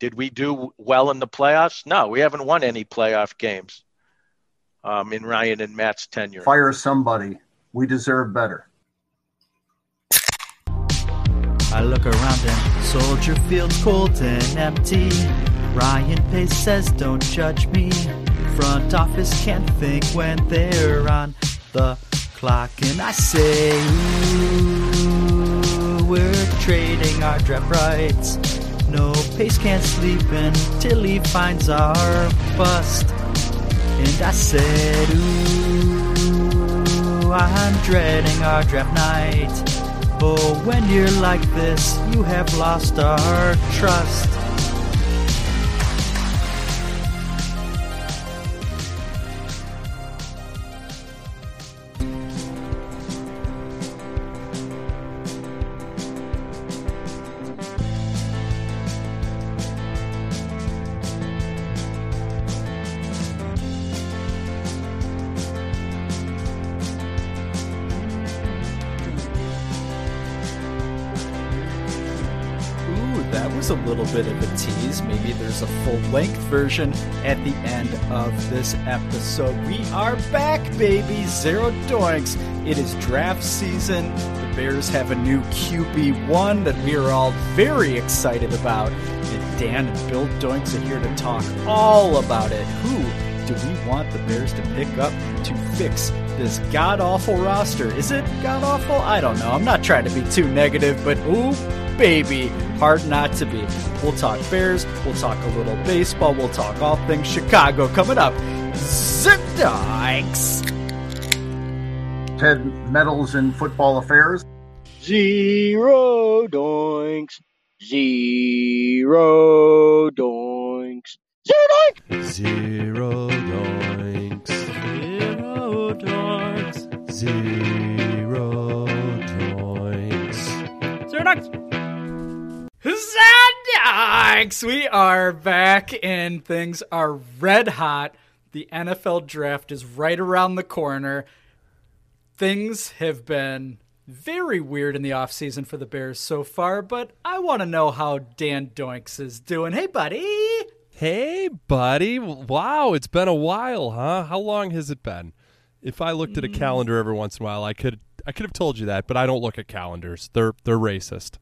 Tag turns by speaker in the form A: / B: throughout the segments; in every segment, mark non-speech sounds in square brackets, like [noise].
A: Did we do well in the playoffs? No, we haven't won any playoff games um, in Ryan and Matt's tenure.
B: Fire somebody. We deserve better.
C: I look around and Soldier Field's cold and empty. Ryan Pace says, Don't judge me. Front office can't think when they're on the clock. And I say, Ooh, we're trading our draft rights. No pace can't sleep until he finds our bust. And I said, Ooh, I'm dreading our draft night. Oh, when you're like this, you have lost our trust. Bit of a tease. Maybe there's a full length version at the end of this episode. We are back, baby. Zero doinks. It is draft season. The Bears have a new QB1 that we are all very excited about. And Dan and Bill Doinks are here to talk all about it. Who do we want the Bears to pick up to fix this god awful roster? Is it god awful? I don't know. I'm not trying to be too negative, but ooh, baby, hard not to be. We'll talk Bears, we'll talk a little baseball, we'll talk all things Chicago coming up. Zip Dykes!
B: Ted medals in football affairs.
D: Zero doinks. Zero doinks. Zero doinks.
E: Zero doinks.
C: Zero doinks.
E: Zero doinks.
C: Zero doinks. Zandax! We are back and things are red hot. The NFL draft is right around the corner. Things have been very weird in the offseason for the Bears so far, but I want to know how Dan Doinks is doing. Hey, buddy!
E: Hey, buddy. Wow, it's been a while, huh? How long has it been? If I looked at a mm. calendar every once in a while, I could I could have told you that, but I don't look at calendars. They're they're racist.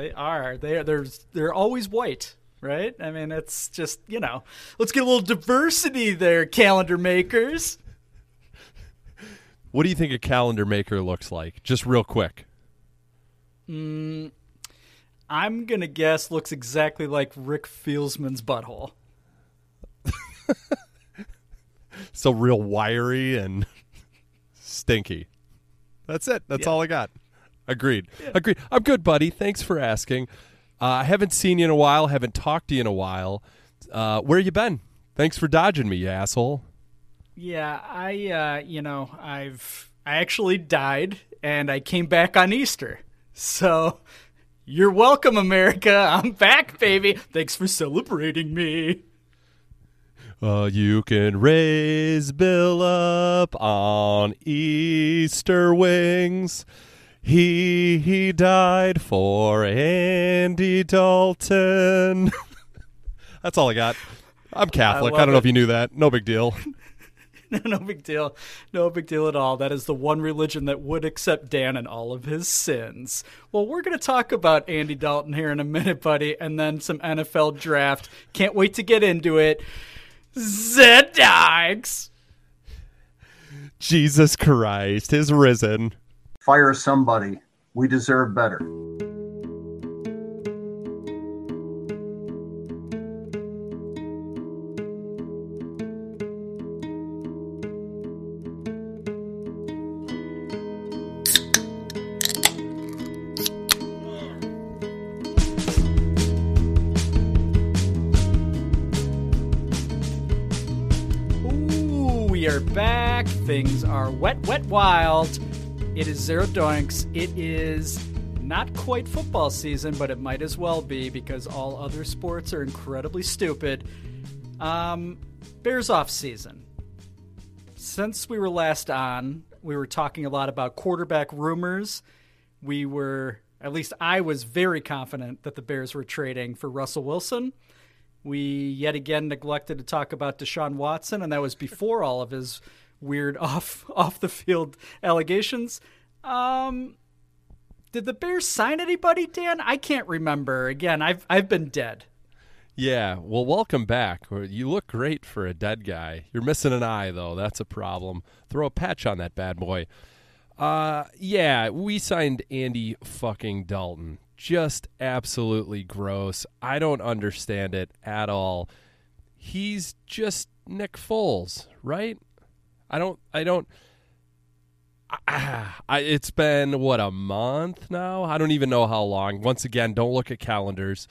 C: They are. They are. They're. They're always white, right? I mean, it's just you know. Let's get a little diversity there, calendar makers.
E: What do you think a calendar maker looks like? Just real quick.
C: Mm, I'm gonna guess looks exactly like Rick Fieldsman's butthole. [laughs]
E: So real wiry and [laughs] stinky. That's it. That's
C: Yeah.
E: all I got. Agreed. Agreed. I'm good, buddy. Thanks for asking. Uh, I haven't seen you in a while. Haven't talked to you in a while. Uh, where you been? Thanks for dodging me, you asshole.
C: Yeah, I. Uh, you know, I've. I actually died, and I came back on Easter. So, you're welcome, America. I'm back, baby. Thanks for celebrating me.
E: Uh, you can raise Bill up on Easter wings. He he died for Andy Dalton. [laughs] That's all I got. I'm Catholic. I,
C: love
E: don't know if you knew that. No big deal. [laughs]
C: no no big deal. No big deal at all. That is the one religion that would accept Dan and all of his sins. Well, we're going to talk about Andy Dalton here in a minute, buddy, and then some NFL draft. Can't wait to get into it. Zedites!
E: Jesus Christ, is risen.
B: Fire somebody. We deserve better.
C: Ooh, we are back. Things are wet, wet, wild. It is Zero Doinks. It is not quite football season, but it might as well be because all other sports are incredibly stupid. Um, Bears off season. Since we were last on, we were talking a lot about quarterback rumors. We were at least I was very confident that the Bears were trading for Russell Wilson. We yet again neglected to talk about Deshaun Watson, and that was before all of his weird [laughs] off off the field allegations. Um, did the Bears sign anybody, Dan? I can't remember. Again, I've I've been dead.
E: Yeah, well, welcome back. You look great for a dead guy. You're missing an eye, though. That's a problem. Throw a patch on that bad boy. Uh, yeah, we signed Andy fucking Dalton. Just absolutely gross. I don't understand it at all. He's just Nick Foles, right? I don't. I don't. I, I, it's been what a month now. I don't even know how long. Once again, don't look at calendars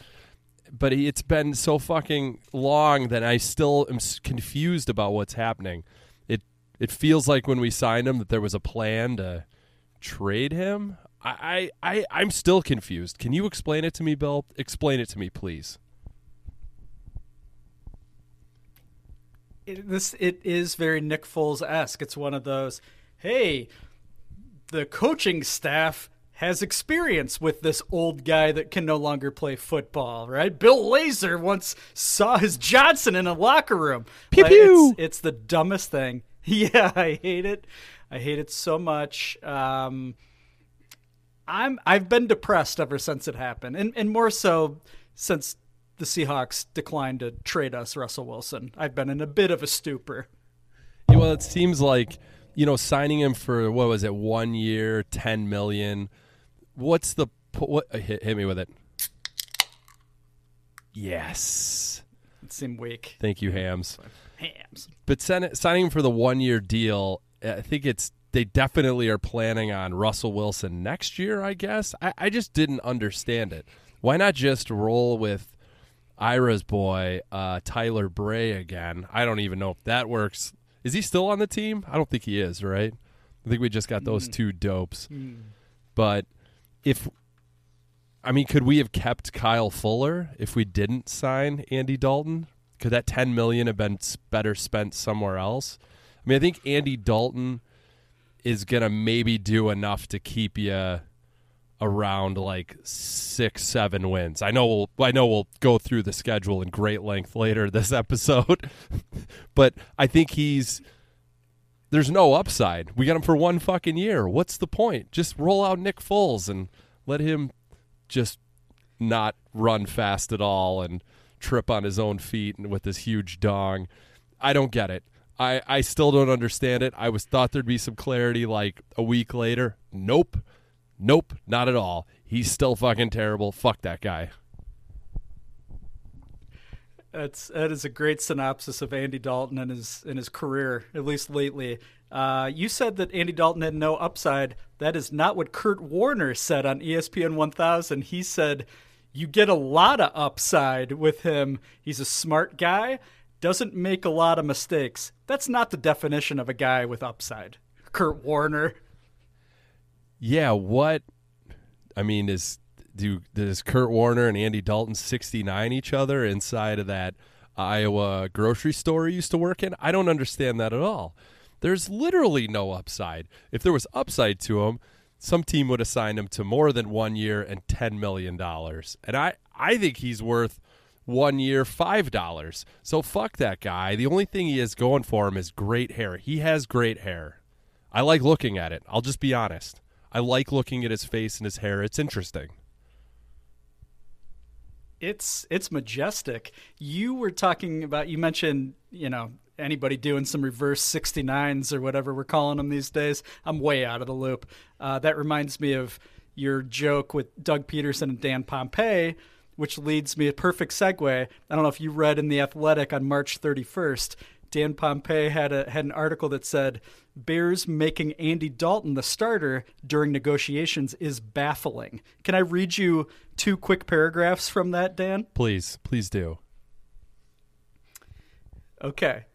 E: but it's been so fucking long that I still am confused about what's happening. It it feels like when we signed him that there was a plan to trade him. I I, I am still confused. Can you explain it to me, Bill? Explain it to me, please.
C: It, this it is very Nick Foles esque. It's one of those. Hey, the coaching staff has experience with this old guy that can no longer play football, right? Bill Lazor once saw his Johnson in a locker room.
E: Pew pew.
C: It's, it's, the dumbest thing. [laughs] Yeah, I hate it. I hate it so much. Um, I'm I've been depressed ever since it happened, and and more so since the Seahawks declined to trade us Russell Wilson. I've been in a bit of a stupor.
E: Yeah, well, it seems like you know signing him for what was it, one year, ten million what's the what? Uh, hit, hit me with it. Yes.
C: It seemed weak.
E: Thank you, Hams.
C: Hams.
E: But sen- signing him for the one year deal, I think it's they definitely are planning on Russell Wilson next year. I guess I, I just didn't understand it. Why not just roll with Ira's boy uh, Tyler Bray again? I don't even know if that works. Is he still on the team? I don't think he is. Right? I think we just got those mm. two dopes. Mm. But if I mean, could we have kept Kyle Fuller if we didn't sign Andy Dalton? Could that ten million have been better spent somewhere else? I mean, I think Andy Dalton is gonna maybe do enough to keep you around like six, seven wins. I know we'll I know we'll go through the schedule in great length later this [laughs] episode, but I think he's there's no upside. We got him for one fucking year. What's the point? Just roll out Nick Foles and let him just not run fast at all and trip on his own feet and with his huge dong. I don't get it. I, I still don't understand it. I was thought there'd be some clarity like a week later. Nope. Nope, not at all. He's still fucking terrible. Fuck that guy.
C: That's that is a great synopsis of Andy Dalton and his in his career, at least lately. Uh, you said that Andy Dalton had no upside. That is not what Kurt Warner said on ESPN 1000. He said you get a lot of upside with him. He's a smart guy, doesn't make a lot of mistakes. That's not the definition of a guy with upside. Kurt Warner.
E: Yeah, what I mean is do does Kurt Warner and Andy Dalton 69 each other inside of that Iowa grocery store he used to work in? I don't understand that at all. There's literally no upside. If there was upside to him, some team would assign him to more than one year and $10 million. And I, I think he's worth one year, $5. So fuck that guy. The only thing he has going for him is great hair. He has great hair. I like looking at it. I'll just be honest. I like looking at his face and his hair. It's interesting
C: it's it's majestic. You were talking about you mentioned, you know, anybody doing some reverse 69s or whatever we're calling them these days. I'm way out of the loop. Uh, that reminds me of your joke with Doug Pederson and Dan Pompei, which leads me a perfect segue. I don't know if you read in the Athletic on March 31st. Dan Pompei had a had an article that said Bears making Andy Dalton the starter during negotiations is baffling. Can I read you two quick paragraphs from that, Dan?
E: Please, please do.
C: Okay.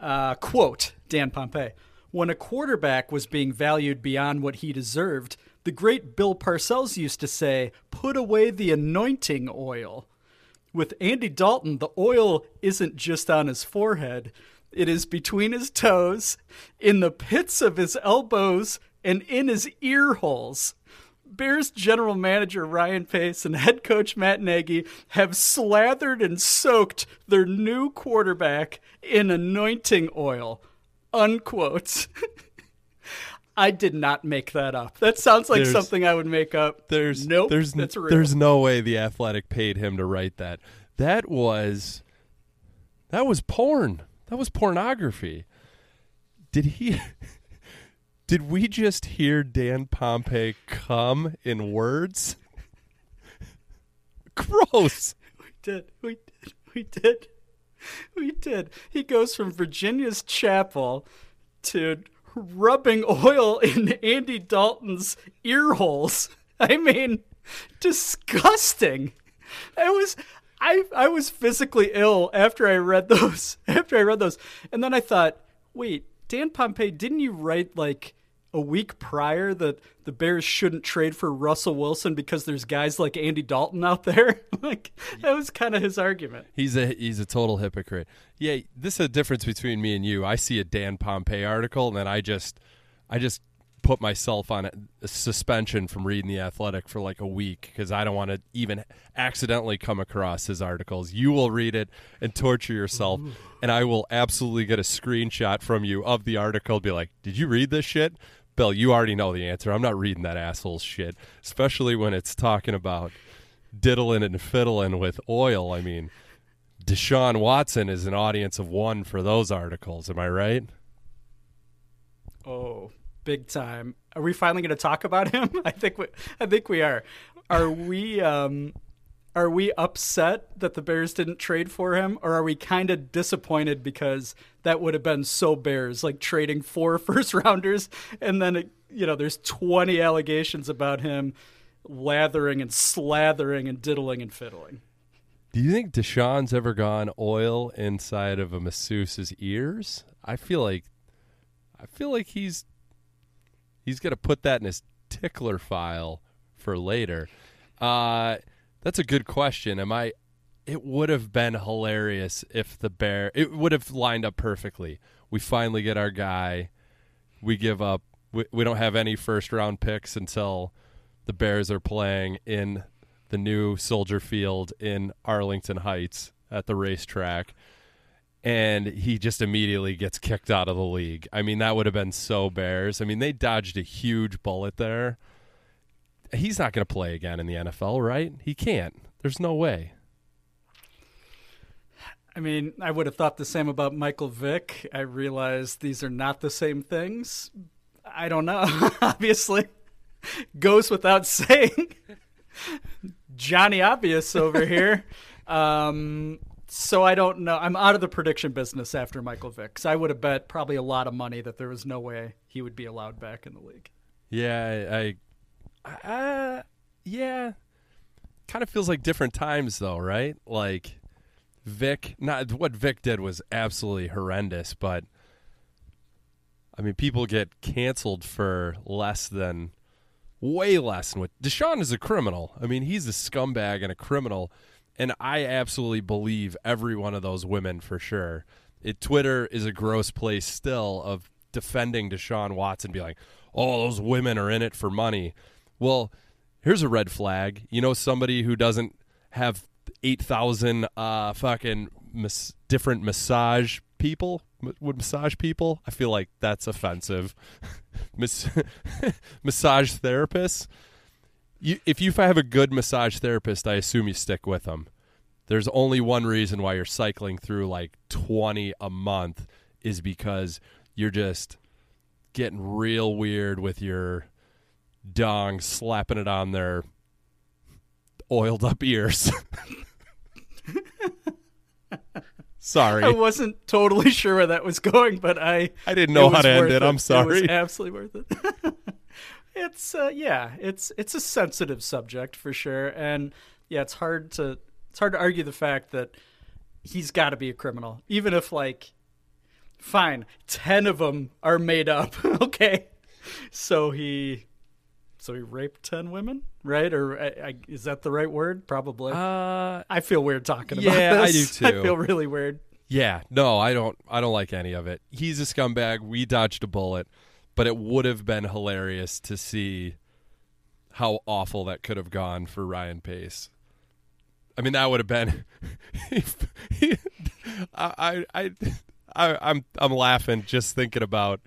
C: Uh, quote Dan Pompei When a quarterback was being valued beyond what he deserved, the great Bill Parcells used to say, put away the anointing oil. With Andy Dalton, the oil isn't just on his forehead, it is between his toes, in the pits of his elbows, and in his ear holes. Bears general manager Ryan Pace and head coach Matt Nagy have slathered and soaked their new quarterback in anointing oil. Unquote. [laughs] I did not make that up. That sounds like
E: There's-
C: something I would make up.
E: There's
C: nope.
E: there's
C: that's real.
E: there's no way the athletic paid him to write that. That was that was porn. That was pornography. Did he [laughs] Did we just hear Dan Pompei come in words? [laughs] Gross.
C: We did. We did. We did. We did. He goes from Virginia's chapel to rubbing oil in Andy Dalton's ear holes. I mean, disgusting. I was I I was physically ill after I read [laughs] those. After I read those. And then I thought, wait, Dan Pompei, didn't you write like a week prior that the Bears shouldn't trade for Russell Wilson because there's guys like Andy Dalton out there? [laughs] like that was kind of his argument.
E: He's a he's a total hypocrite. Yeah, this is a difference between me and you. I see a Dan Pompei article and then I just I just put myself on a, a suspension from reading the Athletic for like a week because I don't want to even accidentally come across his articles. You will read it and torture yourself, and I will absolutely get a screenshot from you of the article. Be like, "Did you read this shit?" Bill, you already know the answer. I'm not reading that asshole's shit, especially when it's talking about diddling and fiddling with oil. I mean, Deshaun Watson is an audience of one for those articles. Am I right?
C: Oh, big time. Are we finally going to talk about him? [laughs] I think we I think we are. Are we um are we upset that the Bears didn't trade for him or are we kind of disappointed because that would have been so Bears like trading four [laughs] first rounders and then it, you know there's 20 allegations about him lathering and slathering and diddling and fiddling.
E: Do you think Deshaun's ever gone oil inside of a masseuse's ears? I feel like I feel like he's he's gonna put that in his tickler file for later. Uh that's a good question. Am I it would have been hilarious if the bear it would have lined up perfectly. We finally get our guy. We give up we, we don't have any first round picks until the Bears are playing in the new Soldier Field in Arlington Heights at the racetrack. And he just immediately gets kicked out of the league. I mean, that would have been so Bears. I mean, they dodged a huge bullet there. He's not going to play again in the NFL, right? He can't. There's no way.
C: I mean, I would have thought the same about Michael Vick. I realize these are not the same things. I don't know. [laughs] Obviously, goes without saying. [laughs] Johnny Obvious over here. [laughs] Um, so I don't know. I'm out of the prediction business after Michael Vick. I would have bet probably a lot of money that there was no way he would be allowed back in the league.
E: Yeah, I, I uh, yeah, kind of feels like different times though, right? Like Vick, not what Vick did was absolutely horrendous, but I mean, people get canceled for less than, way less than what Deshaun is a criminal. I mean, he's a scumbag and a criminal, and I absolutely believe every one of those women for sure. It Twitter is a gross place still of defending Deshaun Watson, be like, "Oh, those women are in it for money." Well, here's a red flag. You know, somebody who doesn't have eight thousand uh, fucking mas- different massage people m- would massage people. I feel like that's offensive. [laughs] Mas- [laughs] massage therapists. You, if you have a good massage therapist, I assume you stick with them. There's only one reason why you're cycling through like 20 a month is because you're just getting real weird with your dong slapping it on their oiled up ears. [laughs] Sorry.
C: I wasn't totally sure where that was going, but I
E: I didn't know how to end
C: worth
E: it. I'm
C: It
E: sorry.
C: was absolutely worth it. [laughs] it's uh, yeah, it's it's a sensitive subject for sure, and yeah, it's hard to it's hard to argue the fact that he's got to be a criminal, even if like, fine, ten of them are made up. [laughs] okay, so he. So he raped ten women, right? Or I, I, is that the right word? Probably.
E: Uh,
C: I feel weird talking
E: yeah,
C: about
E: I do [laughs] too.
C: I feel really weird.
E: yeah, no, I don't. I don't like any of it. He's a scumbag. We dodged a bullet, but it would have been hilarious to see how awful that could have gone for Ryan Pace. I mean, that would have been. [laughs] I, I, I, I'm, I'm laughing just thinking about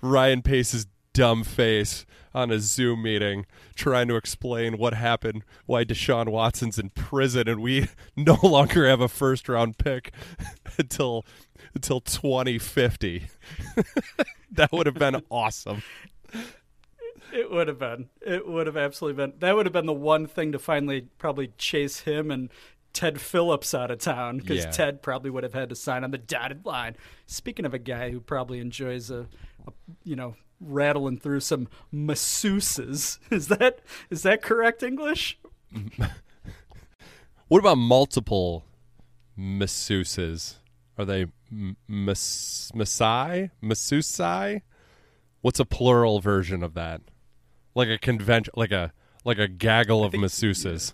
E: Ryan Pace's dumb face on a Zoom meeting trying to explain what happened, why Deshaun Watson's in prison, and we [laughs] no longer have a first round pick [laughs] until until 2050. [laughs] that would have been awesome.
C: It would have been. It would have absolutely been. That would have been the one thing to finally probably chase him and Ted Phillips out of town because
E: Yeah.
C: Ted probably would have had to sign on the dotted line. Speaking of a guy who probably enjoys a, a you know, rattling through some masseuses, [laughs] is that is that correct English? [laughs]
E: What about multiple masseuses? Are they mas- massai? Masseusai? What's a plural version of that? Like a convention, like a like a gaggle of masseuses.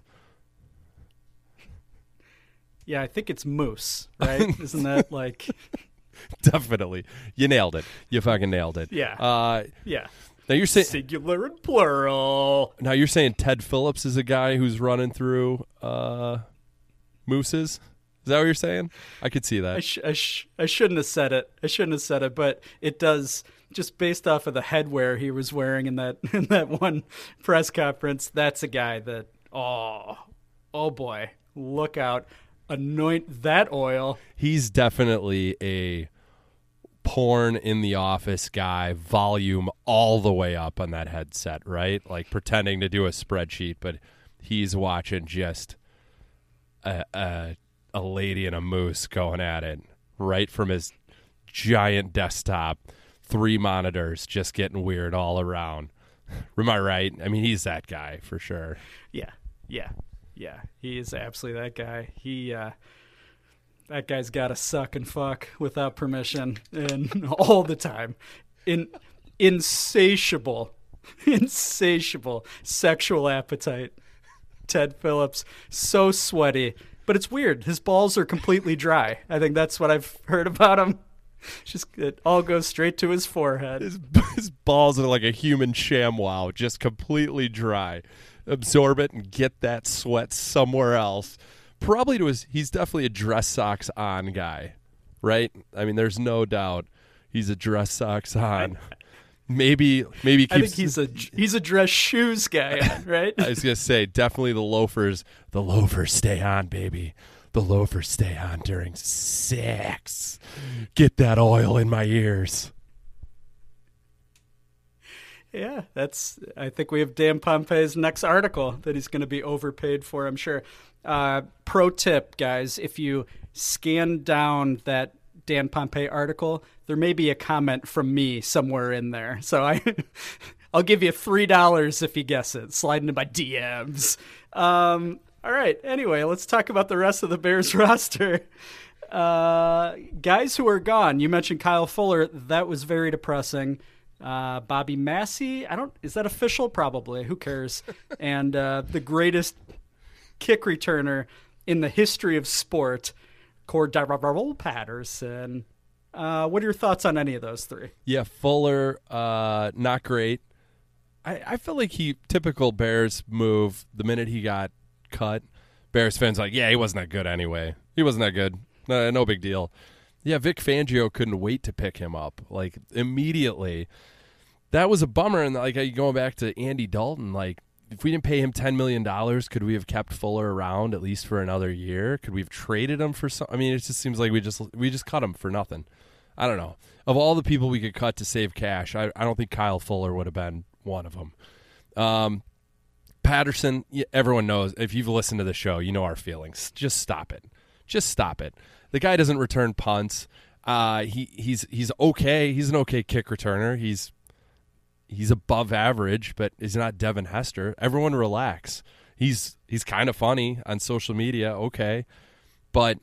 C: Yeah, I think it's moose, right? [laughs] Isn't that like [laughs]
E: Definitely, you nailed it. You fucking nailed it.
C: Yeah.
E: Uh,
C: yeah,
E: now you're saying
C: singular and plural?
E: now you're saying Ted Phillips is a guy who's running through uh, mooses. Is that what you're saying? I could see
C: I,
E: that.
C: sh- I, sh- I shouldn't have said it. I shouldn't have said it, but it does just based off of the headwear he was wearing in that [laughs] in that one press conference. That's a guy that oh oh boy, look out! Anoint that oil.
E: he's definitely a porn in the office guy, volume all the way up on that headset, right? Like pretending to do a spreadsheet, but he's watching just a a, a lady and a moose going at it right from his giant desktop, three monitors, just getting weird all around. [laughs] Am I right? I mean, he's that guy for sure.
C: Yeah, yeah, yeah. He is absolutely that guy. He uh, that guy's got to suck and fuck without permission and [laughs] all the time. In insatiable, [laughs] insatiable sexual appetite. Ted Phillips, so sweaty, but it's weird. His balls are completely dry. I think that's what I've heard about him. [laughs] Just it all goes straight to his forehead.
E: His, his balls are like a human ShamWow, just completely dry. Absorb it and get that sweat somewhere else. Probably to his, he's definitely a dress socks on guy, right? I mean, there's no doubt he's a dress socks on. Maybe, maybe
C: I think he's a he's a dress shoes guy, [laughs] right?
E: I was gonna say definitely the loafers. The loafers stay on, baby. The loafers stay on during sex. Get that oil in my ears.
C: Yeah, that's. I think we have Dan Pompei's next article that he's going to be overpaid for. I'm sure. Uh, pro tip, guys: if you scan down that Dan Pompei article, there may be a comment from me somewhere in there. So I, [laughs] I'll give you three dollars if you guess it. Slide into my DMs. Um, all right. Anyway, let's talk about the rest of the Bears [laughs] roster. Uh, guys who are gone. You mentioned Kyle Fuller. That was very depressing. Uh, Bobby Massey. I don't. Is that official? Probably. Who cares? [laughs] and uh, the greatest kick returner in the history of sport, Cordarrelle Patterson. Uh, what are your thoughts on any of those three?
E: Yeah, Fuller, uh, not great. I, I feel like he typical Bears move. The minute he got cut, Bears fans like, yeah, he wasn't that good anyway. He wasn't that good. No, no big deal. Yeah, Vic Fangio couldn't wait to pick him up like immediately. That was a bummer. And like going back to Andy Dalton, like if we didn't pay him ten million dollars, could we have kept Fuller around at least for another year? Could we have traded him for some? I mean, it just seems like we just we just cut him for nothing. I don't know. Of all the people we could cut to save cash, I, I don't think Kyle Fuller would have been one of them. Um, Patterson, everyone knows. If you've listened to the show, you know our feelings. Just stop it. Just stop it. The guy doesn't return punts. Uh, he he's he's okay. He's an okay kick returner. He's he's above average, but he's not Devin Hester. Everyone relax. He's he's kind of funny on social media, okay. But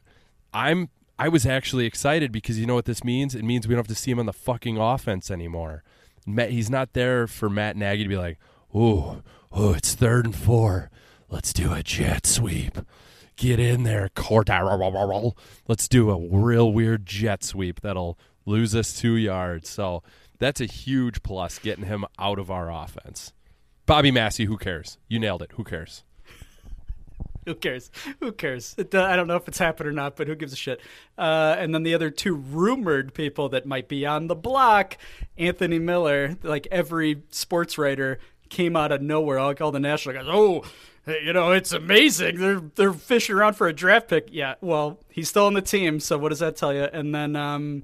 E: I'm I was actually excited because you know what this means? It means we don't have to see him on the fucking offense anymore. Matt, he's not there for Matt Nagy to be like, "Oh, oh, it's third and four. Let's do a jet sweep. Get in there, Cordarrelle. Let's do a real weird jet sweep that'll lose us two yards." So that's a huge plus getting him out of our offense. Bobby Massey, who cares? You nailed it. Who cares? [laughs]
C: Who cares? Who cares? It, uh, I don't know if it's happened or not, but who gives a shit? Uh, and then the other two rumored people that might be on the block, Anthony Miller, like every sports writer came out of nowhere. Like all the national guys, oh, you know, it's amazing. They're they're fishing around for a draft pick. Yeah, well, he's still on the team, so what does that tell you? And then, um,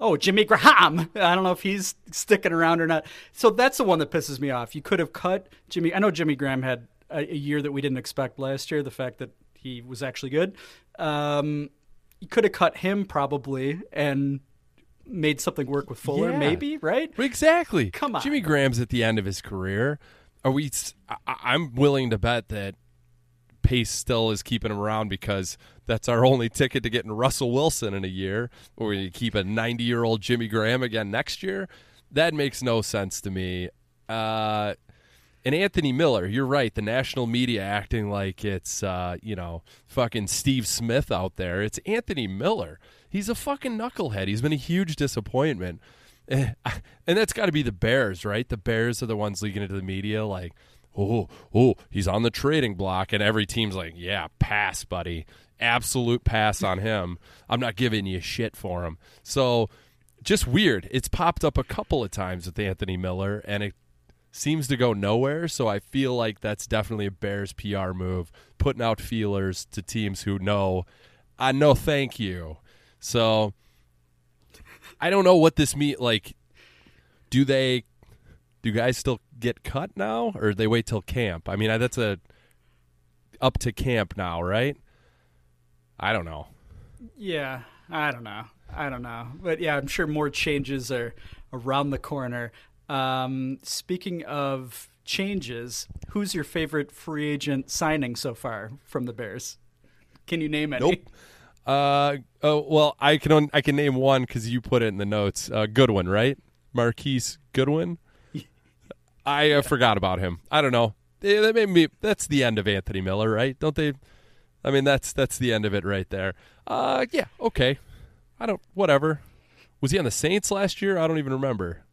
C: oh, Jimmy Graham. I don't know if he's sticking around or not. So that's the one that pisses me off. You could have cut Jimmy. I know Jimmy Graham had a, a year that we didn't expect last year. The fact that he was actually good. Um, you could have cut him probably and made something work with Fuller,
E: Yeah.
C: maybe, right?
E: Exactly.
C: Come on.
E: Jimmy Graham's at the end of his career. Are we? I, I'm willing to bet that Pace still is keeping him around because that's our only ticket to getting Russell Wilson in a year, or we keep a 90 year old Jimmy Graham again next year. That makes no sense to me. Uh, and Anthony Miller, you're right. The national media acting like it's uh, you know fucking Steve Smith out there. It's Anthony Miller. He's a fucking knucklehead. He's been a huge disappointment. [laughs] And that's got to be the Bears, right? The Bears are the ones leaking into the media like, oh, oh, he's on the trading block, and every team's like, yeah, pass, buddy, absolute pass on him. I'm not giving you shit for him. So, just weird. It's popped up a couple of times with Anthony Miller, and it seems to go nowhere. So I feel like that's definitely a Bears PR move, putting out feelers to teams who know, I know, thank you. So I don't know what this mean. Like, do they, do guys still get cut now, or they wait till camp? I mean, that's a up to camp now, right? I don't know.
C: Yeah, I don't know. I don't know. But yeah, I'm sure more changes are around the corner. Um, speaking of changes, who's your favorite free agent signing so far from the Bears? Can you name any?
E: Nope. Uh oh well I can on, I can name one because you put it in the notes. Uh, Goodwin, right? Marquise Goodwin. [laughs] I uh, forgot about him. I don't know. That made me. That's the end of Anthony Miller, right? Don't they? I mean, that's that's the end of it right there. Uh, yeah, okay. I don't. Whatever. Was he on the Saints last year? I don't even remember.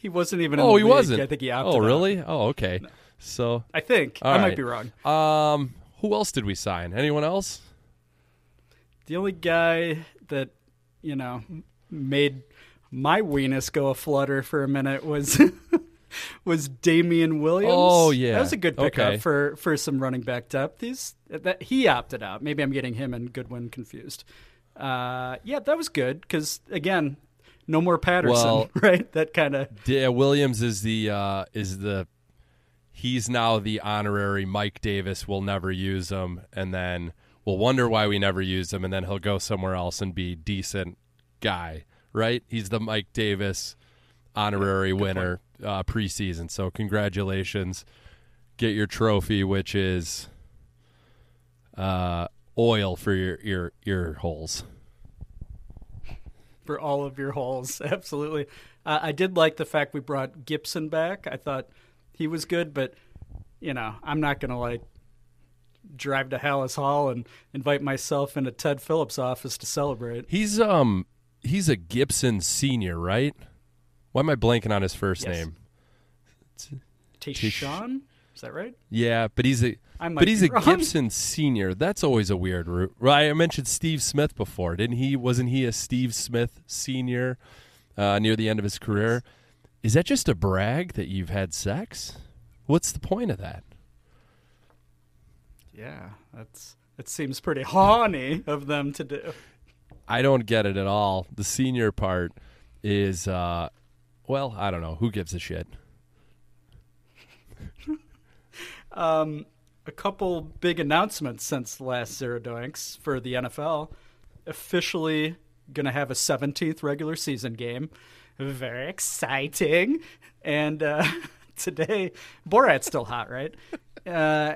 C: He wasn't even. In
E: Oh,
C: the
E: he
C: league.
E: wasn't.
C: I think he opted
E: Oh,
C: out.
E: really? Oh, okay. So,
C: I think I might be wrong.
E: um, who else did we sign? Anyone else?
C: The only guy that you know made my weenus go a flutter for a minute was [laughs] [laughs] was Damien Williams.
E: Oh, yeah.
C: that was a good pickup
E: Okay.
C: for for some running back depth. He's that he opted out. Maybe I'm getting him and Goodwin confused. Uh, yeah, that was good because again, no more Patterson,
E: Well- [laughs]
C: right? That kind of
E: Yeah, Williams is the uh, is the he's now the honorary Mike Davis. We'll never use him, and then we'll wonder why we never use him, and then he'll go somewhere else and be decent guy. Right? He's the Mike Davis honorary winner uh, preseason. So congratulations, get your trophy, which is uh, oil for your ear ear holes.
C: for all of your holes. [laughs] Absolutely. Uh, I did like the fact we brought Gibson back. I thought he was good, but you know, I'm not gonna like drive to Halas Hall and invite myself into Ted Phillips' office to celebrate.
E: He's um he's a Gibson senior, right? Why am I blanking on his first
C: Yes.
E: name?
C: Tashaun, is that right?
E: Yeah, but he's a but he's a
C: wrong.
E: Gibson senior. That's always a weird route. Right? I mentioned Steve Smith before, didn't he? Wasn't he a Steve Smith senior uh, near the end of his career? Is that just a brag that you've had sex? What's the point of that?
C: Yeah, that's it. Seems pretty horny of them to do.
E: I don't get it at all. The senior part is uh well, I don't know. Who gives a shit? [laughs]
C: Um, a couple big announcements since the last Zero Doinks for the NFL. Officially going to have a 17th regular season game. Very exciting. And uh, [laughs] today, Borat's still hot, right? [laughs] Uh,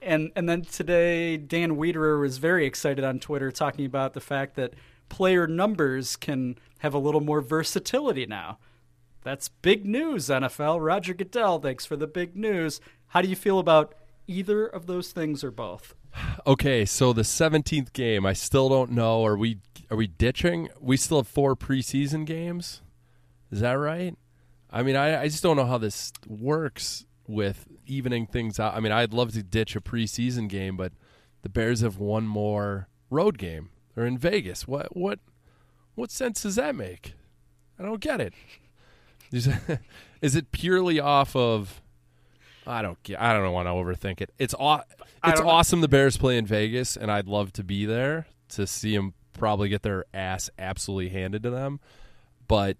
C: and and then today, Dan Wiederer was very excited on Twitter talking about the fact that player numbers can have a little more versatility now. That's big news, NFL. Roger Goodell, thanks for the big news. How do you feel about either of those things or both?
E: Okay, so the seventeenth game, I still don't know. Are we are we ditching? We still have four preseason games. Is that right? I mean, I, I just don't know how this works with evening things out. I mean, I'd love to ditch a preseason game, but the Bears have one more road game. They're in Vegas. What what what sense does that make? I don't get it. [laughs] Is, it purely off of? I don't. I don't want to overthink it. It's aw- It's
C: don't know.
E: awesome the Bears play in Vegas, and I'd love to be there to see them probably get their ass absolutely handed to them. But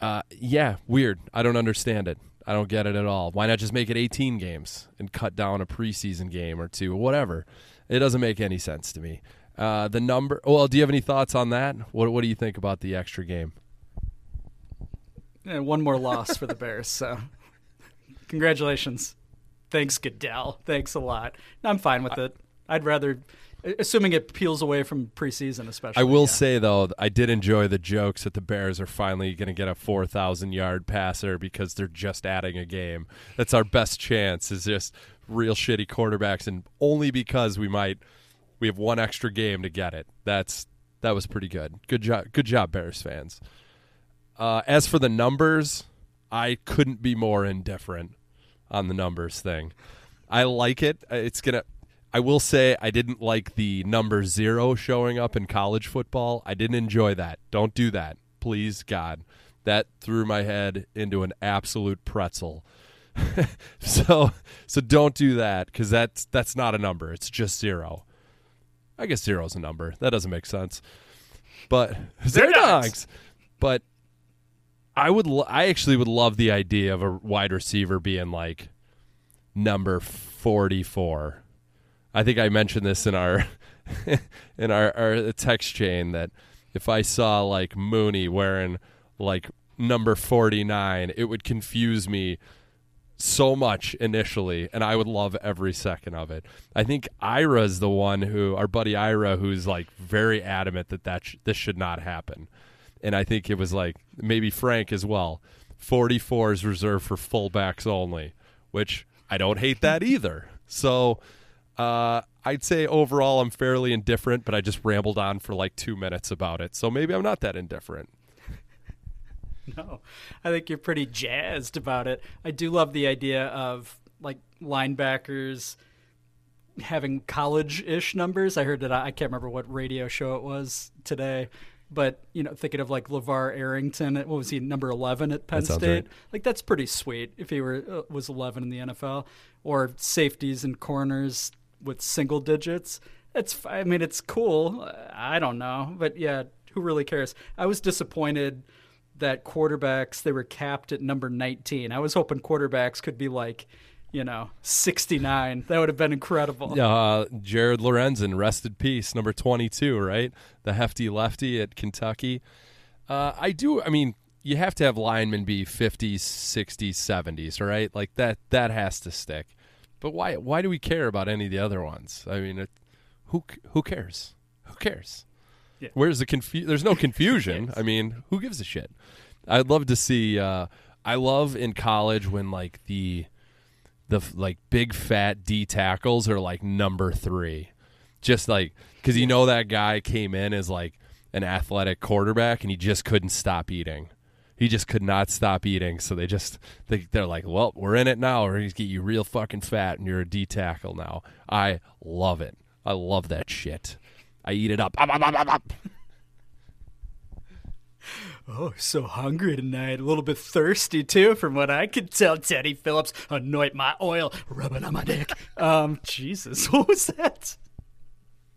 E: uh, yeah, weird. I don't understand it. I don't get it at all. Why not just make it 18 games and cut down a preseason game or two, or whatever? It doesn't make any sense to me. Uh, the number. Well, do you have any thoughts on that? What What do you think about the extra game?
C: And one more loss for the Bears. So, congratulations. Thanks, Goodell. Thanks a lot. I'm fine with it. I'd rather, assuming it peels away from preseason, especially.
E: I will
C: yeah.
E: say though, I did enjoy the jokes that the Bears are finally going to get a 4,000 yard passer because they're just adding a game. That's our best chance. Is just real shitty quarterbacks, and only because we might we have one extra game to get it. That's that was pretty good. Good job, good job, Bears fans. Uh, as for the numbers, I couldn't be more indifferent on the numbers thing. I like it. Uh, It's gonna. I will say I didn't like the number zero showing up in college football. I didn't enjoy that. Don't do that, please, God. That threw my head into an absolute pretzel. [laughs] so, so don't do that because that's that's not a number. It's just zero. I guess zero is a number. That doesn't make sense. But
C: Zerdogs.
E: Zerdogs. But I would. I actually would love the idea of a wide receiver being like number forty-four. I think I mentioned this in our [laughs] in our, our text chain that if I saw like Mooney wearing like number forty-nine, it would confuse me so much initially, and I would love every second of it. I think Ira's the one who, our buddy Ira, who's like very adamant that that sh- this should not happen, and I think it was like maybe Frank as well. Forty four is reserved for fullbacks only, which I don't hate that either. So. Uh, I'd say overall I'm fairly indifferent, but I just rambled on for like two minutes about it. So maybe I'm not that indifferent. [laughs]
C: No, I think you're pretty jazzed about it. I do love the idea of like linebackers having college-ish numbers. I heard that I can't remember what radio show it was today, but you know, thinking of like LaVar Arrington, what was he number 11 at Penn State?
E: right.
C: Like that's pretty sweet if he were uh, was 11 in the NFL or safeties and corners with single digits. It's I mean it's cool. I don't know, but yeah, who really cares? I was disappointed that quarterbacks they were capped at number 19. I was hoping quarterbacks could be like, you know, 69. That would have been incredible.
E: Uh, Jared Lorenzen, rest in peace, number 22, right? The hefty lefty at Kentucky. Uh, I do, I mean, you have to have linemen be 50s, 60s, 70s, right? Like that that has to stick. But why why do we care about any of the other ones? I mean, it, who who cares? Who cares?
C: Yeah.
E: Where's the confu- There's no confusion. [laughs] I mean, who gives a shit? I'd love to see. Uh, I love in college when like the the like big fat D tackles are like number three, just like because you know that guy came in as like an athletic quarterback and he just couldn't stop eating. He just could not stop eating, so they just they, they're like, "Well, we're in it now. We're gonna get you real fucking fat, and you're a D tackle now." I love it. I love that shit. I eat it up. Up, up, up, up, up.
C: Oh, so hungry tonight. A little bit thirsty too, from what I could tell. Teddy Phillips, anoint my oil, rub it on my dick. [laughs] Um, Jesus, [laughs] what was that?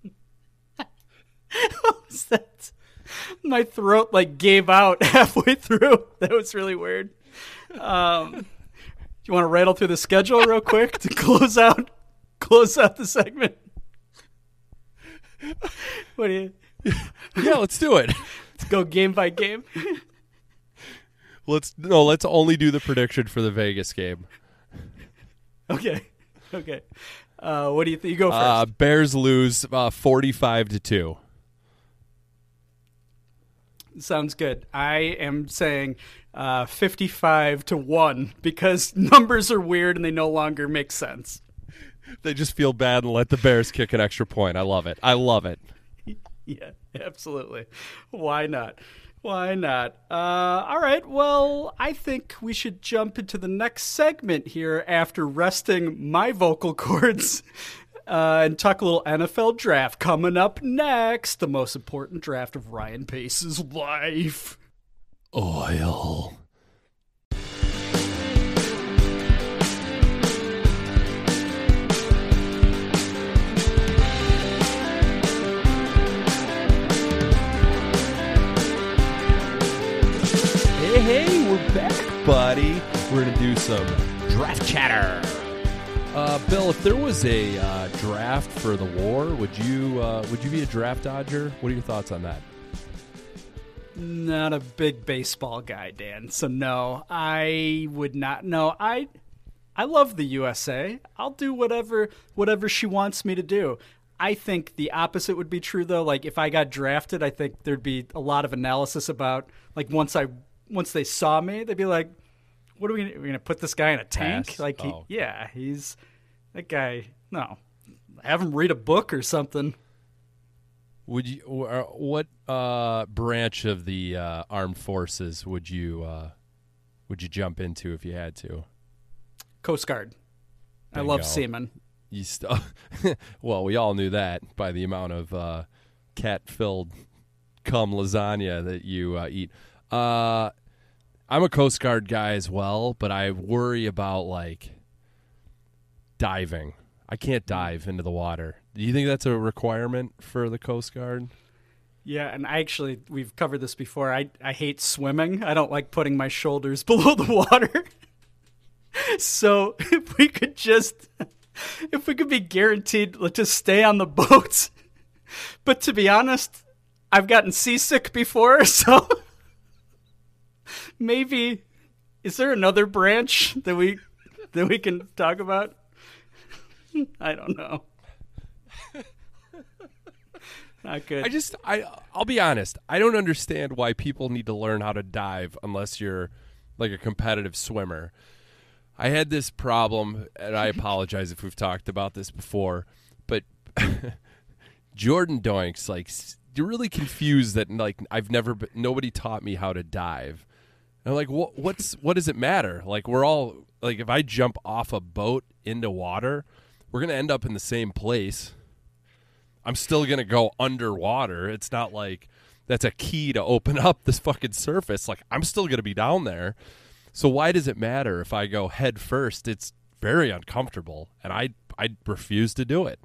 C: [laughs] what was that? My throat like gave out halfway through. That was really weird. Um, you want to rattle through the schedule real quick to close out, close out the segment? What do you?
E: Yeah, let's do it.
C: Let's go game by game. [laughs]
E: Let's no. Let's only do the prediction for the Vegas game.
C: Okay. [laughs] Okay. Uh, what do you think? You go first.
E: Uh, Bears lose uh, forty-five to two.
C: Sounds good. I am saying uh, 55 to 1 because [laughs] numbers are weird and they no longer make sense.
E: They just feel bad and let the Bears kick an extra point. I love it. I love it. [laughs]
C: Yeah, absolutely. Why not? Why not? Uh, all right. Well, I think we should jump into the next segment here after resting my vocal cords [laughs] uh, and talk a little NFL draft coming up next. The most important draft of Ryan Pace's life.
E: Oil. Hey, hey, we're back, buddy. We're gonna do some draft chatter. Uh, Bill, if there was a uh, draft for the war, would you uh, would you be a draft dodger? What are your thoughts on that?
C: Not a big baseball guy, Dan. So no, I would not. No, I I love the USA. I'll do whatever whatever she wants me to do. I think the opposite would be true though. Like if I got drafted, I think there'd be a lot of analysis about like once I once they saw me, they'd be like, "What are we gonna, gonna put this guy in a tank?"
E: Pass?
C: Like, he,
E: Oh.
C: yeah, he's that guy. No, have him read a book or something.
E: Would you? What uh, branch of the uh, armed forces would you uh, would you jump into if you had to?
C: Coast Guard. I love seamen.
E: You still? [laughs] well, we all knew that by the amount of uh, cat-filled cum lasagna that you uh, eat. Uh, I'm a Coast Guard guy as well, but I worry about like diving. I can't mm. dive into the water. Do you think that's a requirement for the Coast Guard?
C: Yeah, and I actually we've covered this before. I I hate swimming. I don't like putting my shoulders [laughs] below the water. [laughs] so [laughs] if we could just if we could be guaranteed to just stay on the boats. But to be honest, I've gotten seasick before, so maybe is there another branch that we that we can talk about? I don't know. Not good.
E: I just I I'll be honest. I don't understand why people need to learn how to dive unless you're like a competitive swimmer. I had this problem and I [laughs] apologize if we've talked about this before, but [laughs] Jordan Doinks like you're really confused that like I've never been, nobody taught me how to dive. I'm like what what's what does it matter? Like we're all like if I jump off a boat into water, we're to end up in the same place. I'm still gonna go underwater. It's not like that's a key to open up this fucking surface. Like I'm still gonna be down there. So why does it matter if I go head first? It's very uncomfortable, and I I refuse to do it.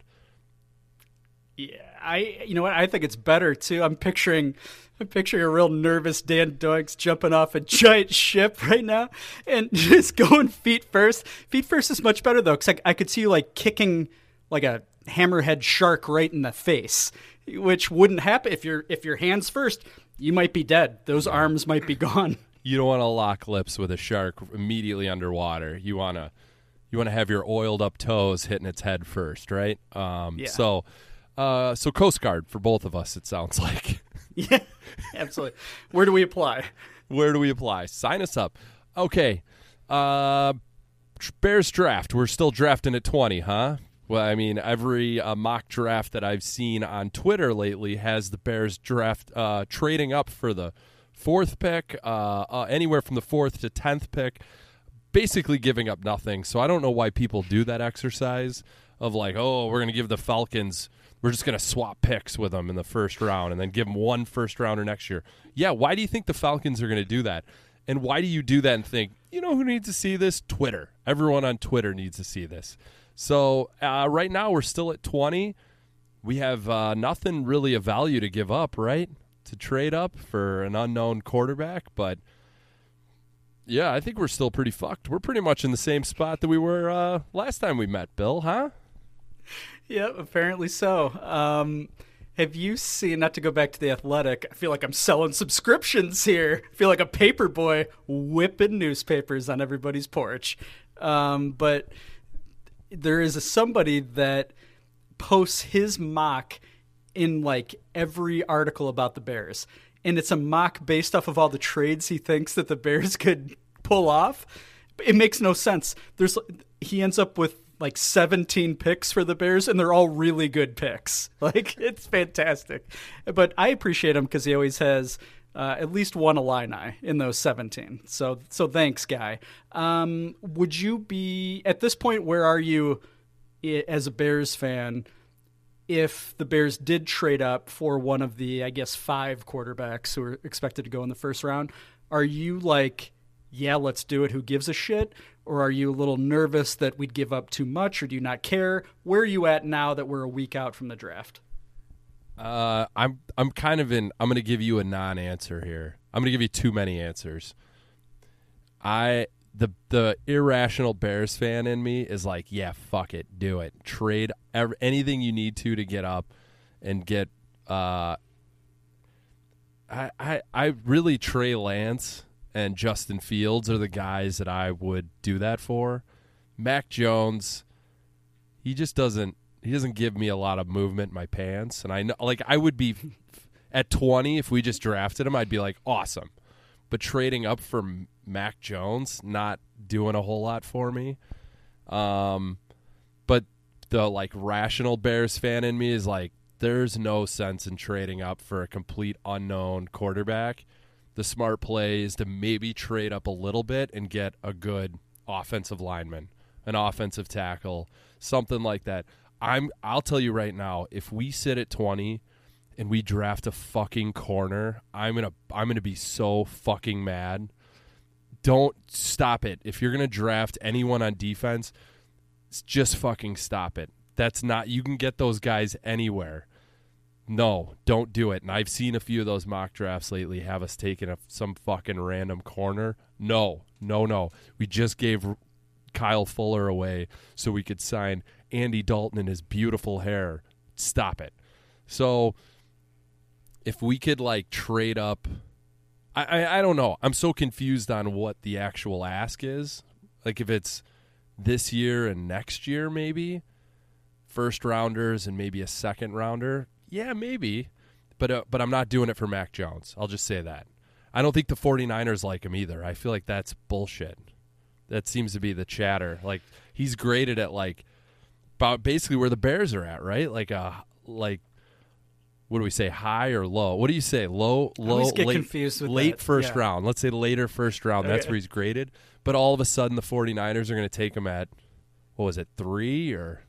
C: Yeah, I you know what I think it's better too. I'm picturing I'm picturing a real nervous Dan Doinks jumping off a giant [laughs] ship right now and [laughs] just going feet first. Feet first is much better though, because I, I could see you like kicking like a hammerhead shark right in the face, which wouldn't happen if your if your hands first. You might be dead. Those arms might be gone. [laughs]
E: You don't want to lock lips with a shark immediately underwater. You wanna you want to have your oiled up toes hitting its head first, right? Um,
C: Yeah.
E: So, uh, so Coast Guard for both of us. It sounds [laughs] like.
C: yeah, absolutely. Where do we apply?
E: Where do we apply? Sign us up. Okay. Uh, Bears draft. We're still drafting at 20, huh? Well, I mean, every uh, mock draft that I've seen on Twitter lately has the Bears draft uh, trading up for the fourth pick, uh, uh, anywhere from the fourth to 10th pick, basically giving up nothing. So I don't know why people do that exercise of like, oh, we're going to give the Falcons we're just going to swap picks with them in the first round and then give them one first rounder next year. Yeah, why do you think the Falcons are going to do that? And why do you do that and think, you know who needs to see this? Twitter. Everyone on Twitter needs to see this. So uh, right now we're still at 20. We have uh, nothing really of value to give up, right? To trade up for an unknown quarterback. But yeah, I think we're still pretty fucked. We're pretty much in the same spot that we were uh, last time we met, Bill, huh?
C: Yep, apparently so. Um, have you seen, not to go back to the athletic, I feel like I'm selling subscriptions here. I feel like a paper boy whipping newspapers on everybody's porch. Um, but there is a, somebody that posts his mock in like every article about the Bears. And it's a mock based off of all the trades he thinks that the Bears [laughs] could pull off. It makes no sense. There's he ends up with like 17 picks for the Bears, and they're all really good picks. [laughs] Like it's fantastic. But I appreciate him because he always has uh, at least one Illini in those 17. So so thanks, guy. Um, would you be at this point? Where are you as a Bears fan? If the Bears did trade up for one of the, I guess, five quarterbacks who are expected to go in the first round, are you like, yeah, let's do it? Who gives a shit? Or are you a little nervous that we'd give up too much, or do you not care? Where are you at now that we're a week out from the draft?
E: Uh, I'm I'm kind of in. I'm going to give you a non-answer here. I'm going to give you too many answers. I the the irrational Bears fan in me is like, yeah, fuck it, do it, trade anything you need to to get up and get. Uh, I I I really Trey Lance and Justin Fields are the guys that I would do that for. Mac Jones, he just doesn't he doesn't give me a lot of movement in my pants and I know like I would be [laughs] at 20 if we just drafted him I'd be like awesome. But trading up for Mac Jones not doing a whole lot for me. Um but the like rational Bears fan in me is like there's no sense in trading up for a complete unknown quarterback. The smart play is to maybe trade up a little bit and get a good offensive lineman, an offensive tackle, something like that. I'm I'll tell you right now, if we sit at 20 and we draft a fucking corner, I'm going to I'm going to be so fucking mad. Don't stop it. If you're going to draft anyone on defense, just fucking stop it. That's not you can get those guys anywhere. No, don't do it. And I've seen a few of those mock drafts lately have us taking a, some fucking random corner. No, no, no. We just gave Kyle Fuller away so we could sign Andy Dalton and his beautiful hair. Stop it. So if we could like trade up, I, I I don't know. I'm so confused on what the actual ask is. Like if it's this year and next year, maybe first rounders and maybe a second rounder. Yeah, maybe. But uh, but I'm not doing it for Mac Jones. I'll just say that. I don't think the 49ers like him either. I feel like that's bullshit. That seems to be the chatter. Like he's graded at like about basically where the Bears are at, right? Like a like what do we say? High or low? What do you say? Low, low,
C: get
E: late,
C: confused with
E: late
C: that.
E: first
C: Yeah.
E: round. Let's say later first round. That's
C: Okay.
E: where he's graded. But all of a sudden, the 49ers are going to take him at what was it, three or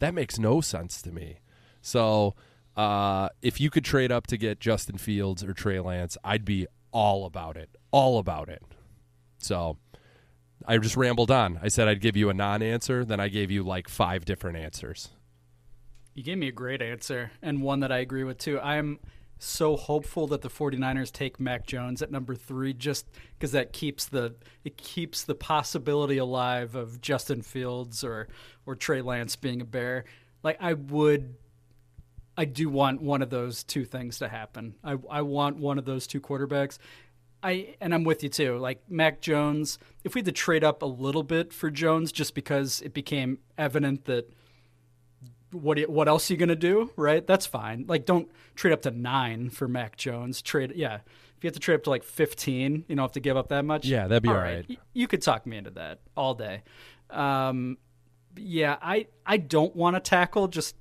E: that makes no sense to me. So uh, if you could trade up to get Justin Fields or Trey Lance, I'd be all about it, all about it. So I just rambled on. I said I'd give you a non-answer, then I gave you like five different answers.
C: You gave me a great answer and one that I agree with too. I'm so hopeful that the 49ers take Mac Jones at number 3 just cuz that keeps the it keeps the possibility alive of Justin Fields or or Trey Lance being a bear. Like I would I do want one of those two things to happen. I I want one of those two quarterbacks. I and I'm with you too. Like Mac Jones, if we had to trade up a little bit for Jones just because it became evident that what what else are you gonna do? Right? That's fine. Like, don't trade up to nine for Mac Jones. Trade, yeah. If you have to trade up to like fifteen, you don't have to give up that much.
E: Yeah, that'd be
C: all
E: all
C: right.
E: right.
C: Y- You could talk me into that all day. Um, yeah, I I don't want to tackle just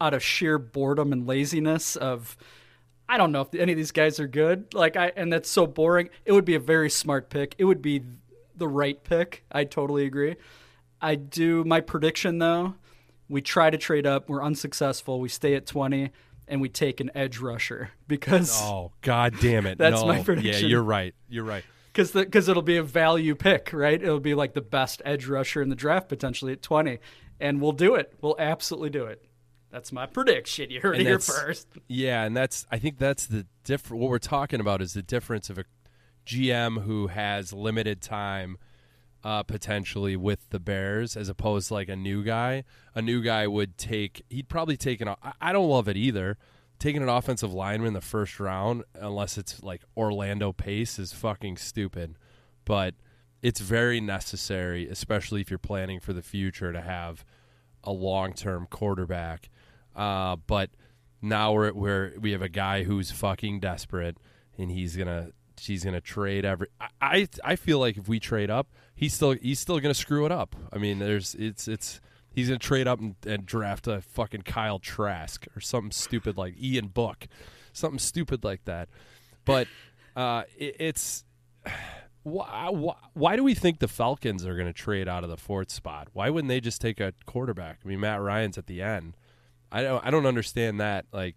C: out of sheer boredom and laziness of. I don't know if any of these guys are good. Like I and that's so boring. It would be a very smart pick. It would be the right pick. I totally agree. I do my prediction though. We try to trade up. We're unsuccessful. We stay at 20 and we take an edge rusher [laughs] because
E: Oh God damn it! [laughs]
C: That's
E: no.
C: my prediction.
E: Yeah, you're right. You're right.
C: because because it'll be a value pick, right? It'll be like the best edge rusher in the draft potentially at 20 and we'll do it. We'll absolutely do it. That's my prediction. You heard
E: And
C: it here first.
E: Yeah, and that's I think that's the different. What we're talking about is the difference of a GM who has limited time, uh, potentially with the Bears, as opposed to like a new guy. A new guy would take. He'd probably take an. I- I don't love it either. Taking an offensive lineman in the first round, unless it's like Orlando Pace, is fucking stupid. But it's very necessary, especially if you're planning for the future, to have a long term quarterback. Uh, but now we're where we have a guy who's fucking desperate, and he's gonna he's gonna trade every. I I, I feel like if we trade up, he's still he's still gonna screw it up. I mean, there's it's it's he's gonna trade up and, and draft a fucking Kyle Trask or something stupid like Ian Book, something stupid like that. But uh, it, it's why, why, why do we think the Falcons are going to trade out of the fourth spot? Why wouldn't they just take a quarterback? I mean, Matt Ryan's at the end. I don't I don't understand that. Like,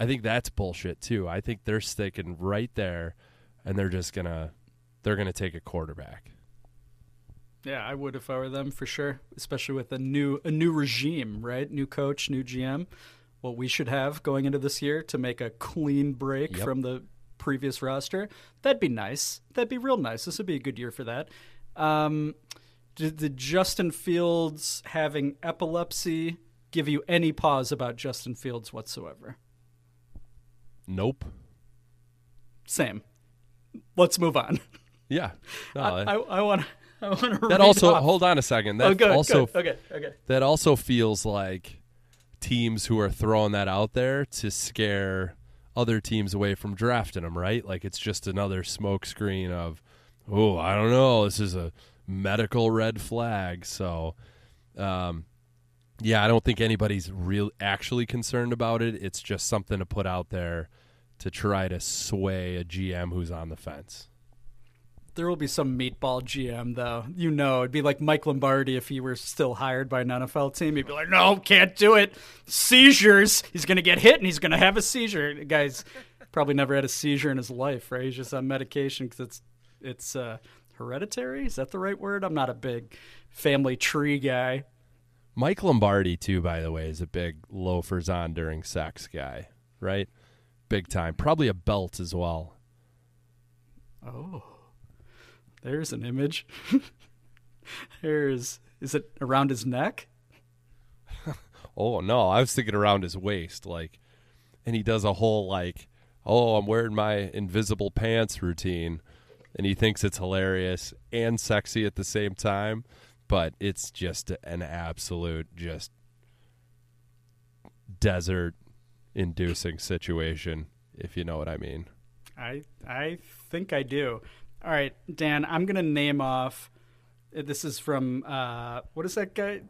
E: I think that's bullshit too. I think they're sticking right there, and they're just gonna they're gonna take a quarterback.
C: Yeah, I would if I were them for sure, especially with a new a new regime, right? New coach, new GM. What we should have going into this year to make a clean break
E: Yep.
C: from the previous roster. That'd be nice. That'd be real nice. This would be a good year for that. Um, did the Justin Fields having epilepsy give you any pause about Justin Fields whatsoever?
E: Nope.
C: Same. Let's move on.
E: Yeah. [laughs] No,
C: I, want. I want to.
E: that also hold on a second. That
C: Oh, good.
E: also
C: good. Okay. Okay.
E: that also feels like teams who are throwing that out there to scare other teams away from drafting them, right? Like it's just another smokescreen of, oh, I don't know, this is a medical red flag. So, um, yeah, I don't think anybody's real actually concerned about it. It's just something to put out there to try to sway a GM who's on the fence.
C: There will be some meatball GM though. You know, it'd be like Mike Lombardi if he were still hired by an NFL team. He'd be like, "No, can't do it. Seizures. He's gonna get hit and he's gonna have a seizure." The guy's probably never had a seizure in his life, right? He's just on medication because it's it's uh, hereditary. Is that the right word? I'm not a big family tree guy.
E: Mike Lombardi, too, by the way, is a big loafers on during sex guy, right? Big time. Probably a belt as well.
C: Oh, there's an image. [laughs] There's is it around his neck? [laughs]
E: Oh no, I was thinking around his waist, like, and he does a whole like, oh, I'm wearing my invisible pants routine, and he thinks it's hilarious and sexy at the same time, but it's just an absolute just desert inducing situation, if you know what I mean.
C: I I think I do. All right, Dan, I'm gonna name off. This is from uh, what is that guy?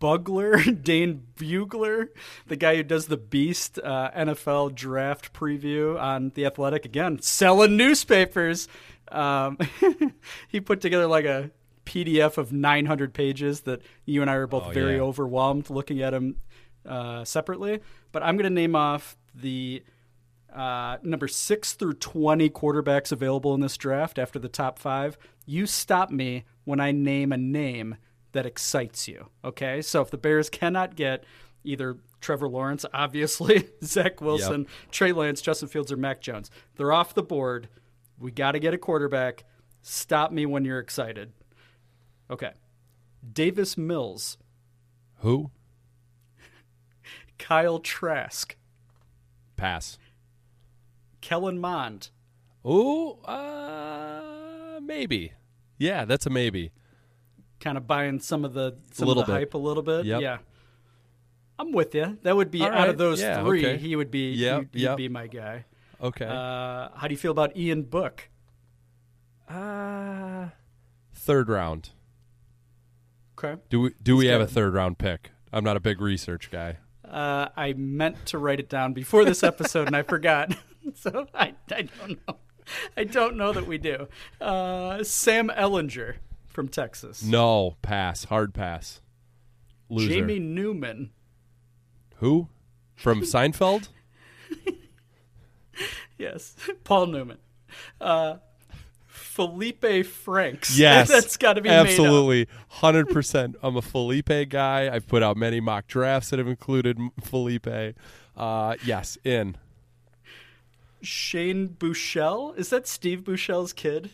C: Brugler, [laughs] Dane Brugler, the guy who does the Beast uh, NFL draft preview on The Athletic. Again, selling newspapers. Um, [laughs] he put together like a PDF of 900 pages that you and I were both
E: Oh,
C: very
E: yeah.
C: overwhelmed looking at them uh, separately. But I'm going to name off the uh, number six through 20 quarterbacks available in this draft after the top five. You stop me when I name a name that excites you. Okay. So if the Bears cannot get either Trevor Lawrence, [laughs] obviously, Zach Wilson, Trey Lance, Justin Fields, or Mac Jones, they're off the board. We got to get a quarterback. Stop me when you're excited. Okay. Davis Mills,
E: Who? [laughs]
C: Kyle Trask,
E: Pass.
C: Kellen Mond,
E: Oh, uh, maybe. Yeah, that's a maybe.
C: kind of buying some of the some
E: little
C: of the
E: bit.
C: hype a little bit.
E: Yep.
C: Yeah. I'm with you. That would be
E: All
C: out of those
E: Yeah,
C: three.
E: okay.
C: He would be.
E: Yep,
C: he'd, he'd be my guy.
E: Okay.
C: Uh, how do you feel about Ian Book?
E: Uh, third round.
C: Okay.
E: Do we do we have a third round pick? I'm not a big research guy.
C: Uh, I meant to write it down before this episode and I forgot. [laughs] so I, I don't know. I don't know that we do. Uh, Sam Ehlinger from Texas.
E: No, pass. Hard pass. Loser.
C: Jamie Newman.
E: Who? From Seinfeld? [laughs]
C: Yes. Paul Newman. Uh, Felipe Franks. [laughs]
E: Yes.
C: That's got to be.
E: Absolutely. 100%. I'm a Felipe guy. I've put out many mock drafts that have included Felipe. Uh, yes, in.
C: Shane Buechele. Is that Steve Buechele's kid?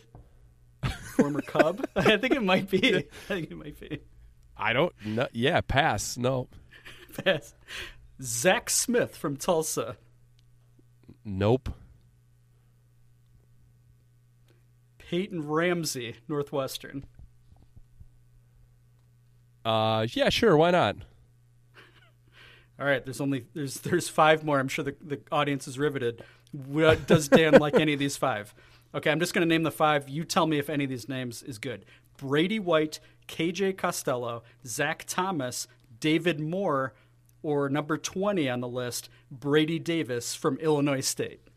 C: Former Cub? [laughs] I think it might be. I think it might be.
E: I don't. Yeah, pass. No.
C: Pass. Zach Smith from Tulsa.
E: Nope.
C: Peyton Ramsey, Northwestern.
E: Uh, yeah, sure. Why not?
C: All right, there's only there's there's five more. I'm sure the, the audience is riveted. What, does Dan like any of these five? Okay, I'm just going to name the five. You tell me if any of these names is good. Brady White, KJ Costello, Zach Thomas, David Moore, or number 20 on the list, Brady Davis from Illinois State.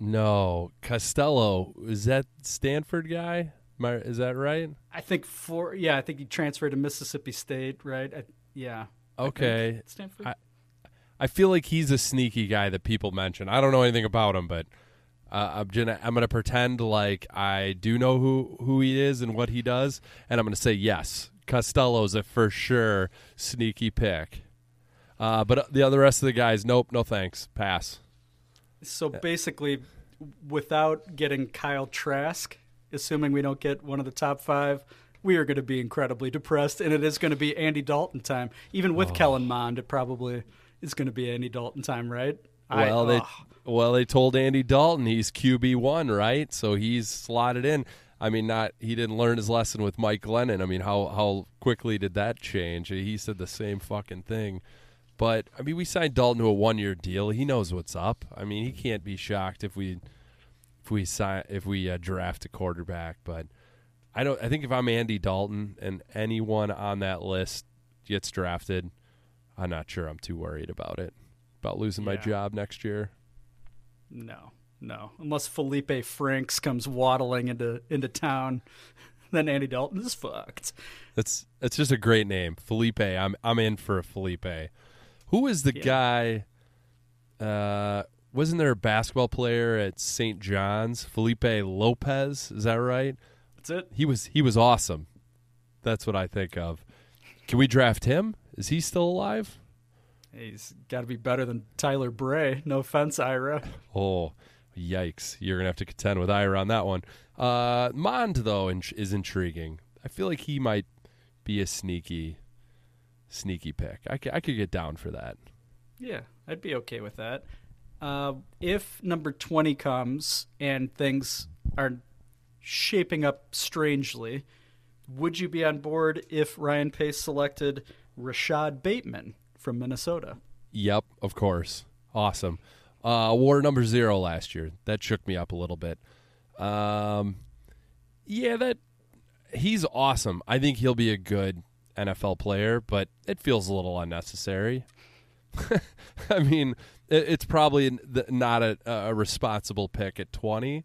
E: No, Costello is that Stanford guy? I- Is that right?
C: I think for yeah, I think he transferred to Mississippi State, right? I, yeah. I.
E: Okay.
C: Stanford.
E: I- I feel like he's a sneaky guy that people mention. I don't know anything about him, but uh, I'm gonna I'm gonna pretend like I do know who who he is and what he does, and I'm gonna say yes. Costello's a for sure sneaky pick. Uh, but the other rest of the guys, nope, no thanks, pass.
C: So basically, without getting Kyle Trask, assuming we don't get one of the top five, we are going to be incredibly depressed, and it is going to be Andy Dalton time. Even
E: Oh.
C: with Kellen Mond, it probably is going to be Andy Dalton time, right?
E: Well, they
C: ugh.
E: well they told Andy Dalton he's QB one, right? So he's slotted in. I mean, not he didn't learn his lesson with Mike Glennon. I mean, how how quickly did that change? He said the same fucking thing. But I mean, we signed Dalton to a one year deal. He knows what's up. I mean, he can't be shocked if we if we sign if we uh, draft a quarterback. But I don't. I think if I'm Andy Dalton and anyone on that list gets drafted, I'm not sure I'm too worried about it about losing my job next year.
C: No, no. Unless Felipe Franks comes waddling into into town, [laughs] then Andy Dalton is fucked.
E: That's that's just a great name, Felipe. I'm I'm in for a Felipe. Who is the
C: Yeah.
E: guy? Uh, wasn't there a basketball player at St. John's, Felipe Lopez? Is that right?
C: That's it.
E: He was he was awesome. That's what I think of. Can we draft him? Is he still alive?
C: He's got to be better than Tyler Bray. No offense, Ira.
E: Oh, yikes! You're gonna have to contend with Ira on that one. Uh, Mond though in- is intriguing. I feel like he might be a sneaky, sneaky pick. I, c- I could get down for that.
C: Yeah, I'd be okay with that. Uh, if number 20 comes and things are shaping up strangely, would you be on board if Ryan Pace selected Rashod Bateman from Minnesota?
E: Yep, of course. Awesome. Uh, wore number zero last year. That shook me up a little bit. Um, yeah, that he's awesome. I think he'll be a good NFL player, but it feels a little unnecessary. [laughs] I mean, it, it's probably not a, a responsible pick at twenty,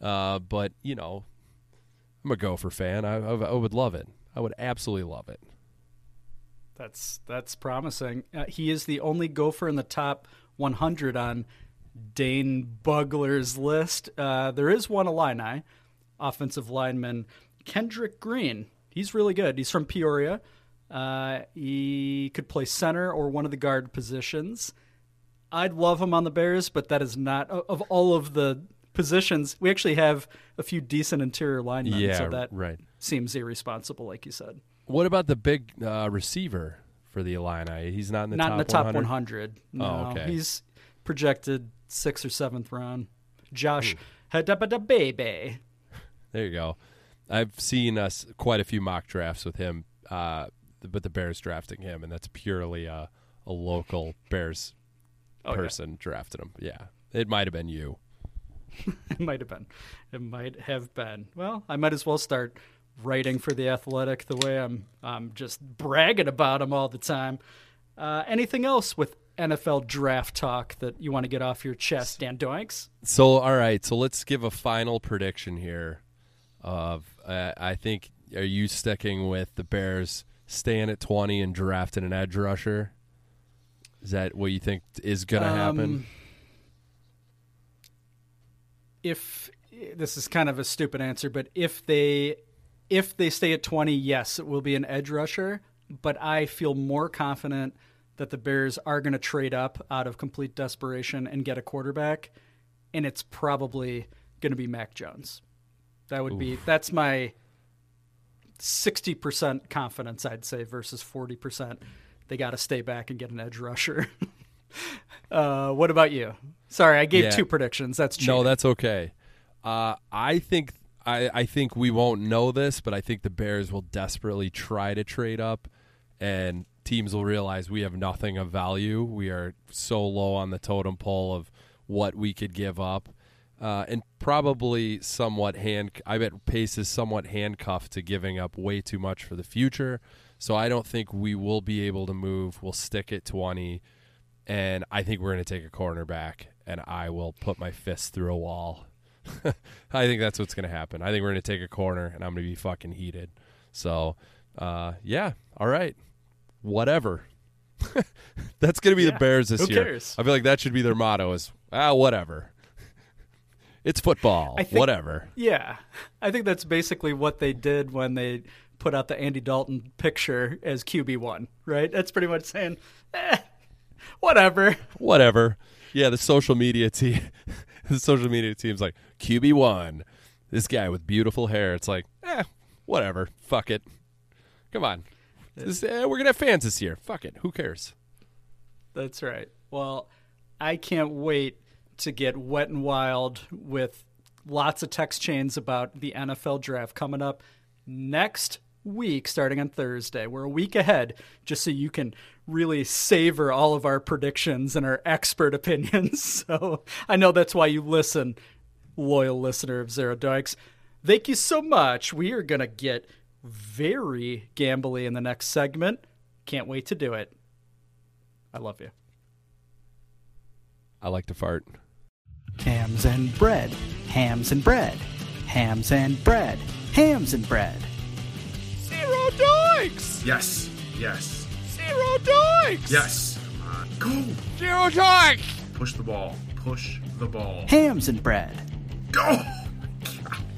E: uh, but you know, I'm a Gopher fan. I, I, I would love it. I would absolutely love it.
C: That's that's promising. Uh, he is the only gopher in the top 100 on Dane Brugler's list. Uh, there is one Illini offensive lineman, Kendrick Green. He's really good. He's from Peoria. Uh, he could play center or one of the guard positions. I'd love him on the Bears, but that is not of all of the positions. We actually have a few decent interior linemen,
E: Yeah,
C: so that
E: right.
C: seems irresponsible, like you said.
E: What about the big uh, receiver for the Illini? He's not in the
C: not
E: top
C: in the top
E: 100?
C: 100. No,
E: Oh, okay.
C: he's projected sixth or seventh round. Josh Hadabada baby.
E: There you go. I've seen us quite a few mock drafts with him, uh, but the Bears drafting him, and that's purely a, a local Bears
C: Oh, yeah.
E: person drafted him. Yeah, it might have been you. [laughs]
C: It might have been. It might have been. Well, I might as well start writing for the Athletic the way I'm. I'm just bragging about him all the time. Uh, anything else with NFL draft talk that you want to get off your chest, Dan Doinks?
E: So, all right. So let's give a final prediction here. Of uh, I think are you sticking with the Bears staying at twenty and drafting an edge rusher? Is that what you think is going to happen?
C: Um, If this is kind of a stupid answer, but if they if they stay at 20, yes, it will be an edge rusher, but I feel more confident that the Bears are going to trade up out of complete desperation and get a quarterback, and it's probably going to be Mac Jones. That would be that's my 60% confidence I'd say versus 40%. They got to stay back and get an edge rusher. [laughs] uh, what about you? Sorry, I gave
E: Yeah.
C: two predictions. That's cheating.
E: No, that's okay. Uh, I think I, I think we won't know this, but I think the Bears will desperately try to trade up, and teams will realize we have nothing of value. We are so low on the totem pole of what we could give up, uh, and probably somewhat hand. I bet Pace is somewhat handcuffed to giving up way too much for the future. So I don't think we will be able to move. We'll stick at twenty and I think we're going to take a cornerback and I will put my fist through a wall. [laughs] I think that's what's going to happen. I think we're going to take a corner, and I'm going to be fucking heated. So, uh, yeah, all right, whatever. [laughs] that's going to be
C: Yeah,
E: the Bears this
C: who
E: year.
C: cares?
E: I feel like that should be their motto: is ah, whatever. It's football.
C: Think-
E: whatever.
C: Yeah, I think that's basically what they did when they put out the Andy Dalton picture as QB one. Right? That's pretty much saying, eh, whatever.
E: whatever. Yeah, the social media team, [laughs] the social media team's like QB one, this guy with beautiful hair. It's like, eh, whatever. Fuck it. Come on, This- eh, we're gonna have fans this year. Fuck it. Who cares?
C: That's right. Well, I can't wait to get wet and wild with lots of text chains about the NFL draft coming up next week, starting on Thursday. We're a week ahead, just so you can really savor all of our predictions and our expert [laughs] opinions. So I know that's why you listen, loyal listener of Zero Doinks. Thank you so much. We are going to get very gambly in the next segment. Can't wait to do it. I love you.
E: I like to fart.
C: Hams and bread, hams and bread, hams and bread, hams and bread.
E: Zero doinks.
F: Yes. Yes.
E: Zero doinks.
F: Yes. Come on. Go.
E: Zero doinks.
F: Push the ball. Push the ball.
C: Hams and bread.
F: Go.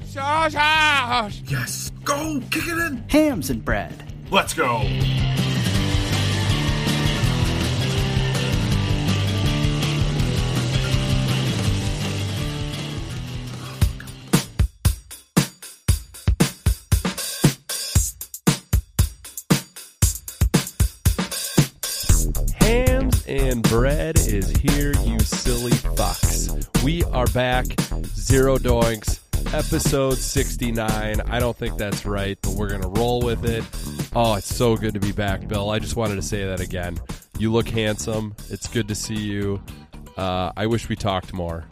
E: Sausage.
F: Yes. Go. Kick it in.
C: Hams and bread.
F: Let's go.
E: And bread is here, you silly fucks. We are back. Zero doinks. Episode 69. I don't think that's right, but we're going to roll with it. Oh, it's so good to be back, Bill. I just wanted to say that again. You look handsome. It's good to see you. Uh, I wish we talked more.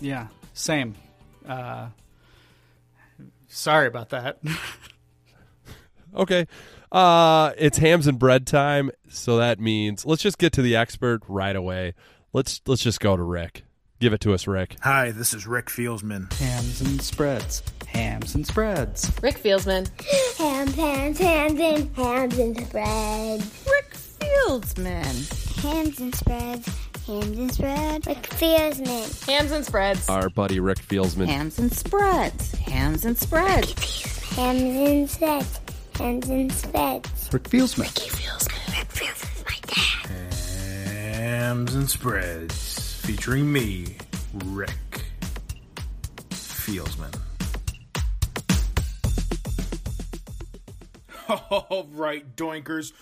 C: Yeah, same. Uh, sorry about that. [laughs]
E: Okay. Uh, it's hams and bread time, so that means let's just get to the expert right away. Let's let's just go to Rick. Give it to us, Rick.
F: Hi, this is Rick Fieldsman.
C: hams and spreads. Hams and spreads.
G: Rick Fieldsman.
H: Hams, hams, hams, and hams and spreads.
G: Rick Fieldsman.
H: Hams and spreads. Hams and spreads. Rick Fieldsman.
G: Hams and spreads.
E: Our buddy Rick Fieldsman.
G: Hams and spreads. Hams and spreads.
H: Hams and spreads. Hams and spreads.
C: Rick Fieldsman.
H: Rick Fieldsman's my dad.
F: Hams and Spreads, featuring me, Rick Fieldsman. [laughs] All right, doinkers,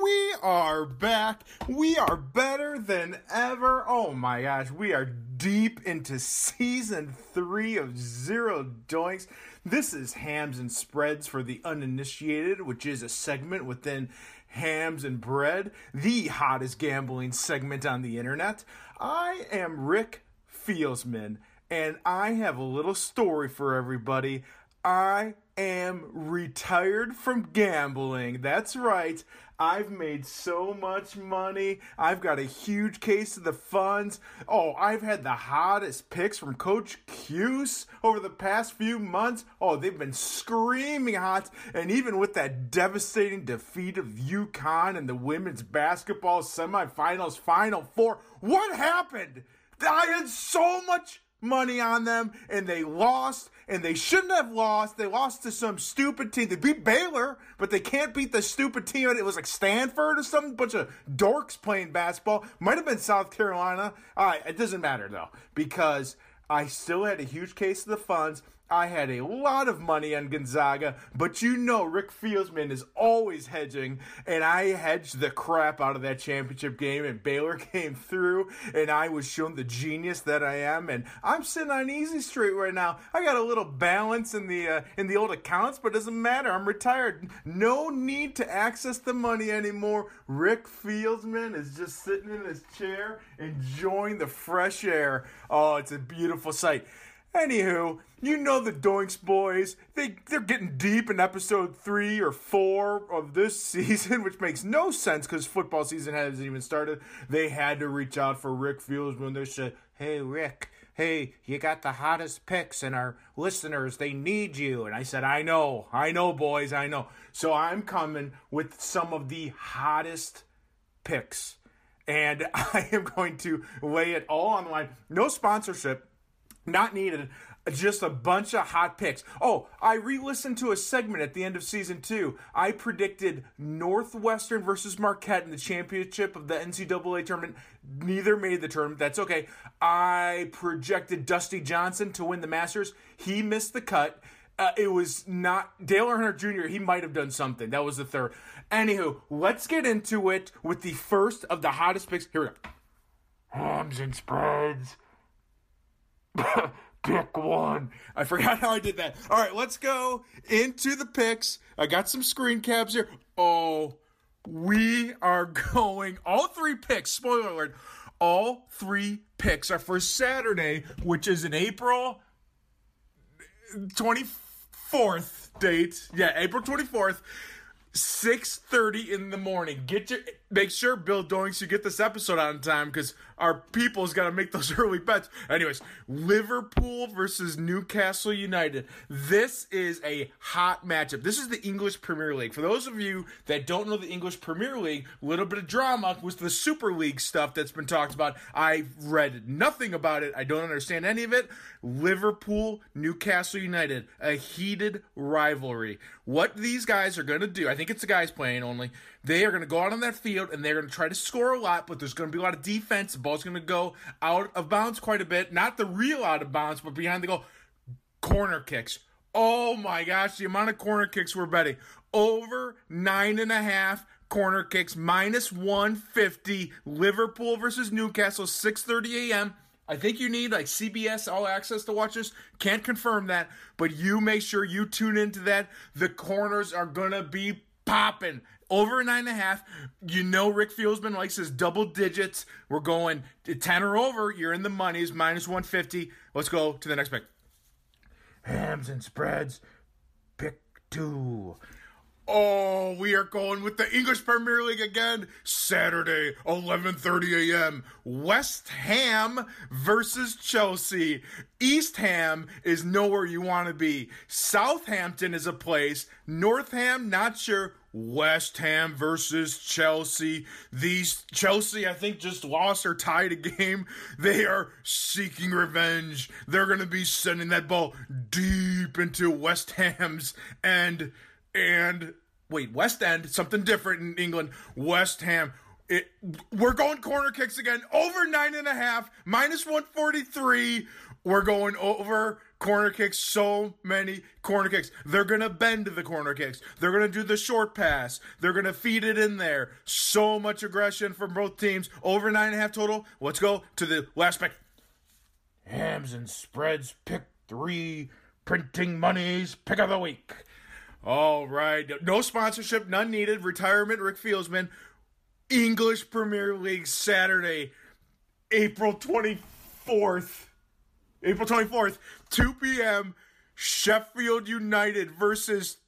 F: we are back. We are better than ever. Oh my gosh, we are deep into season three of Zero Doinks. This is Hams and Spreads for the Uninitiated, which is a segment within Hams and Bread, the hottest gambling segment on the internet. I am Rick Fieldsman, and I have a little story for everybody. I am retired from gambling. That's right. I've made so much money. I've got a huge case of the funds. Oh, I've had the hottest picks from Coach Cuse over the past few months. Oh, they've been screaming hot. And even with that devastating defeat of UConn in the women's basketball semifinals, final four, what happened? I had so much money on them and they lost and they shouldn't have lost. They lost to some stupid team. They beat Baylor, but they can't beat the stupid team. It was like Stanford or some bunch of dorks playing basketball. Might have been South Carolina. All right, it doesn't matter though because I still had a huge case of the funds. I had a lot of money on Gonzaga, but you know Rick Fieldsman is always hedging, and I hedged the crap out of that championship game, and Baylor [laughs] came through, and I was shown the genius that I am, and I'm sitting on easy street right now. I got a little balance in the uh, in the old accounts, but it doesn't matter. I'm retired. No need to access the money anymore. Rick Fieldsman is just sitting in his chair, enjoying the fresh air. Oh, it's a beautiful sight. Anywho, you know the Doinks boys. They they're getting deep in episode three or four of this [laughs] season, which makes no sense because football season hasn't even started. They had to reach out for Rick Fields when they said, "Hey Rick, hey, you got the hottest picks, and our listeners they need you." And I said, "I know, I know, boys, I know." So I'm coming with some of the hottest picks, and [laughs] I am going to lay it all on the line. No sponsorship not needed. Just a bunch of hot picks. Oh, I re listened to a segment at the end of season two. I predicted Northwestern versus Marquette in the championship of the NCAA tournament. Neither made the tournament. That's okay. I projected Dusty Johnson to win the Masters. He missed the cut. Uh, it was not Dale Earnhardt Jr. He might have done something. That was the third. Anywho, let's get into it with the first of the hottest picks. Here we go. Hams and spreads. [coughs] Pick one. I forgot how I did that. All right, let's go into the picks. I got some screen caps here. Oh, we are [laughs] going. All three picks, spoiler alert, all three picks are for Saturday, which is in April 24th date. Yeah, April 24th. 6:30 in the morning. Get your make sure Bill Doinks you get this episode on time because our people's got to make those [laughs] early bets. Anyways, Liverpool versus Newcastle United. This is a hot matchup. This is the English Premier League. For those of you that don't know the English Premier League, a little bit of drama was the Super League stuff that's been talked about. I read nothing about it. I don't understand any of it. Liverpool Newcastle United, a heated rivalry. What these guys are going to do, I think it's the guys playing only. They are going to go out on that field and they're going to try to score a lot, but there's going to be a lot of defense. The ball's going to go out of bounds quite a bit. Not the real out of bounds, but behind the goal. Corner kicks. Oh my gosh, the amount of corner kicks we're betting. Over nine and a half corner kicks, minus 150. Liverpool versus Newcastle, 6.30 a.m. I think you need like CBS All Access to watch this. Can't confirm that, but you make sure you tune into that. The corners are gonna be popping over nine and a half. You know Rick Fieldsman likes his double digits. We're going ten or over. You're in the money's minus one fifty. Let's go to the next pick. Hams and spreads. Pick two. Oh, we are going with the English Premier League again. Saturday, 11:30 a.m. West Ham versus Chelsea. East Ham is nowhere you want to be. Southampton is a place. North Ham, not sure. West Ham versus Chelsea. These Chelsea, I think, just lost or tied a game. [laughs] They are seeking revenge. They're going to be sending that ball deep into West Ham's and and wait, West End, something different in England. West Ham. It, we're going corner kicks again. Over nine and a half, minus 143. We're going over corner kicks. So many corner kicks. They're going to bend the corner kicks. They're going to do the short pass. They're going to feed it in there. So much aggression from both teams. Over nine and a half total. Let's go to the last pick. Hams and spreads. Pick three. Printing monies. Pick of the week. All right. No sponsorship, none needed. Retirement, Rick Fieldsman. English Premier League Saturday, April 24th. April 24th, 2 p.m. Sheffield United versus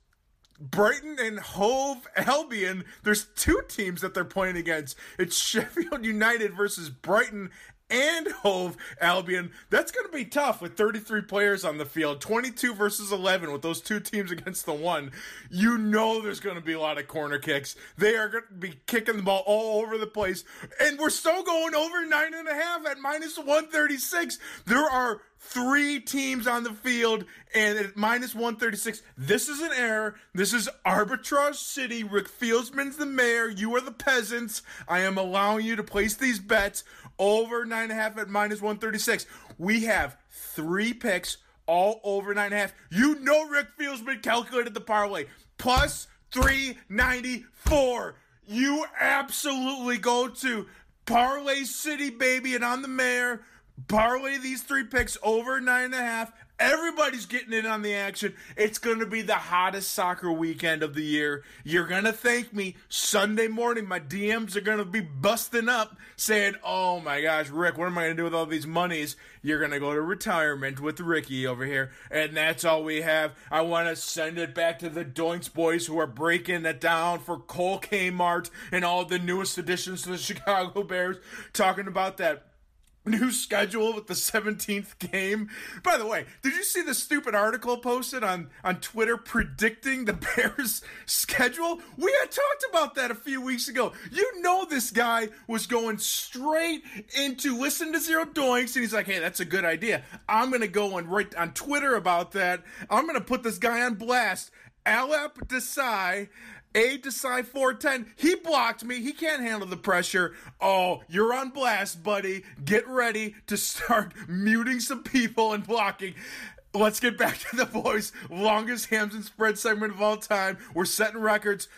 F: Brighton and Hove Albion. There's two teams that they're playing against. It's [laughs] Sheffield United versus Brighton and Hove Albion. That's going to be tough with 33 players on the field, 22 versus 11 with those two teams against the one. You know there's going to be a lot of corner kicks. They are going to be kicking the ball all over the place. And we're still going over nine and a half at minus 136. There are three teams on the field and at minus 136. This is an error. This is arbitrage city. Rick Fieldsman's the mayor. You are the peasants. I am allowing you to place these bets over nine and a half at minus 136. We have three picks all over nine and a half. You know Rick Fieldsman calculated the parlay. Plus 394. You absolutely go to Parlay City, baby, and on the mayor. Parlay these three picks over nine and a half Everybody's getting in on the action. It's going to be the hottest soccer weekend of the year. You're going to thank me Sunday morning. My DMs are going to be busting up saying, Oh my gosh, Rick, what am I going to do with all these monies? You're going to go to retirement with Ricky over here. And that's all we have. I want to send it back to the Doinks boys who are breaking it down for Cole Kmet and all the newest additions to the [laughs] Chicago Bears, talking about that new schedule with the 17th game. By the way, did you see the stupid article posted on on Twitter predicting the [laughs] Bears schedule? We had talked about that a few weeks ago. You know this guy was going straight into listen to Zero Doinks and he's like, "Hey, that's a good idea. I'm going to go and write on Twitter about that. I'm going to put this guy on blast." Alep Desai a Desai 410. He blocked me. He can't handle the pressure. Oh, you're on blast, buddy. Get ready to start [laughs] muting some people and blocking. Let's get back to the boys. Longest hams and spread segment of all time. We're setting records.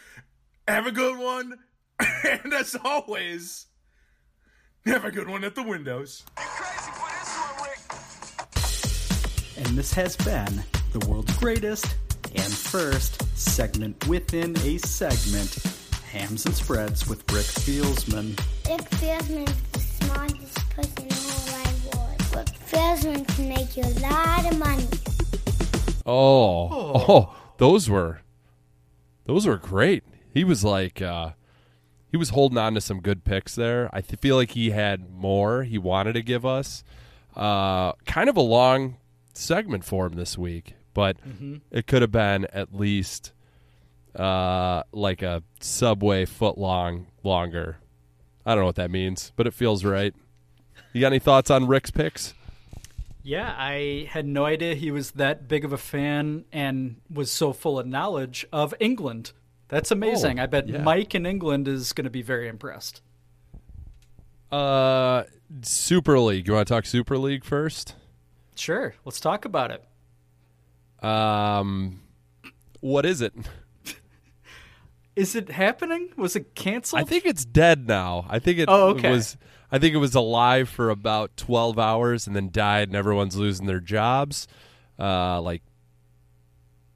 F: Have a good one. [laughs] And as always, have a good one at the windows.
C: And this has been the world's greatest and first segment within a segment Hams and Spreads with Rick Fieldsman.
H: Rick Fieldman is the smartest person in the whole wide world. Rick Fieldman can make you a lot of money.
E: Oh, oh, those were those were great. He was like uh he was holding on to some good picks there. I th- feel like he had more he wanted to give us. Uh kind of a long segment for him this week, but it could have been at least uh like a subway foot long longer. I don't know what that means, but it feels right. You got any thoughts on Rick's picks?
C: Yeah, I had no idea he was that big of a fan and was so full of knowledge of England. That's amazing.
E: Oh,
C: I bet
E: yeah.
C: Mike in England is going to be very impressed.
E: Uh Super League. You want to talk Super League first?
C: Sure, let's talk about it.
E: Um, what is it?
C: Is it happening? Was it canceled?
E: I think it's dead now. I think it
C: Oh, okay.
E: was. I think it was alive for about twelve hours and then died, and everyone's losing their jobs. Uh, like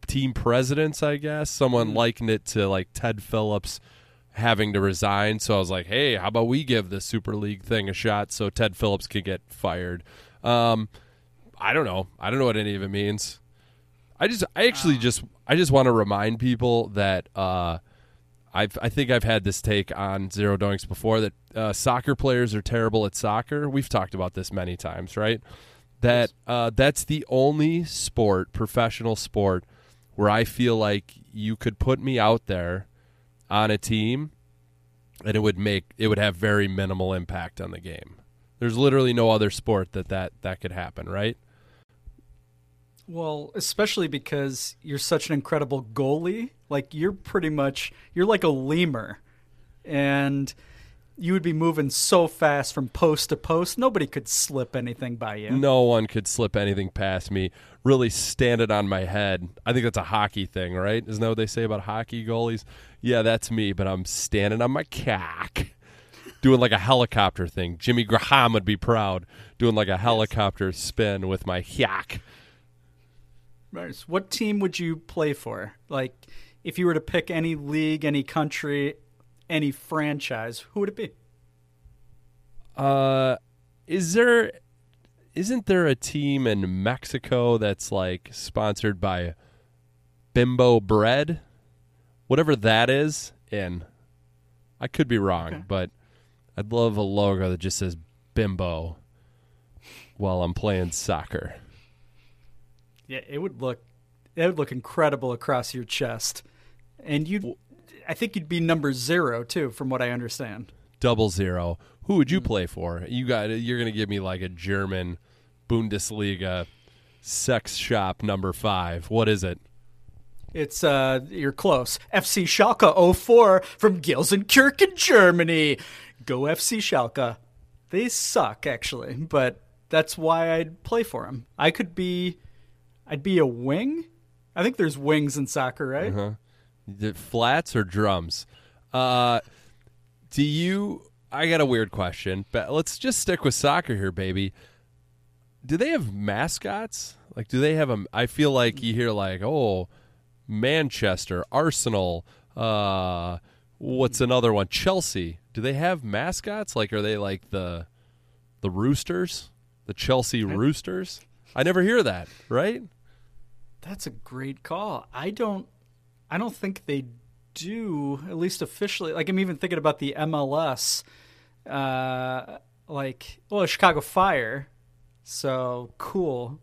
E: team presidents, I guess. Someone likened it to like Ted Phillips having to resign. So I was like, hey, how about we give the Super League thing a shot so Ted Phillips could get fired? Um, I don't know. I don't know what any of it means. I just, I actually just, I just want to remind people that uh, I've, I think I've had this take on Zero Doinks before that uh, soccer players are terrible at soccer. We've talked about this many times, right? That uh, that's the only sport, professional sport, where I feel like you could put me out there on a team, and it would make it would have very minimal impact on the game. There's literally no other sport that that, that could happen, right?
C: Well, especially because you're such an incredible goalie. Like you're pretty much you're like a lemur, and you would be moving so fast from post to post. Nobody could slip anything by you.
E: No one could slip anything past me. Really stand it on my head. I think that's a hockey thing, right? Isn't that what they say about hockey goalies? Yeah, that's me, but I'm standing on my cock. Doing like a helicopter thing. Jimmy Graham would be proud. Doing like a helicopter spin with my yak.
C: Right. What team would you play for? Like, if you were to pick any league, any country, any franchise, who would it be?
E: Uh, is there? Isn't there a team in Mexico that's like sponsored by Bimbo Bread, whatever that is? In, I could be wrong,
C: Okay.
E: but I'd love a logo that just says Bimbo while I'm playing soccer.
C: Yeah, it would look it would look incredible across your chest, and you, I think you'd be number zero too, from what I understand.
E: Double zero. Who would you play for? You got. You're gonna give me like a German Bundesliga sex shop number five. What is it?
C: It's uh, you're close. FC Schalke 04 from Gelsenkirchen, Germany. Go FC Schalke. They suck actually, but that's why I'd play for them. I could be, I'd be a wing. I think there's wings in soccer, right?
E: Uh-huh. The flats or drums? Uh, do you? I got a weird question, but let's just stick with soccer here, baby. do they have mascots? Like, do they have a? I feel like you hear like, oh, Manchester, Arsenal. Uh, what's another one? Chelsea. Do they have mascots? Like, are they like the the Roosters, the Chelsea Roosters? I never hear that. Right?
C: That's a great call. I don't I don't think they do, at least officially. Like I'm even thinking about the MLS uh like well, Chicago Fire. So cool.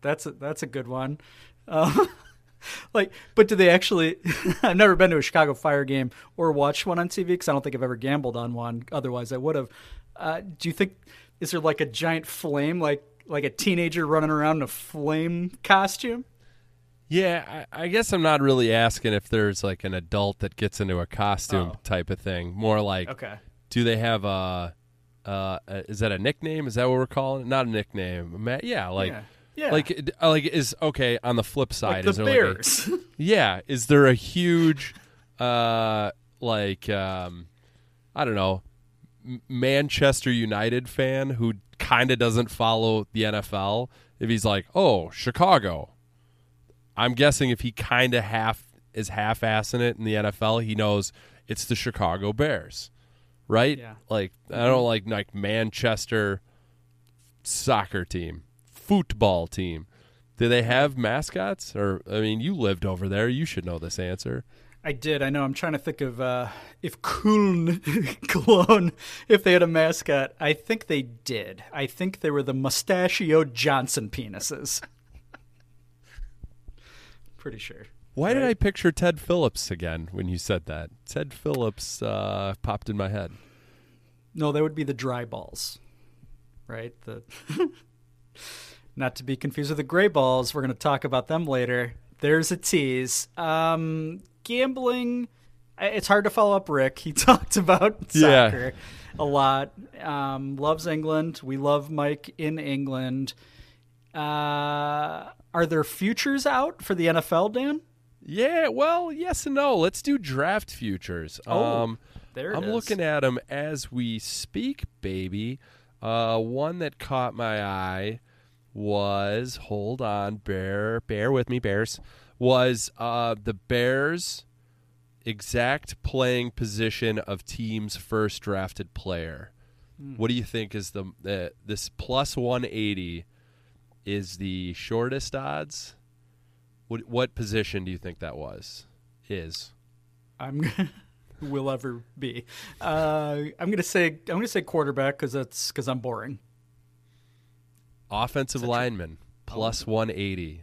C: That's a that's a good one. Uh, [laughs] like, but do they actually? [laughs] I've never been to a Chicago Fire game or watched one on TV because I don't think I've ever gambled on one. Otherwise, I would have. Uh, do you think is there like a giant flame, like like a teenager running around in a flame costume?
E: Yeah, I, I guess I'm not really asking if there's like an adult that gets into a costume
C: Oh.
E: type of thing. More like,
C: Okay.
E: do they have a? Uh, uh, is that a nickname? Is that what we're calling it? Not a nickname. Yeah, like,
C: Yeah. Yeah.
E: like, like is okay. On the flip side,
C: Like the
E: is there
C: Bears.
E: like a, [laughs] yeah? Is there a huge, uh, like, um, I don't know, Manchester United fan who kind of doesn't follow the NFL? If he's like, oh, Chicago, I'm guessing if he kind of half is half assing it in the NFL, he knows it's the Chicago Bears, right?
C: Yeah.
E: Like I don't like like Manchester soccer team, football team. Do they have mascots? Or I mean, you lived over there, you should know this answer.
C: I did. I know. I'm trying to think of uh, if Köln [laughs] Cologne, if they had a mascot. I think they did. I think they were the Mustachio Johnson penises. Pretty sure.
E: Why did I picture Ted Phillips again when you said that? Ted Phillips uh, popped in my head.
C: No, they would be the dry balls, right? The [laughs] not to be confused with the gray balls. We're going to talk about them later. There's a tease. Um, gambling. It's hard to follow up. Rick. He [laughs] talked about
E: Yeah.
C: soccer a lot. Um, loves England. We love Mike in England. Uh, are there futures out for the NFL, Dan?
E: Yeah, well, yes and no. Let's do draft futures.
C: Oh,
E: um,
C: there it
E: I'm
C: is.
E: looking at them as we speak, baby. Uh, one that caught my eye was hold on, bear, bear with me, Bears. Was uh, the Bears' exact playing position of team's first drafted player?
C: Hmm.
E: What do you think is the, the this plus 180 is the shortest odds? What what position do you think that was? Is
C: I'm [laughs] will ever be. Uh, I'm gonna say I'm gonna say quarterback because that's because I'm boring.
E: offensive lineman plus 180.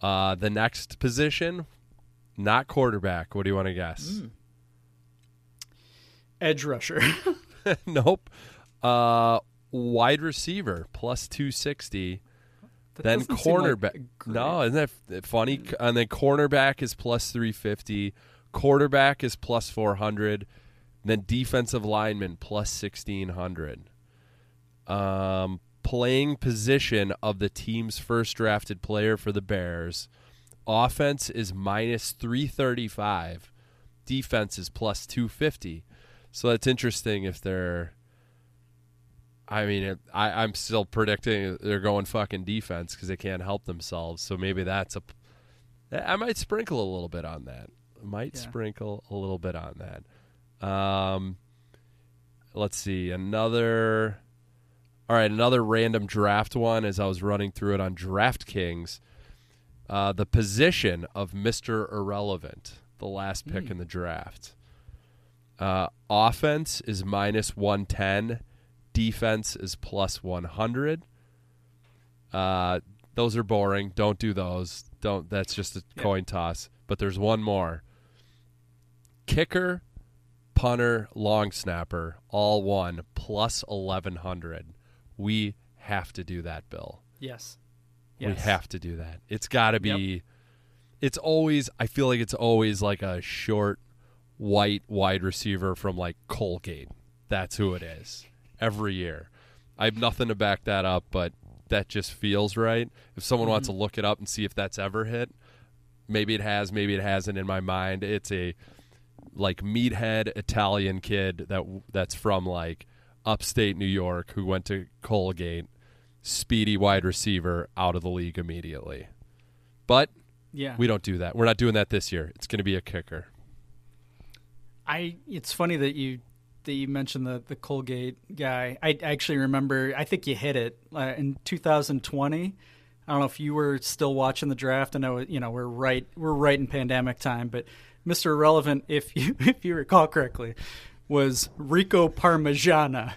E: Uh, the next position, not quarterback. What do you want to guess?
C: Edge rusher. [laughs]
E: nope. Uh, wide receiver plus 260.
C: That
E: then
C: doesn't like
E: cornerback. no, isn't that funny? And then cornerback is plus 350. Quarterback is plus 400. Then defensive lineman plus 1600. Um, playing position of the team's first drafted player for the Bears. Offense is minus 335. Defense is plus 250. So that's interesting if they're I mean, it, I, I'm still predicting they're going fucking defense because they can't help themselves. So maybe that's a. I might sprinkle a little bit on that. Might
C: Yeah.
E: sprinkle a little bit on that. Um, let's see another. All right, another random draft one. As I was running through it on DraftKings, uh, the position of Mister Irrelevant, the last pick in the draft. Uh, offense is minus 110. Defense is plus 100. Uh, those are boring. Don't do those. Don't. That's just a coin toss. But there's one more. Kicker, punter, long snapper, all one plus 1100. We have to do that, Bill.
C: yes.
E: We have to do that. It's got to be. It's always. I feel like it's always like a short, white wide receiver from like Colgate. That's who it is every year. I have nothing to back that up, but that just feels right. If someone wants to mm-hmm. look it up and see if that's ever hit, maybe it has, maybe it hasn't. In my mind, it's a like meathead Italian kid that that's from like upstate New York who went to Colgate speedy wide receiver out of the league immediately. But
C: Yeah.
E: we don't do that. We're not doing that this year. It's going to be a kicker.
C: I it's funny that you that you mentioned the the Colgate guy. I actually remember. I think you hit it uh, in 2020. I don't know if you were still watching the draft. I know you know we're right we're right in pandemic time, but Mr. Irrelevant, if you [laughs] if you recall correctly, was Rico Parmigiana,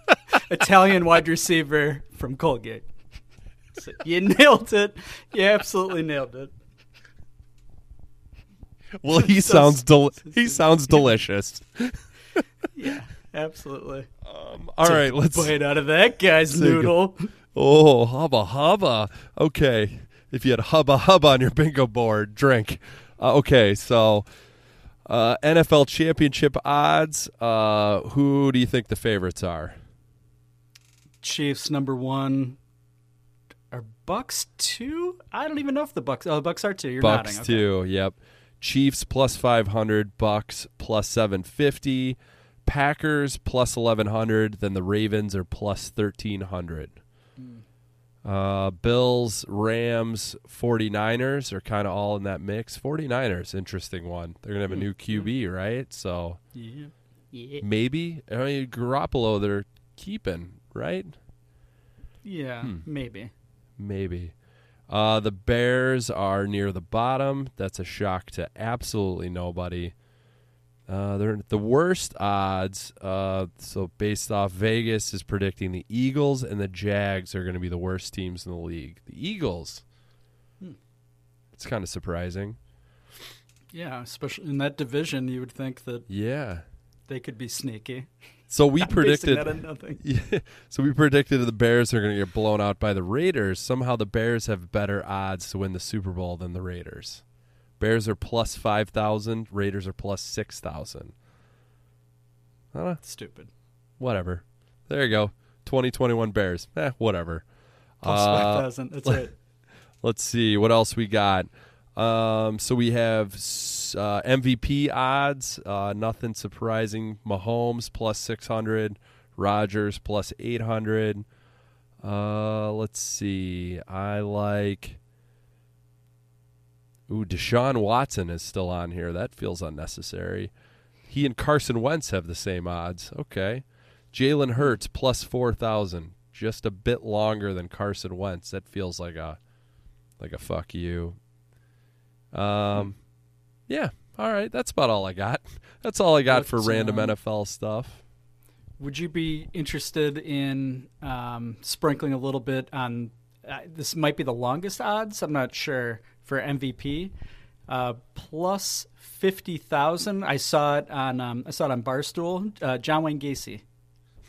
C: [laughs] Italian wide receiver from Colgate. So you [laughs] nailed it. You absolutely nailed it.
E: Well, he sounds del- he sounds delicious. [laughs]
C: Yeah, absolutely.
E: Um, all right, let's
C: bite out of that guy's noodle.
E: Oh, hubba hubba. Okay. If you had hubba hubba on your bingo board, drink. Uh, okay, so uh, NFL championship odds. Uh, who do you think the favorites are?
C: Chiefs number one. Are Bucks two? I don't even know if the Bucks. Oh, Bucks are two. You're
E: Bucks
C: nodding. Okay.
E: two. Yep. Chiefs plus five hundred. Bucks plus seven fifty. Packers plus eleven hundred. Then the Ravens are plus thirteen hundred. Uh, Bills, Rams, 49ers are kind of all in that mix. 49ers, interesting one. They're going to have a new QB, right? So
C: Yeah. Yeah.
E: maybe. I mean, Garoppolo, they're keeping, right?
C: Yeah.
E: Hmm.
C: Maybe.
E: Maybe. Uh, the Bears are near the bottom. That's a shock to absolutely nobody. Uh, they're the worst odds. Uh, so based off Vegas is predicting the Eagles and the Jags are going to be the worst teams in the league. The Eagles.
C: Hmm.
E: It's kind of surprising.
C: Yeah. Especially in that division, you would think that
E: Yeah.
C: they could be sneaky.
E: So we [laughs] predicted.
C: that nothing. [laughs]
E: Yeah, so we predicted the Bears are going to get blown out by the Raiders. Somehow the Bears have better odds to win the Super Bowl than the Raiders. Bears are plus five thousand. Raiders are plus six thousand. Uh,
C: Stupid.
E: whatever. There you go. Twenty twenty one Bears. Eh, whatever.
C: Plus
E: Uh,
C: five thousand. That's right. [laughs]
E: Let's see what else we got. Um, so we have uh, MVP odds. Uh, nothing surprising. Mahomes plus six hundred. Rodgers plus eight hundred. Uh, let's see. I like. Ooh, Deshaun Watson is still on here. That feels unnecessary. He and Carson Wentz have the same odds. Okay. Jalen Hurts plus four thousand. Just a bit longer than Carson Wentz. That feels like a like a fuck you. Um, yeah. All right. That's about all I got. [laughs] That's all I got for random
C: um,
E: NFL stuff.
C: Would you be interested in um, sprinkling a little bit on? Uh, this might be the longest odds. I'm not sure for MVP. Uh, plus fifty thousand. I saw it on. Um, I saw it on Barstool. Uh, John Wayne Gacy.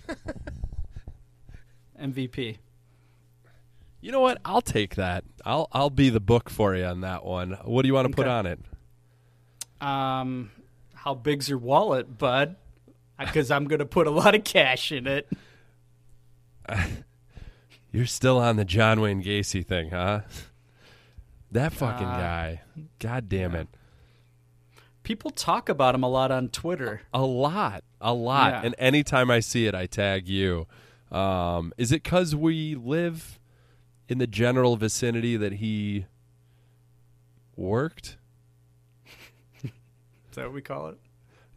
C: [laughs] MVP.
E: You know what? I'll take that. I'll I'll be the book for you on that one. What do you want to put
C: Okay.
E: on it?
C: Um, how big's your wallet, bud? Because I'm going to put a lot of cash in it. [laughs]
E: You're still on the John Wayne Gacy thing, huh? That fucking
C: Uh,
E: guy. God damn it.
C: People talk about him a lot on Twitter.
E: A lot, a lot.
C: Yeah.
E: And anytime I see it, I tag you. Um, is it because we live in the general vicinity that he worked? [laughs]
C: Is that what we call it?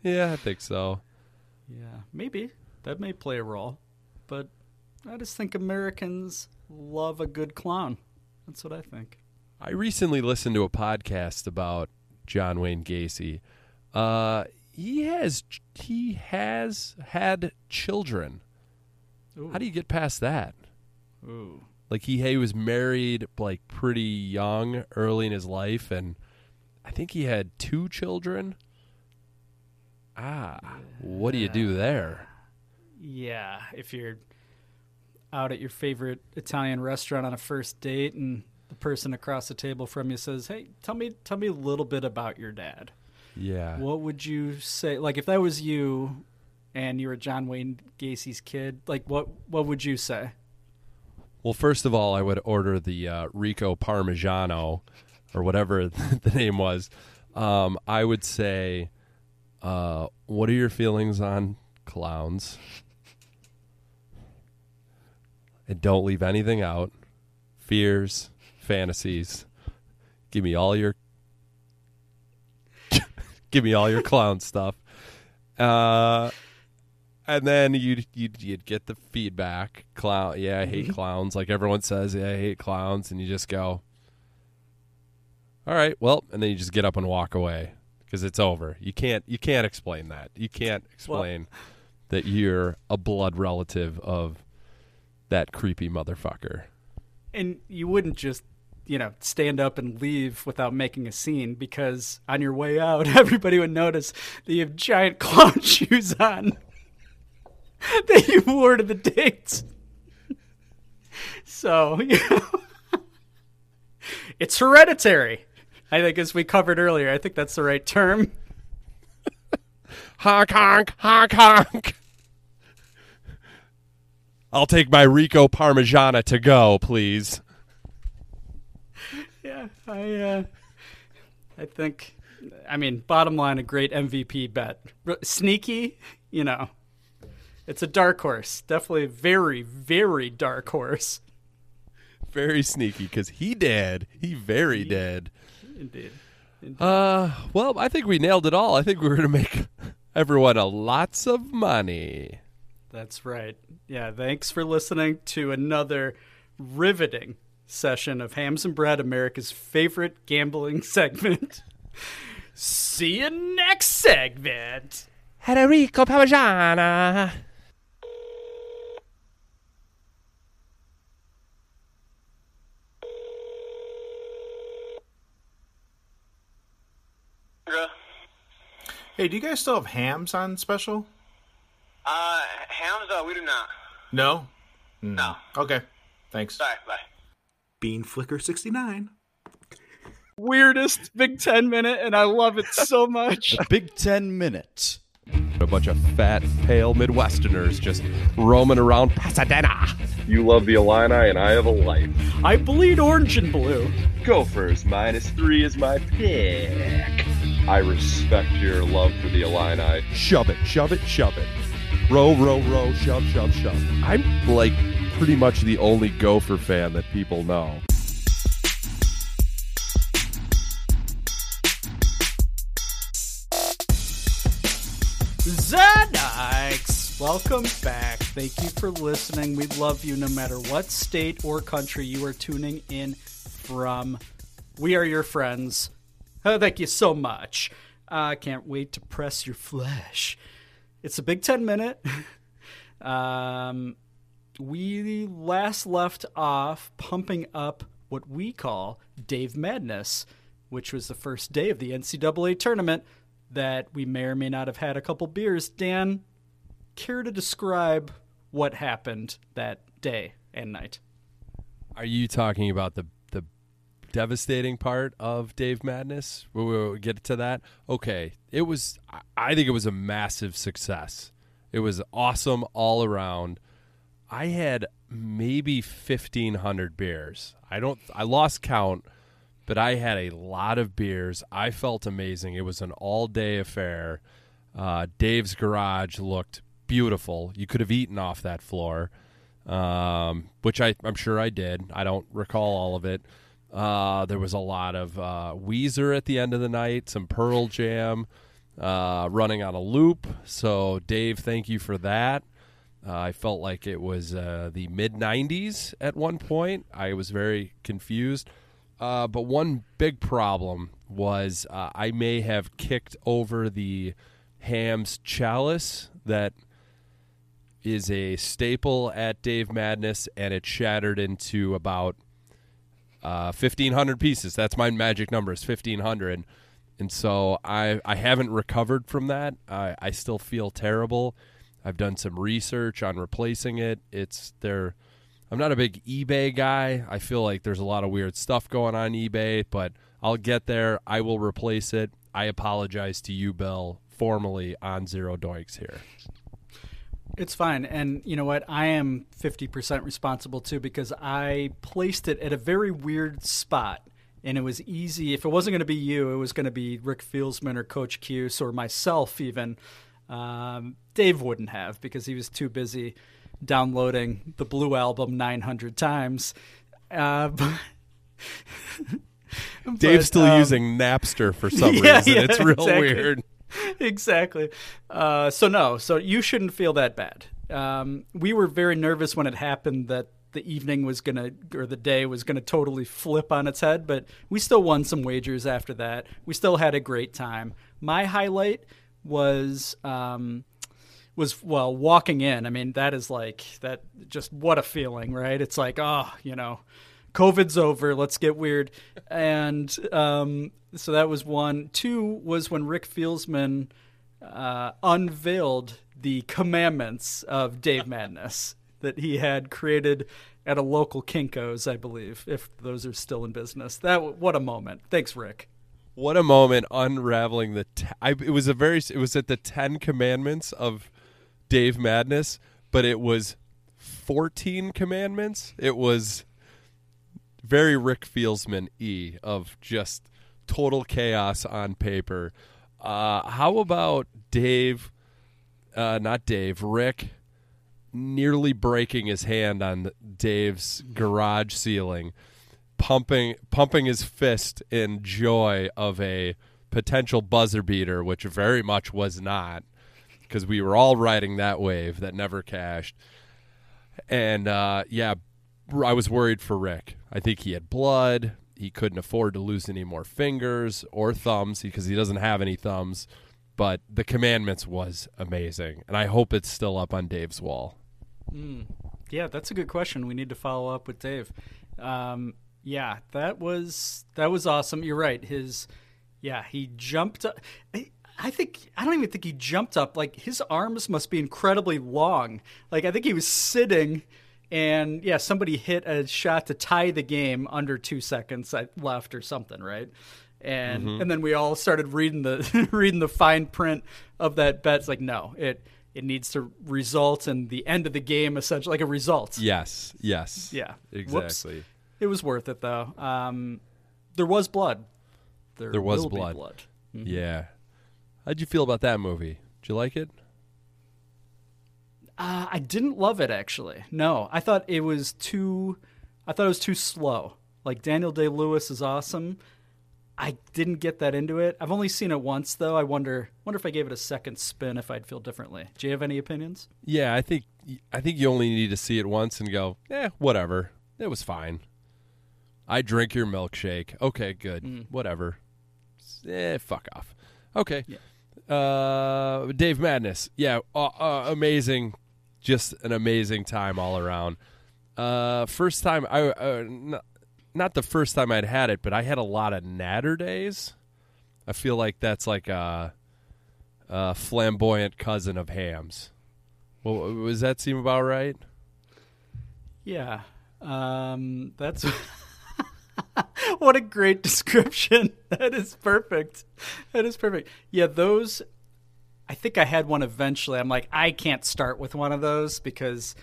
E: Yeah, I think so.
C: Yeah, maybe that may play a role, but I just think Americans love a good clown. That's what I think.
E: I recently listened to a podcast about John Wayne Gacy. Uh, he has he has had children.
C: Ooh.
E: How do you get past that?
C: Ooh.
E: Like he, he was married like pretty young, early in his life, and I think he had two children. Ah, what do you do there?
C: Yeah, if you're out at your favorite Italian restaurant on a first date and the person across the table from you says, "Hey, tell me tell me a little bit about your dad."
E: Yeah,
C: What would you say? Like if that was you and you were John Wayne Gacy's kid, like what what would you say?
E: Well, first of all, I would order the uh, Rico Parmigiano or whatever [laughs] the name was. Um, I would say, uh, what are your feelings on clowns? and don't leave anything out. Fears, fantasies. Give me all your [laughs] give me all your clown stuff. Uh and then you'd, you'd you'd get the feedback. Clown, yeah, I hate clowns. Like everyone says, yeah, I hate clowns, and you just go, all right, well, and then you just get up and walk away because it's over. You can't you can't explain that. You can't explain that you're a blood relative of that creepy motherfucker.
C: And you wouldn't just, you know, stand up and leave without making a scene because on your way out, [laughs] everybody would notice that you have giant clown [laughs] shoes on [laughs] that you wore to the dates. So, you know, it's hereditary. I think, as we covered earlier, I think that's the right term.
E: Honk honk honk honk. I'll take my Rico Parmigiana to go, please.
C: I, uh, I think, I mean, bottom line, a great MVP bet. Sneaky, you know, it's a dark horse. Definitely a very, very dark horse.
E: Very sneaky because he dead. He very did.
C: Indeed.
E: Uh, well, I think we nailed it all. I think we're going to make [laughs] everyone a lots of money.
C: That's right. Yeah, thanks for listening to another riveting session of Hams and Bread, America's favorite gambling [laughs] segment. See you next segment.
E: Federico Parmigiana.
F: Hey, do you guys still have hams on special?
I: Uh, hams? Uh, we do not.
F: No.
I: No.
F: Okay. Thanks.
I: Sorry, bye.
F: Bean Flicker sixty nine.
C: Weirdest Big Ten minute, and I love it so much. [laughs]
J: Big Ten Minute.
E: A bunch of fat, pale Midwesterners just roaming around Pasadena.
K: You love the Illini, and I have a life.
C: I bleed orange and blue.
K: Gophers minus three is my pick. I respect your love for the Illini.
E: Shove it, shove it, shove it. Row, row, row, shove, shove, shove. I'm like pretty much the only Gopher fan that people know.
C: Zanikes! Welcome back. Thank you for listening. We love you no matter what state or country you are tuning in from. We are your friends. Oh, [laughs] thank you so much. I can't wait to press your flesh. It's a Big Ten minute. [laughs] um, we last left off pumping up what we call Dave Madness, which was the first day of the NCAA tournament that we may or may not have had a couple beers. Dan, care to describe what happened that day and night?
E: Are you talking about the the devastating part of Dave Madness? We'll, we'll get to that. Okay, it was. I- I think it was a massive success. It was awesome all around. I had maybe fifteen hundred beers. I don't. I lost count, but I had a lot of beers. I felt amazing. It was an all day affair. Uh, Dave's garage looked beautiful. You could have eaten off that floor, um, which I, I'm sure I did. I don't recall all of it. Uh, there was a lot of uh, Weezer at the end of the night, some Pearl Jam uh, running on a loop. So, Dave, thank you for that. Uh, I felt like it was uh, the mid 90s at one point. I was very confused. Uh, but one big problem was uh, I may have kicked over the Ham's chalice that is a staple at Dave Madness, and it shattered into about uh, 1,500 pieces. That's my magic number is 1,500. And so I, I haven't recovered from that. I, I still feel terrible. I've done some research on replacing it. It's there. I'm not a big eBay guy. I feel like there's a lot of weird stuff going on eBay, but I'll get there. I will replace it. I apologize to you, Bill, formally on Zero Doinks here.
C: It's fine. And you know what? I am 50% responsible too because I placed it at a very weird spot. And it was easy. If it wasn't going to be you, it was going to be Rick Fieldsman or Coach Cuse or myself, even. Um, Dave wouldn't have because he was too busy downloading the Blue Album 900 times. Uh, [laughs] but,
E: Dave's
C: but,
E: still
C: um,
E: using Napster for [laughs] some
C: yeah,
E: reason.
C: yeah,
E: it's real
C: exactly.
E: weird. [laughs]
C: exactly. Uh, so no, so you shouldn't feel that bad. Um, we were very nervous when it happened that the evening was gonna or the day was gonna totally flip on its head, but we still won some wagers after that. We still had a great time. My highlight was um, was well walking in. I mean, that is like that. Just what a feeling, right? It's like oh, you know. COVID's over. Let's get weird. And um, so that was one. Two was when Rick Fieldsman uh, unveiled the commandments of Dave Madness [laughs] that he had created at a local Kinkos, I believe, if those are still in business. That what a moment. Thanks, Rick.
E: What a moment unraveling the. T- I, it was a very. It was at the Ten Commandments of Dave Madness, but it was fourteen commandments. It was very Rick Fieldsman e of just total chaos on paper. Uh, how about Dave? Uh, not Dave. Rick nearly breaking his hand on Dave's garage ceiling, pumping pumping his fist in joy of a potential buzzer beater, which very much was not, because we were all riding that wave that never cashed. And uh, yeah, I was worried for Rick. I think he had blood. He couldn't afford to lose any more fingers or thumbs because he doesn't have any thumbs. But the commandments was amazing, and I hope it's still up on Dave's wall.
C: Mm. Yeah, that's a good question. We need to follow up with Dave. Um, yeah, that was that was awesome. You're right. His yeah, he jumped. Up. I, think I don't even think he jumped up. Like his arms must be incredibly long. Like I think he was sitting, and yeah, somebody hit a shot to tie the game under two seconds left or something, right? And
E: Mhm.
C: and then we all started reading the [laughs] reading the fine print of that bet. It's like no, it it needs to result in the end of the game, essentially like a result.
E: Yes, yes,
C: Yeah.
E: exactly.
C: Whoops. It was worth it though. Um, there was blood. There,
E: There was blood.
C: blood. Mhm.
E: Yeah. How'd you feel about that movie? Did you like it?
C: Uh, I didn't love it actually. No, I thought it was too. I thought it was too slow. Like Daniel Day Lewis is awesome. I didn't get that into it. I've only seen it once though. I wonder wonder if I gave it a second spin if I'd feel differently. Do you have any opinions?
E: Yeah, I think I think you only need to see it once and go, eh, whatever. It was fine. I drink your milkshake. Okay, good.
C: Mm.
E: Whatever. Eh, fuck off. Okay. Uh, Dave Madness. Yeah, uh, uh, amazing. Just an amazing time all around. Uh, first time I uh, n- not the first time I'd had it, but I had a lot of natter days. I feel like that's like a, a flamboyant cousin of hams. Well, does that seem about right?
C: Yeah. Um, that's [laughs] [laughs] [laughs] what a great description. [laughs] That is perfect. That is perfect. Yeah, those. I think I had one eventually. I'm like, I can't start with one of those because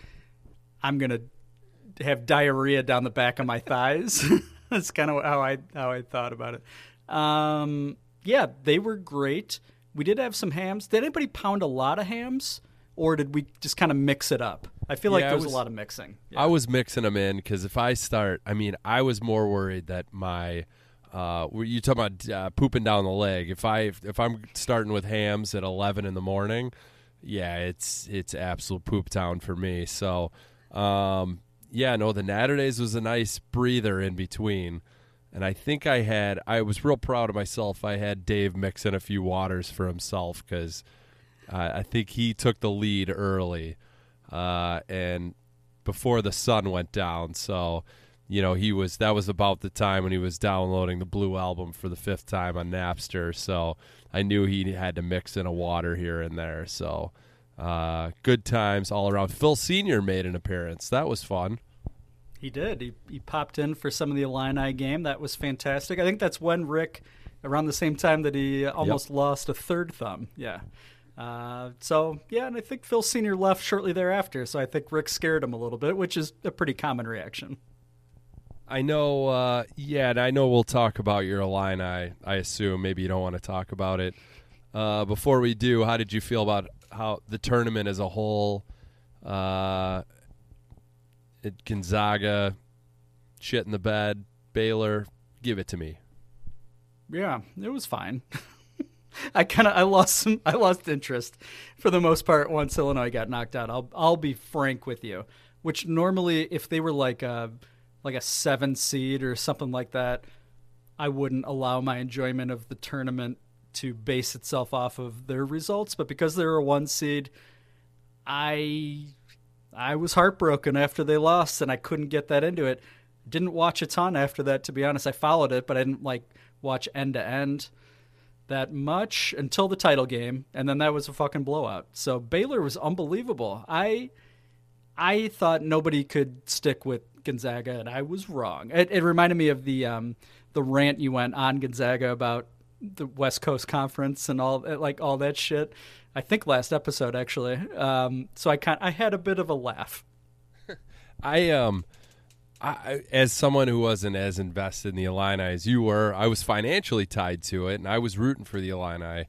C: I'm gonna have diarrhea down the back of my thighs. [laughs] That's kind of how I how I thought about it. Um, yeah, they were great. We did have some hams. Did anybody pound a lot of hams, or did we just kind of mix it up? I feel like
E: Yeah,
C: there was,
E: was-
C: a lot of mixing.
E: I was mixing them in because if I start, I mean, I was more worried that my, uh, you talking about uh, pooping down the leg? If I if I'm starting with hams at eleven in the morning, yeah, it's it's absolute poop town for me. So, um, yeah, no, the Natterdays was a nice breather in between. And I think I had, I was real proud of myself. I had Dave mixing a few waters for himself because uh, I think he took the lead early. Uh, and before the sun went down. So, you know, he was that was about the time when he was downloading the Blue album for the fifth time on Napster. So I knew he had to mix in a water here and there. So uh, good times all around. Phil Senior made an appearance. That was fun.
C: He did. He, he popped in for some of the Illini game. That was fantastic. I think that's when Rick, around the same time that he almost lost a third thumb. Yeah. Uh, so yeah, and I think Phil Senior left shortly thereafter. So I think Rick scared him a little bit, which is a pretty common reaction.
E: I know, uh, yeah, and I know we'll talk about your Illini. I assume maybe you don't want to talk about it. Uh, before we do, how did you feel about how the tournament as a whole? Uh, it, Gonzaga, shit in the bed. Baylor, give it to me.
C: Yeah, it was fine. [laughs] I kind of I lost some I lost interest for the most part once Illinois got knocked out. I'll I'll be frank with you. Which normally if they were like a like a 7 seed or something like that, I wouldn't allow my enjoyment of the tournament to base itself off of their results, but because they were a 1 seed, I I was heartbroken after they lost and I couldn't get that into it. Didn't watch a ton after that to be honest. I followed it, but I didn't like watch end to end that much until the title game, and then that was a fucking blowout. So Baylor was unbelievable. I I thought nobody could stick with Gonzaga, and I was wrong. It, it reminded me of the um, the rant you went on Gonzaga about the West Coast Conference and all like all that shit. I think last episode actually. Um, so I kind I had a bit of a laugh. [laughs]
E: I um I, as someone who wasn't as invested in the Illini as you were, I was financially tied to it, and I was rooting for the Illini.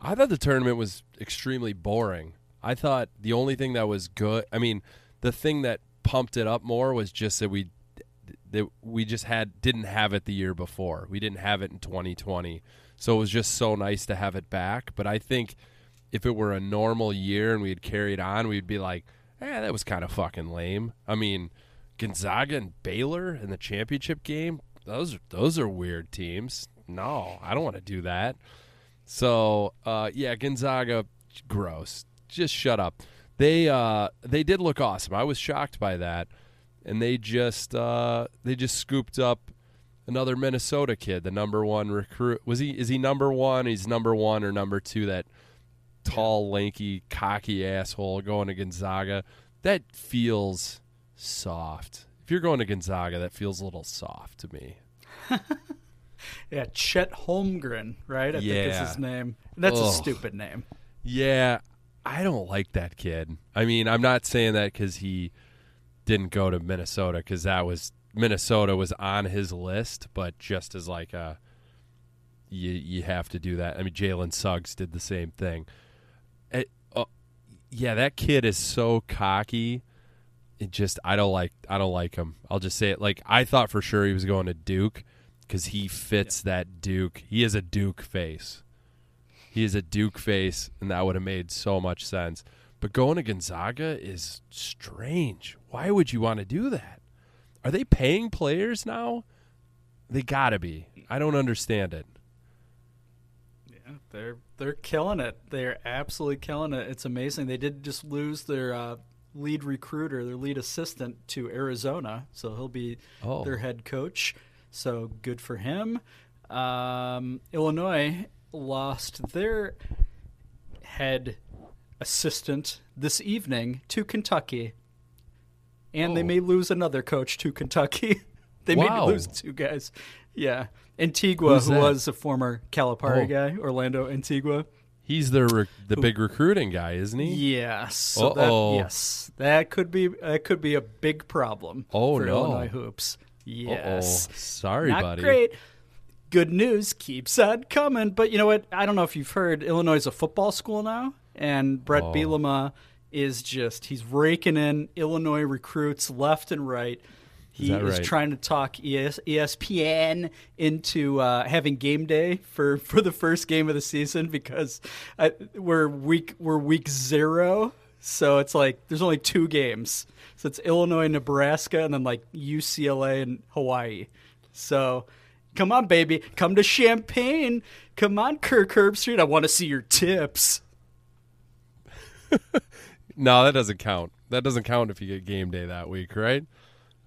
E: I thought the tournament was extremely boring. I thought the only thing that was good, I mean, the thing that pumped it up more was just that we that we just had didn't have it the year before. We didn't have it in 2020, so it was just so nice to have it back. But I think if it were a normal year and we had carried on, we'd be like, "Eh, that was kind of fucking lame." I mean. Gonzaga and Baylor in the championship game. Those are those are weird teams. No, I don't want to do that. So uh, yeah, Gonzaga, gross. Just shut up. They uh, they did look awesome. I was shocked by that, and they just uh, they just scooped up another Minnesota kid, the number one recruit. Was he? Is he number one? He's number one or number two? That tall, lanky, cocky asshole going to Gonzaga. That feels soft. If you're going to Gonzaga, that feels a little soft to me. [laughs]
C: yeah, Chet Holmgren, right? I
E: yeah.
C: think is his name. That's
E: Ugh.
C: a stupid name.
E: Yeah, I don't like that kid. I mean, I'm not saying that because he didn't go to Minnesota, because that was Minnesota was on his list, but just as like a you you have to do that. I mean, Jalen Suggs did the same thing. It, uh, yeah, that kid is so cocky it just I don't like I don't like him. I'll just say it. Like I thought for sure he was going to Duke because he fits yeah. that Duke. He is a Duke face. He is a Duke face, and that would have made so much sense. But going to Gonzaga is strange. Why would you want to do that? Are they paying players now? They gotta be. I don't understand it.
C: Yeah, they're they're killing it. They're absolutely killing it. It's amazing. They did just lose their uh, lead recruiter, their lead assistant to Arizona. So he'll be
E: oh.
C: their head coach. So good for him. Um, Illinois lost their head assistant this evening to Kentucky. And
E: oh.
C: they may lose another coach to Kentucky. [laughs] they
E: wow.
C: may lose two guys. Yeah. Antigua,
E: Who's
C: who
E: that?
C: was a former Calipari
E: Oh.
C: guy, Orlando Antigua.
E: He's the re- the big recruiting guy, isn't he?
C: Yes. So that,
E: Uh-oh.
C: yes, that could be that could be a big problem
E: Oh,
C: for
E: no.
C: Illinois hoops. Yes.
E: Uh-oh. Sorry,
C: Not
E: buddy.
C: great. Good news keeps on coming, but you know what? I don't know if you've heard. Illinois is a football school now, and Brett
E: Oh.
C: Bielema is just he's raking in Illinois recruits left and right. He is,
E: right?
C: trying to talk ES, ESPN into uh, having game day for, [laughs] for the first game of the season because I, we're week we're week zero, so it's like there's only two games. So it's Illinois, Nebraska, and then like UCLA and Hawaii. So come on, baby, come to Champaign. Come on, Kirk Herbstreit. I want to see your tips. [laughs]
E: No, that doesn't count. That doesn't count if you get game day that week, right?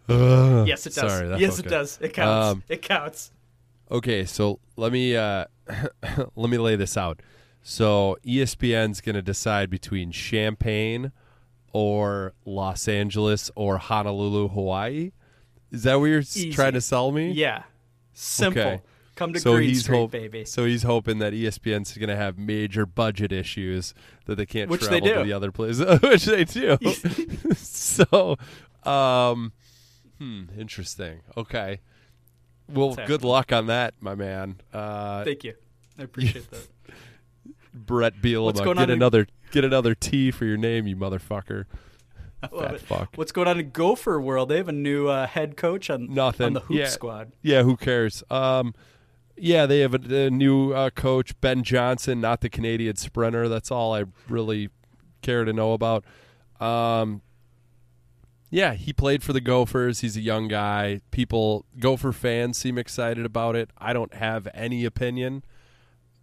E: Ugh.
C: Yes, it does.
E: Sorry,
C: yes, it does. It counts.
E: Um,
C: it counts.
E: Okay, so let me uh, [laughs] let me lay this out. So ESPN's going to decide between Champaign or Los Angeles or Honolulu, Hawaii. Is that what you're
C: Easy.
E: trying to sell me?
C: Yeah, simple.
E: Okay.
C: Come to
E: so
C: Green Street,
E: hope-
C: baby.
E: So he's hoping that ESPN's going to have major budget issues that they can't
C: Which they
E: travel to the other places, [laughs] which they do. [laughs] so, um, hmm, interesting. Okay. Well, good luck on that, my man. Uh,
C: Thank you. I appreciate that. [laughs]
E: Brett Bielema,
C: going
E: get
C: in-
E: another get another T for your name, you motherfucker. [laughs]
C: What's going on in Gopher World? They have a new uh, head coach on
E: Nothing.
C: on the Hoop
E: yeah.
C: Squad.
E: Yeah, who cares? Um, yeah, they have a, a new uh, coach, Ben Johnson, not the Canadian sprinter. That's all I really care to know about. Um, yeah, he played for the Gophers. He's a young guy. People, Gopher fans, seem excited about it. I don't have any opinion.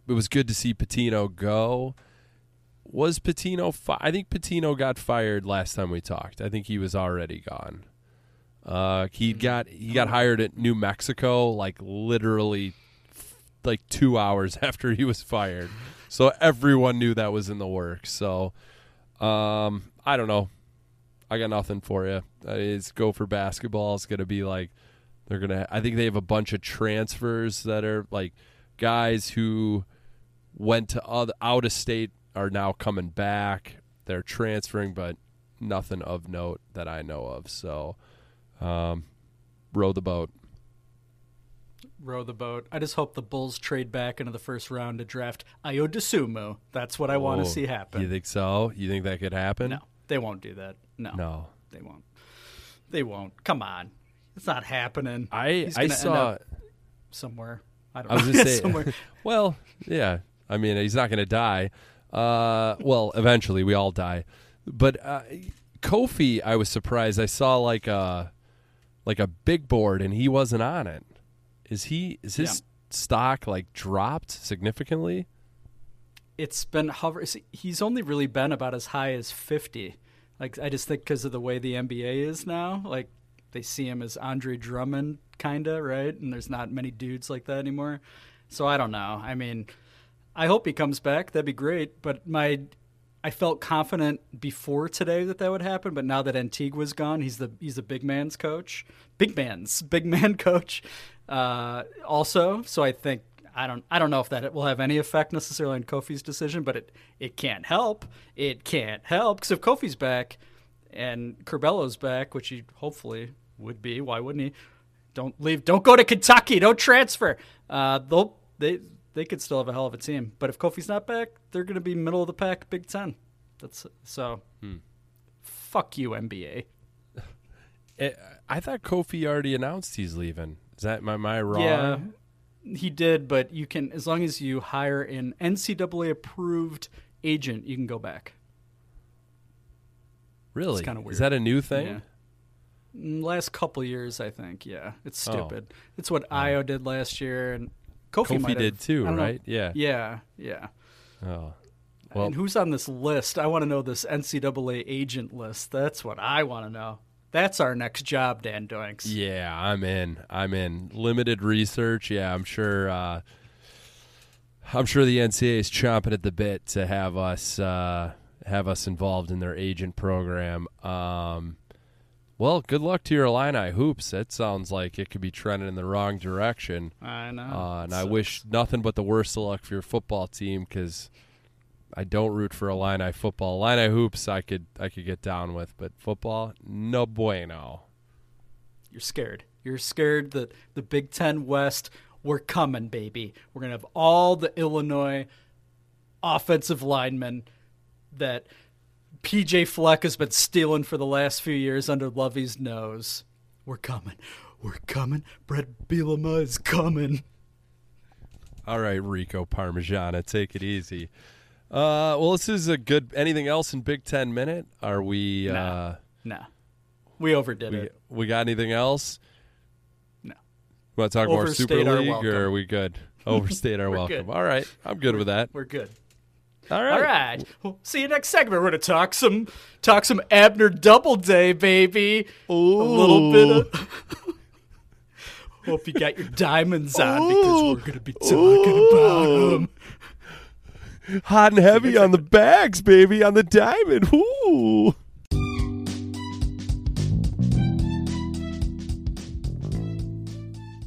E: It was good to see Pitino go. Was Pitino? Fi- I think Pitino got fired last time we talked. I think he was already gone. Uh, he got he got hired at New Mexico, like literally, f- like two hours [laughs] after he was fired. So everyone knew that was in the works. So, um, I don't know. I got nothing for you. Uh, It's Gopher basketball. It's gonna be like they're gonna. I think they have a bunch of transfers that are like guys who went to other, out of state are now coming back. They're transferring, but nothing of note that I know of. So, um, row the boat.
C: Row the boat. I just hope the Bulls trade back into the first round to draft Ayo Dosunmu. That's what I want
E: Oh,
C: to see happen.
E: You think so? You think that could happen?
C: No, they won't do that. No,
E: No.
C: they won't. They won't. Come on, it's not happening.
E: I I saw.
C: up somewhere. I don't
E: I was
C: know.
E: gonna [laughs]
C: somewhere. [laughs]
E: well, yeah. I mean, he's not going to die. Uh, well, eventually we all die. But uh, Kofi, I was surprised. I saw like a like a big board, and he wasn't on it. Is he? Is his
C: Yeah.
E: stock like dropped significantly?
C: it's been hover. He's only really been about as high as fifty. Like I just think because of the way the NBA is now, like they see him as Andre Drummond, kinda right, and there's not many dudes like that anymore. So I don't know. I mean, I hope he comes back. That'd be great. But my, I felt confident before today that that would happen. But now that Antigua's gone, he's the he's the big man's coach, big man's big man [laughs] coach. Uh, also, so I think I don't I don't know if that will have any effect necessarily on Kofi's decision, but it it can't help. It can't help because if Kofi's back and Curbelo's back, which he hopefully would be, why wouldn't he? Don't leave. Don't go to Kentucky. Don't transfer. Uh, they'll they they could still have a hell of a team. But if Kofi's not back, they're going to be middle of the pack, Big Ten. That's so. Fuck you, NBA. [laughs]
E: Eh, I thought Kofi already announced he's leaving. Is that my I wrong?
C: Yeah, he did. But you can, as long as you hire an NCAA approved agent, you can go back.
E: Really?
C: It's kinda weird.
E: Is that a new thing?
C: Yeah. Mm, Last couple years, I think. Yeah, it's
E: Oh.
C: stupid. It's what Ayo did last year, and Kofi,
E: Kofi did too,
C: don't know.
E: right? Yeah.
C: Yeah, yeah.
E: Oh. Well,
C: and who's on this list? I want to know this NCAA agent list. That's what I want to know. That's our next job, Dan Doinks.
E: Yeah, I'm in. I'm in. Limited research. Yeah, I'm sure. Uh, I'm sure the NCAA is chomping at the bit to have us uh, have us involved in their agent program. Um, well, good luck to your Illini hoops. That sounds like it could be trending in the wrong direction.
C: I know.
E: Uh, and I wish nothing but the worst of luck for your football team because I don't root for Illini football. Illini hoops, I could I could get down with, but football, no bueno.
C: You're scared. You're scared that the Big Ten West, we're coming, baby. We're going to have all the Illinois offensive linemen that PJ Fleck has been stealing for the last few years under Lovie's nose. We're coming. We're coming. Bret Bielema is coming.
E: All right, Rico Parmigiana, take it easy. Uh, well, this is a good. Anything else in Big Ten minute? Are we?
C: Nah.
E: Uh,
C: Nah. We overdid
E: we
C: it.
E: we got anything else?
C: No.
E: We Want to talk more Super League,
C: welcome.
E: or are we good? Overstayed our [laughs] welcome.
C: good.
E: All right, I'm good with that.
C: We're good.
E: All right.
C: All right. Well, see you next segment. We're gonna talk some talk some Abner Doubleday, baby. A little bit of. [laughs] Hope you got your diamonds on because we're gonna be talking about them.
E: Hot and heavy on the bags, baby, on the diamond. Ooh.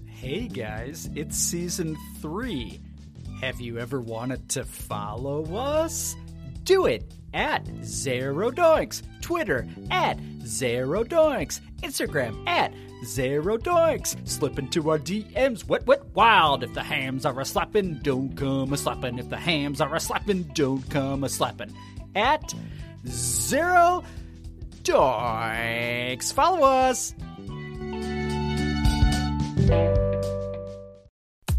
C: Hey guys, it's season three. Have you ever wanted to follow us? Do it at Zero Doinks, Twitter at Zero Doinks, Instagram at Zero Doinks. Slip into our DMs, wet, wet, wild. If the hams are a slapping, don't come a slapping. If the hams are a slapping, don't come a slapping. At Zero Doinks! Follow us!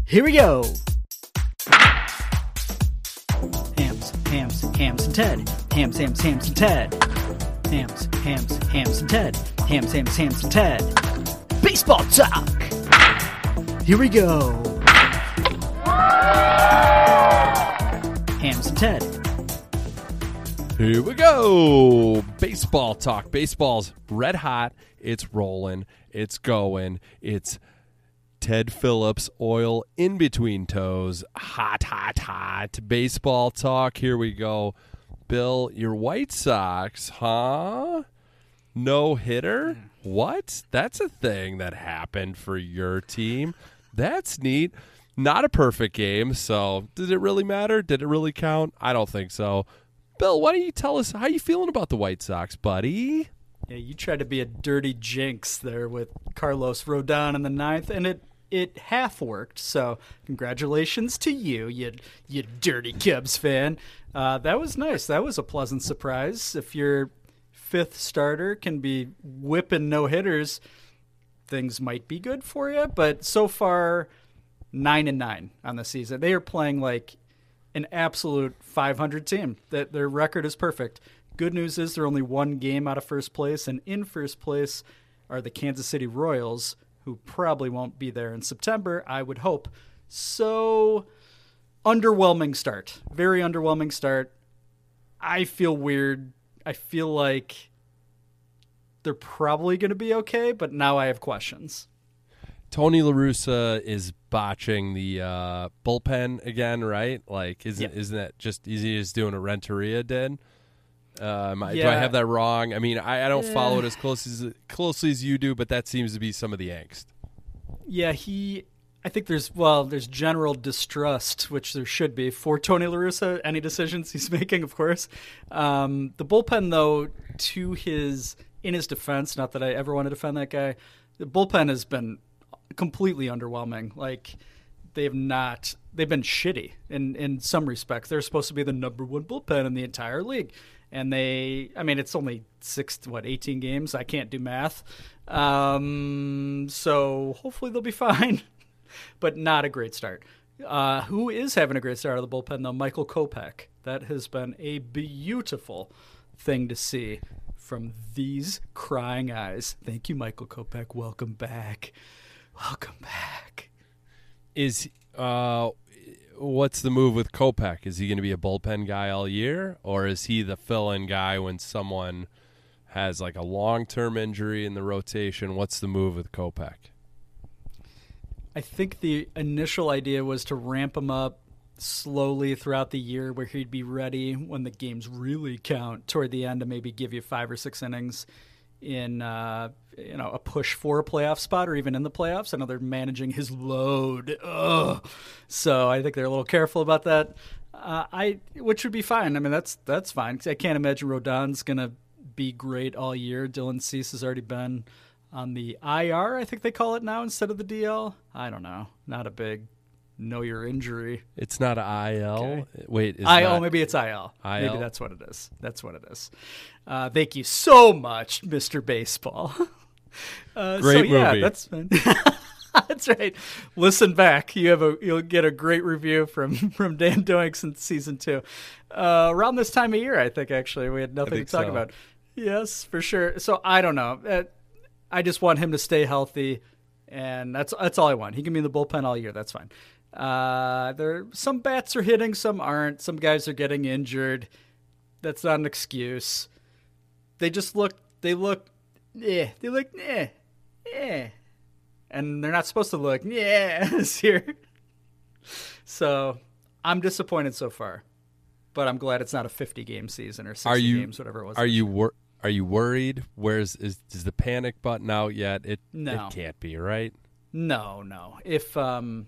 C: Here we go! Hams, hams, hams, and Ted. Hams, hams, hams, and Ted. Hams, hams, hams, and Ted. Hams, hams, hams, and Ted. Baseball talk! Here we go! Hams and Ted.
E: Here we go. Baseball talk. Baseball's red hot. It's rolling. It's going. It's Ted Phillips oil in between toes. Hot, hot, hot. Baseball talk. Here we go. Bill, your White Sox, huh? No hitter? What? That's a thing that happened for your team. That's neat. Not a perfect game, so did it really matter? Did it really count? I don't think so. Bill, why don't you tell us how you feeling about the White Sox, buddy?
C: Yeah, you tried to be a dirty jinx there with Carlos Rodon in the ninth, and it it half worked. So congratulations to you, you you dirty Cubs fan. Uh, that was nice. That was a pleasant surprise. If your fifth starter can be whipping no hitters, things might be good for you. But so far, nine and nine on the season. They are playing like an absolute 500 team. That their record is perfect. Good news is they're only one game out of first place, and in first place are the Kansas City Royals, who probably won't be there in September. I would hope. So underwhelming start. Very underwhelming start. I feel weird. I feel like they're probably going to be okay, but now I have questions.
E: Tony La Russa is botching the uh, bullpen again, right? Like, isn't
C: Yep.
E: isn't that just is he just doing a Renteria did? Um, I- Do I have that wrong? I mean, I, I don't follow it as close as closely as you do, but that seems to be some of the angst.
C: Yeah, he. I think there's well, there's general distrust, which there should be for Tony La Russa. Any decisions he's [laughs] making, of course. Um, the bullpen, though, to his in his defense, not that I ever want to defend that guy, the bullpen has been completely underwhelming. Like they have not. They've been shitty in in some respects. They're supposed to be the number one bullpen in the entire league, and they. I mean, it's only six what eighteen games. I can't do math. Um, so hopefully they'll be [laughs] fine, but not a great start. Uh, who is having a great start of the bullpen though? Michael Kopech. That has been a beautiful thing to see from these crying eyes. Thank you, Michael Kopech. Welcome back. Welcome back.
E: Is uh, what's the move with Kopech? Is he going to be a bullpen guy all year, or is he the fill-in guy when someone has like a long-term injury in the rotation? What's the move with Kopech?
C: I think the initial idea was to ramp him up slowly throughout the year where he'd be ready when the games really count toward the end to maybe give you five or six innings in uh, you know a push for a playoff spot or even in the playoffs. I know they're managing his load, Ugh. so I think they're a little careful about that. Uh, I which would be fine. I mean that's that's fine. I can't imagine Rodon's gonna be great all year. Dylan Cease has already been on the IR, I think they call it now instead of the DL. I don't know. Not a big know your injury.
E: It's not IL.
C: Okay.
E: Wait, is it?
C: IL,
E: not-
C: maybe it's IL.
E: IL.
C: Maybe that's what it is. That's what it is. Uh, thank you so much, Mr. Baseball. [laughs] uh, so
E: Great
C: yeah,
E: movie.
C: that's [laughs] that's right. Listen back. You have a you'll get a great review from [laughs] from Dan Doinks in season two. Uh, around this time of year, I think actually we had nothing to talk
E: so.
C: about. Yes, for sure. So I don't know. Uh, I just want him to stay healthy, and that's that's all I want. He can be in the bullpen all year. That's fine. Uh, there some bats are hitting, some aren't. Some guys are getting injured. That's not an excuse. They just look. They look. Yeah. They look. Yeah. Yeah. And they're not supposed to look. Yeah. [laughs] year. So I'm disappointed so far, but I'm glad it's not a 50 game season or 60
E: Are you
C: games, whatever it was.
E: Are you wor- Are you worried? Where's is is the panic button out yet? It
C: No.
E: it can't be right.
C: No, no. If um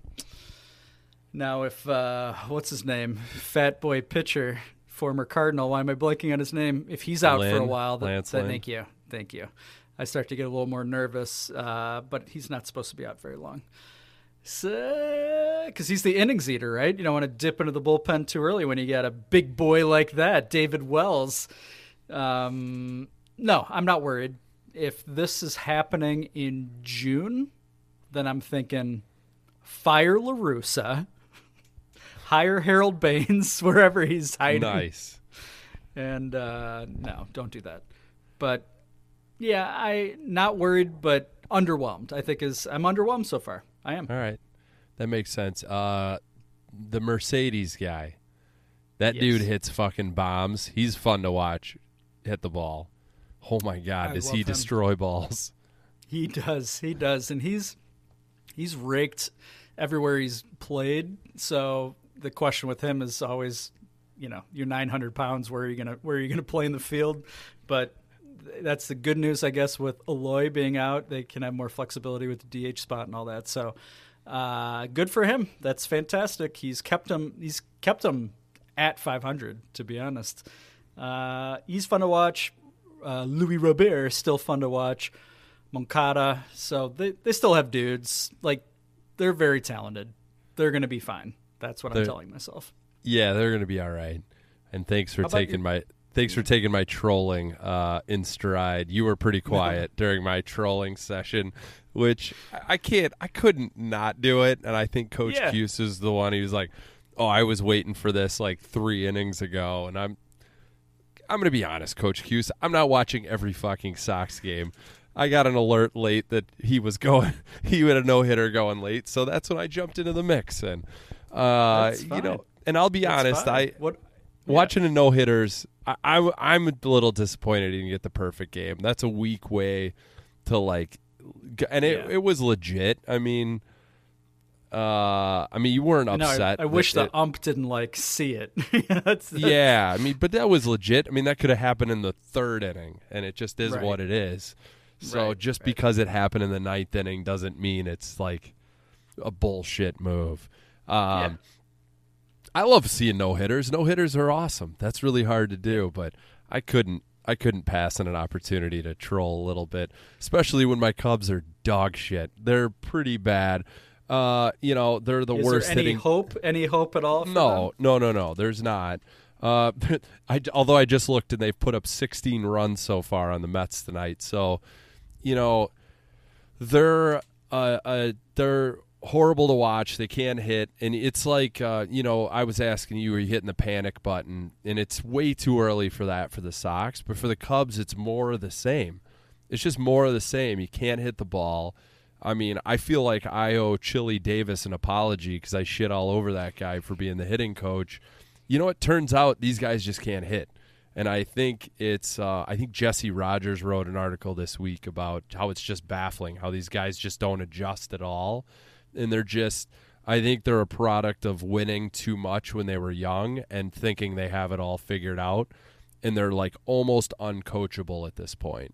C: now if uh what's his name? Fat boy pitcher, former Cardinal, why am I blanking on his name? If he's out for a while, then,
E: Lance
C: then thank you. Thank you. I start to get a little more nervous, uh, but he's not supposed to be out very long. Because he's the innings eater, right? You don't want to dip into the bullpen too early when you got a big boy like that, David Wells. Um, no, I'm not worried. If this is happening in June, then I'm thinking fire La Russa, hire Harold Baines [laughs] wherever he's hiding.
E: Nice.
C: And uh, no, don't do that. But yeah, I not worried, but underwhelmed. I think is I'm underwhelmed so far. I am.
E: All right, that makes sense. Uh, the Mercedes guy, that
C: Yes.
E: dude hits fucking bombs. He's fun to watch. Hit the ball. Oh my god,
C: I
E: does he
C: him.
E: destroy balls? [laughs]
C: He does. He does, and he's he's raked everywhere he's played. So the question with him is always, you know, you're 900 pounds. Where are you gonna Where are you gonna play in the field? But that's the good news, I guess. With Eloy being out, they can have more flexibility with the DH spot and all that. So uh, good for him. That's fantastic. He's kept him. He's kept him at 500. To be honest, uh, he's fun to watch. Uh, Luis Robert is still fun to watch. Moncada. So they, they still have dudes. Like, they're very talented. They're going to be fine. That's what I'm telling myself.
E: Yeah, they're gonna be all right. And thanks for taking
C: you?
E: my thanks for taking my trolling uh, in stride. You were pretty quiet during my trolling session, which I- can't, I couldn't not do it. And I think Coach
C: Yeah.
E: Cuse is the one who's like, "Oh, I was waiting for this like three innings ago," and I'm I'm gonna be honest, Coach Cuse. I'm not watching every fucking Sox game. I got an alert late that he was [laughs] going. He had a no hitter going late, so that's when I jumped into the mix. And uh, you know, and I'll be
C: That's
E: honest,
C: fine.
E: I
C: What?
E: watching a no hitters. I, I I'm a little disappointed he didn't get the perfect game. That's a weak way to like, and it
C: Yeah.
E: it was legit. I mean. Uh, I mean, you weren't
C: No, I-
E: upset.
C: I, wish the ump didn't like see it. [laughs] that's, that's,
E: yeah, I mean, but that was legit. I mean, that could have happened in the third inning, and it just is
C: Right.
E: what it is. So
C: Right,
E: just
C: right.
E: because it happened in the ninth inning doesn't mean it's like a bullshit move. Um, I love seeing no hitters. No hitters are awesome. That's really hard to do, but I couldn't. I couldn't pass on an opportunity to troll a little bit, especially when my Cubs are dog shit. They're pretty bad. Uh, you know, they're the
C: Is
E: worst
C: there any
E: hitting.
C: hope? Any hope at all?
E: No, no, no, no. There's not. Uh, [laughs] I, although I just looked and they've put up 16 runs so far on the Mets tonight. So, you know, they're uh, uh, they're horrible to watch. They can't hit, and it's like uh, you know, I was asking you, are you hitting the panic button? And it's way too early for that for the Sox, but for the Cubs, it's more of the same. It's just more of the same. You can't hit the ball. I mean, I feel like I owe Chili Davis an apology because I shit all over that guy for being the hitting coach. You know, it turns out these guys just can't hit. And I think it's uh, I think Jesse Rogers wrote an article this week about how it's just baffling how these guys just don't adjust at all, and they're just I think they're a product of winning too much when they were young and thinking they have it all figured out, and they're like almost uncoachable at this point.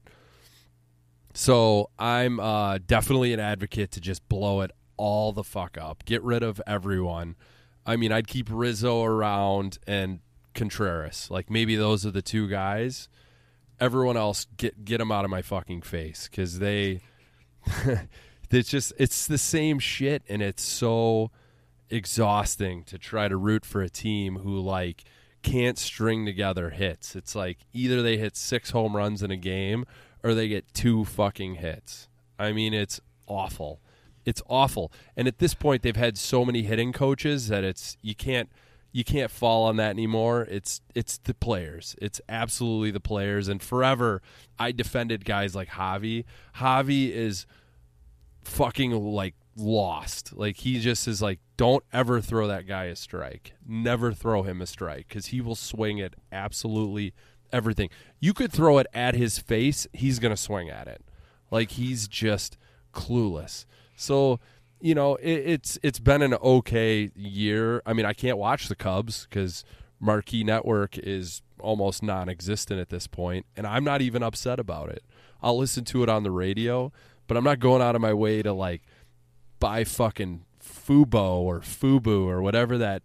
E: So I'm uh, definitely an advocate to just blow it all the fuck up. Get rid of everyone. I mean, I'd keep Rizzo around and Contreras. Like maybe those are the two guys. Everyone else, get get them out of my fucking face because they. [laughs] it's just it's the same shit, and it's so exhausting to try to root for a team who like can't string together hits. It's like either they hit six home runs in a game or they get two fucking hits. I mean, it's awful. It's awful. And at this point they've had so many hitting coaches that it's you can't you can't fall on that anymore. It's it's the players. It's absolutely the players and forever I defended guys like Javi. Javi is fucking like lost. Like he just is like, don't ever throw that guy a strike. Never throw him a strike because he will swing at absolutely everything. You could throw it at his face, he's gonna swing at it. Like he's just clueless. So you know it, it's it's been an okay year. I mean, I can't watch the Cubs because Marquee Network is almost non-existent at this point, and I'm not even upset about it. I'll listen to it on the radio, but I'm not going out of my way to like buy fucking Fubo or Fubu or whatever that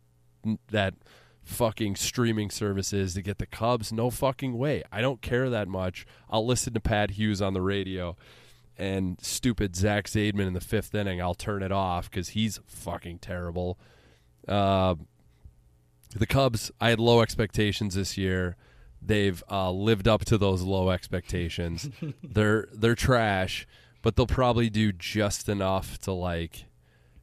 E: that fucking streaming service is to get the Cubs. No fucking way. I don't care that much. I'll listen to Pat Hughes on the radio and stupid Zach Zaidman in the fifth inning. I'll turn it off because he's fucking terrible. Uh, the Cubs, I had low expectations this year. they've uh, lived up to those low expectations. [laughs] they're they're trash, but they'll probably do just enough to like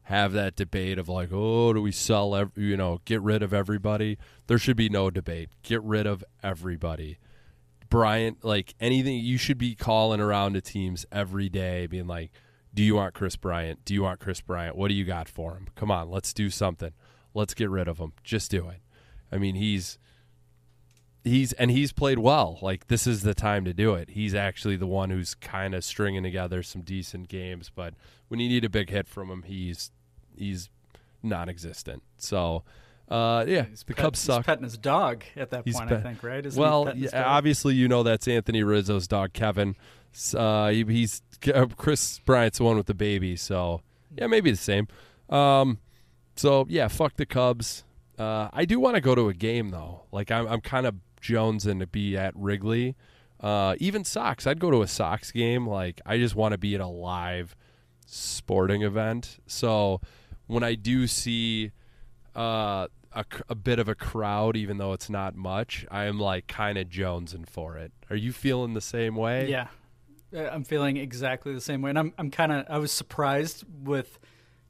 E: have that debate of like, oh, do we sell, ev- you know, get rid of everybody? There should be no debate. Get rid of everybody. Bryant, like anything, you should be calling around to teams every day, being like, do you want Kris Bryant? Do you want Kris Bryant? What do you got for him? Come on, let's do something. Let's get rid of him. Just do it. I mean, he's he's and he's played well. Like this is the time to do it. He's actually the one who's kind of stringing together some decent games, but when you need a big hit from him, he's he's non-existent. So, uh, yeah,
C: He's
E: the
C: pet-
E: Cubs
C: he's
E: suck.
C: petting his dog at that
E: He's
C: point,
E: pet-
C: I think, right? Isn't
E: well, yeah, obviously you know that's Anthony Rizzo's dog, Kevin. Uh, he, he's uh, Kris Bryant's the one with the baby, so yeah, maybe the same. Um, so yeah, fuck the Cubs. Uh, I do want to go to a game though. Like I'm, I'm kind of jonesing to be at Wrigley. Uh, even Sox, I'd go to a Sox game. Like I just want to be at a live sporting event. So when I do see uh, a, a bit of a crowd, even though it's not much, I am like kind of jonesing for it. Are you feeling the same way?
C: Yeah, Uh, I'm feeling exactly the same way, and I'm I'm kind of I was surprised with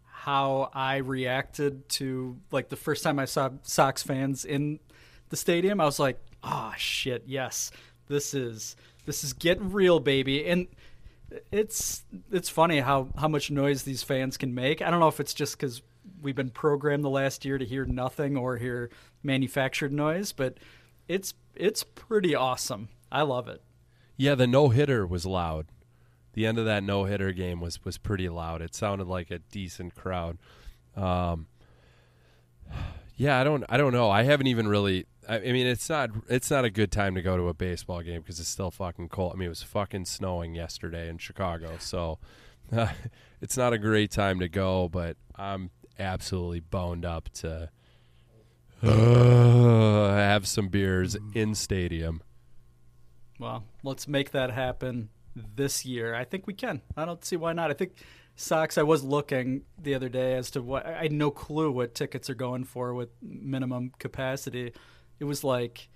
C: how I reacted to like the first time I saw Sox fans in the stadium. I was like, oh shit, yes, this is this is getting real, baby, and. It's it's funny how, how much noise these fans can make. I don't know if it's just because we've been programmed the last year to hear nothing or hear manufactured noise, but it's it's pretty awesome. I love it.
E: Yeah, the no hitter was loud. The end of that no hitter game was was pretty loud. It sounded like a decent crowd. Um, [sighs] yeah, I don't I don't know. I haven't even really. I, mean, it's not it's not a good time to go to a baseball game because it's still fucking cold. I mean, it was fucking snowing yesterday in Chicago, so uh, [laughs] it's not a great time to go. But I'm absolutely boned up to uh, have some beers in stadium.
C: Well, let's make that happen this year. I think we can. I don't see why not. I think Sox. I was looking the other day as to what I had no clue what tickets are going for with minimum capacity. It was like,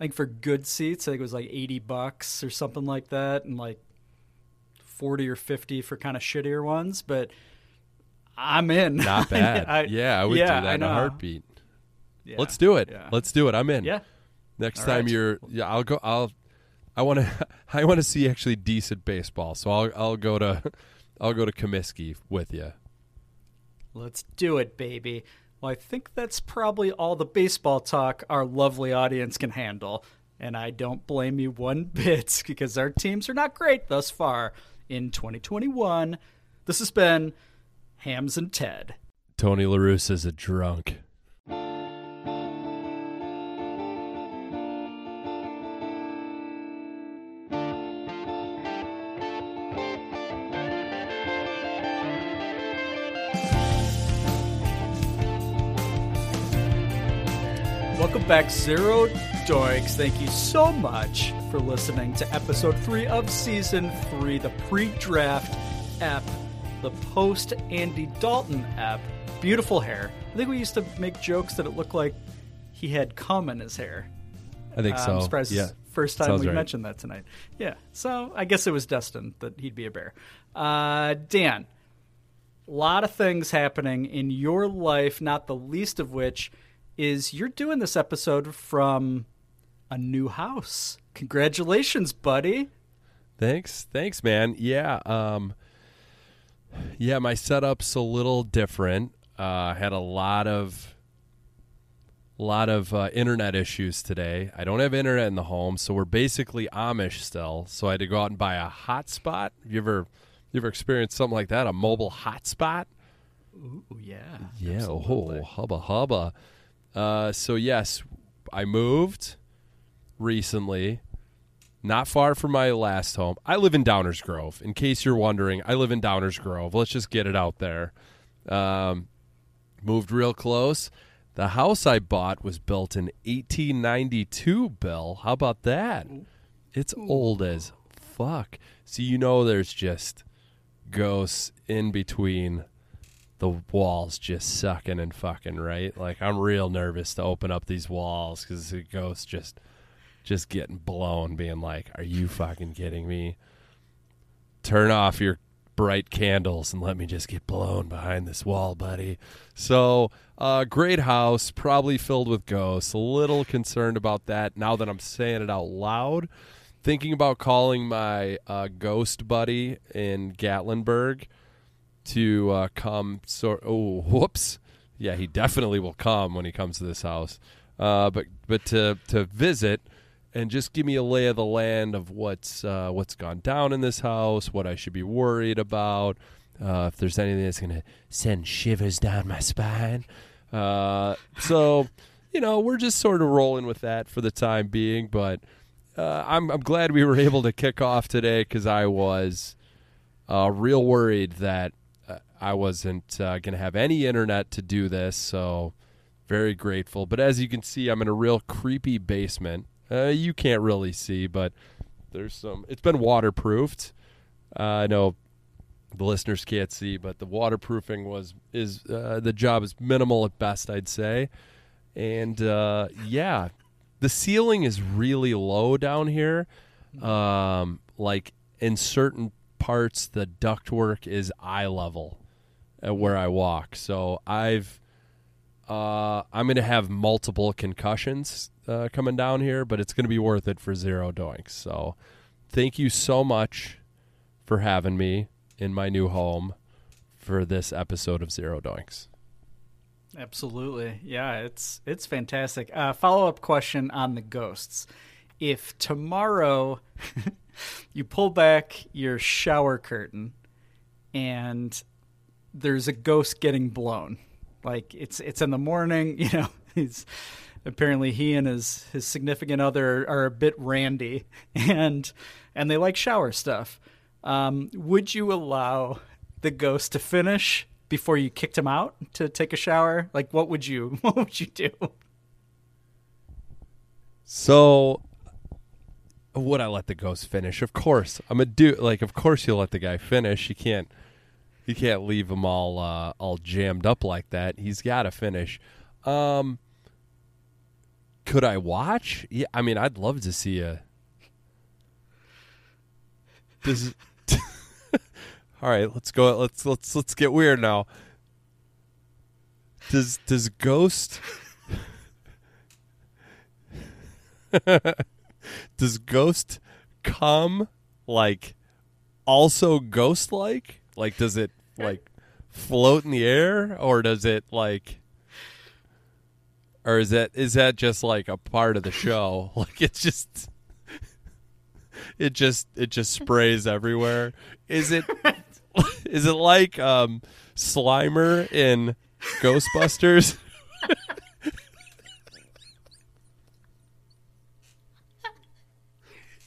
C: I think for good seats, I think it was like eighty bucks or something like that, and like forty or fifty for kind of shittier ones. But I'm in.
E: Not [laughs] bad.
C: I-
E: yeah, I would
C: yeah,
E: do that in a heartbeat.
C: Yeah,
E: Let's do it.
C: yeah.
E: Let's do it. I'm in.
C: Yeah.
E: Next
C: All
E: time
C: right.
E: you're yeah, I'll go I'll I want to [laughs] I want to see actually decent baseball. So I'll I'll go to [laughs] I'll go to Comiskey with you.
C: Let's do it, baby. Well, I think that's probably all the baseball talk our lovely audience can handle. And I don't blame you one [laughs] bit because our teams are not great thus far in 2021. This has been Hams and Ted.
E: Tony La Russa is a drunk.
C: Back, Zero Doinks. Thank you so much for listening to episode three of season three, the pre draft app, the post Andy Dalton app. Beautiful hair. I think we used to make jokes that it looked like he had cum in his hair.
E: I think
C: Uh,
E: so.
C: I'm surprised
E: yeah.
C: first time
E: Sounds
C: we
E: right.
C: mentioned that tonight. Yeah. So I guess it was destined that he'd be a bear. Uh, Dan, a lot of things happening in your life, not the least of which is you're doing this episode from a new house. Congratulations, buddy.
E: Thanks. Thanks, man. Yeah. Um Yeah, my setup's a little different. Uh I had a lot of lot of uh, internet issues today. I don't have internet in the home, so we're basically Amish still. So I had to go out and buy a hotspot. You ever you ever experienced something like that? A mobile hotspot?
C: Ooh, yeah.
E: Yeah,
C: absolutely.
E: oh, hubba hubba. Uh, so yes, I moved recently, not far from my last home. I live in Downers Grove. In case you're wondering, I live in Downers Grove. Let's just get it out there. Um, moved real close. The house I bought was built in 1892. Bill, how about that? It's old as fuck. So you know there's just ghosts in between the walls just sucking and fucking right like i'm real nervous to open up these walls because the ghost just just getting blown, being like, "Are you fucking kidding me? Turn off your bright candles and let me just get blown behind this wall, buddy." So, uh, great house, probably filled with ghosts. A little concerned about that now that I'm saying it out loud. Thinking about calling my uh, ghost buddy in Gatlinburg to uh, come. So, oh, whoops. Yeah, he definitely will come when he comes to this house. Uh, but but to to visit and just give me a lay of the land of what's uh, what's gone down in this house, what I should be worried about, uh, if there's anything that's to send shivers down my spine. Uh, so, you know, we're just sort of rolling with that for the time being. But uh, I'm I'm glad we were able to kick off today because I was uh, real worried that I wasn't uh, going to have any internet to do this. So, very grateful. But as you can see, I'm in a real creepy basement. Uh, you can't really see, but there's some. It's been waterproofed. Uh, I know the listeners can't see, but the waterproofing was is uh, the job is minimal at best, I'd say. And uh, yeah, the ceiling is really low down here. Um, like in certain parts, the ductwork is eye level where I walk. So I've uh, I'm going to have multiple concussions uh, coming down here, but it's going to be worth it for zero doinks. So, thank you so much for having me in my new home for this episode of Zero Doinks.
C: Absolutely. Yeah, it's it's fantastic. Uh, Follow up question on the ghosts. If tomorrow [laughs] you pull back your shower curtain and there's a ghost getting blown, like it's it's in the morning, [laughs] you know, he's apparently he and his his significant other are a bit randy [laughs] and and they like shower stuff. Um, would you allow the ghost to finish before you kicked him out to take a shower? Like, what would you [laughs] what would you do?
E: So, would I let the ghost finish? Of course, I'm a dude. Like, of course, you'll let the guy finish. You can't, you can't leave him all uh, all jammed up like that. He's got to finish. Um, could I watch? Yeah, I mean, I'd love to see a. Does. [laughs] all right, let's go. Let's let's let's get weird now. Does does Ghost? [laughs] does Ghost come like also ghost like? Like does it like float in the air or does it like or is that is that just like a part of the show? [laughs] like it's just it just it just sprays everywhere. Is it [laughs] is it like um Slimer in Ghostbusters? [laughs]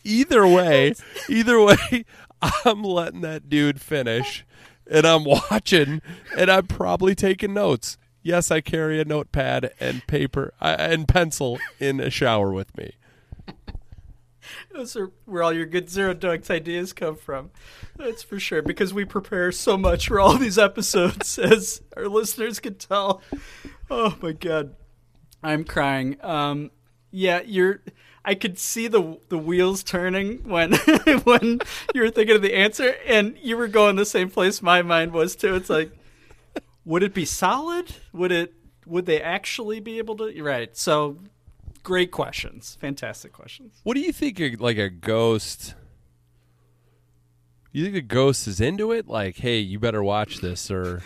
E: either way, either way, I'm letting that dude finish and I'm watching and I'm probably taking notes. Yes, I carry a notepad and paper uh, and pencil in a shower with me.
C: Those are where all your good zero doinks ideas come from. That's for sure. Because we prepare so much for all these episodes, [laughs] as our listeners can tell. Oh my god, I'm crying. Um, yeah, you're. I could see the the wheels turning when [laughs] when you were thinking of the answer, and you were going the same place my mind was too. It's like, would it be solid? Would it? Would they actually be able to? Right. So, great questions. Fantastic questions.
E: What do you think? Like a ghost? You think a ghost is into it? Like, hey, you better watch this, or,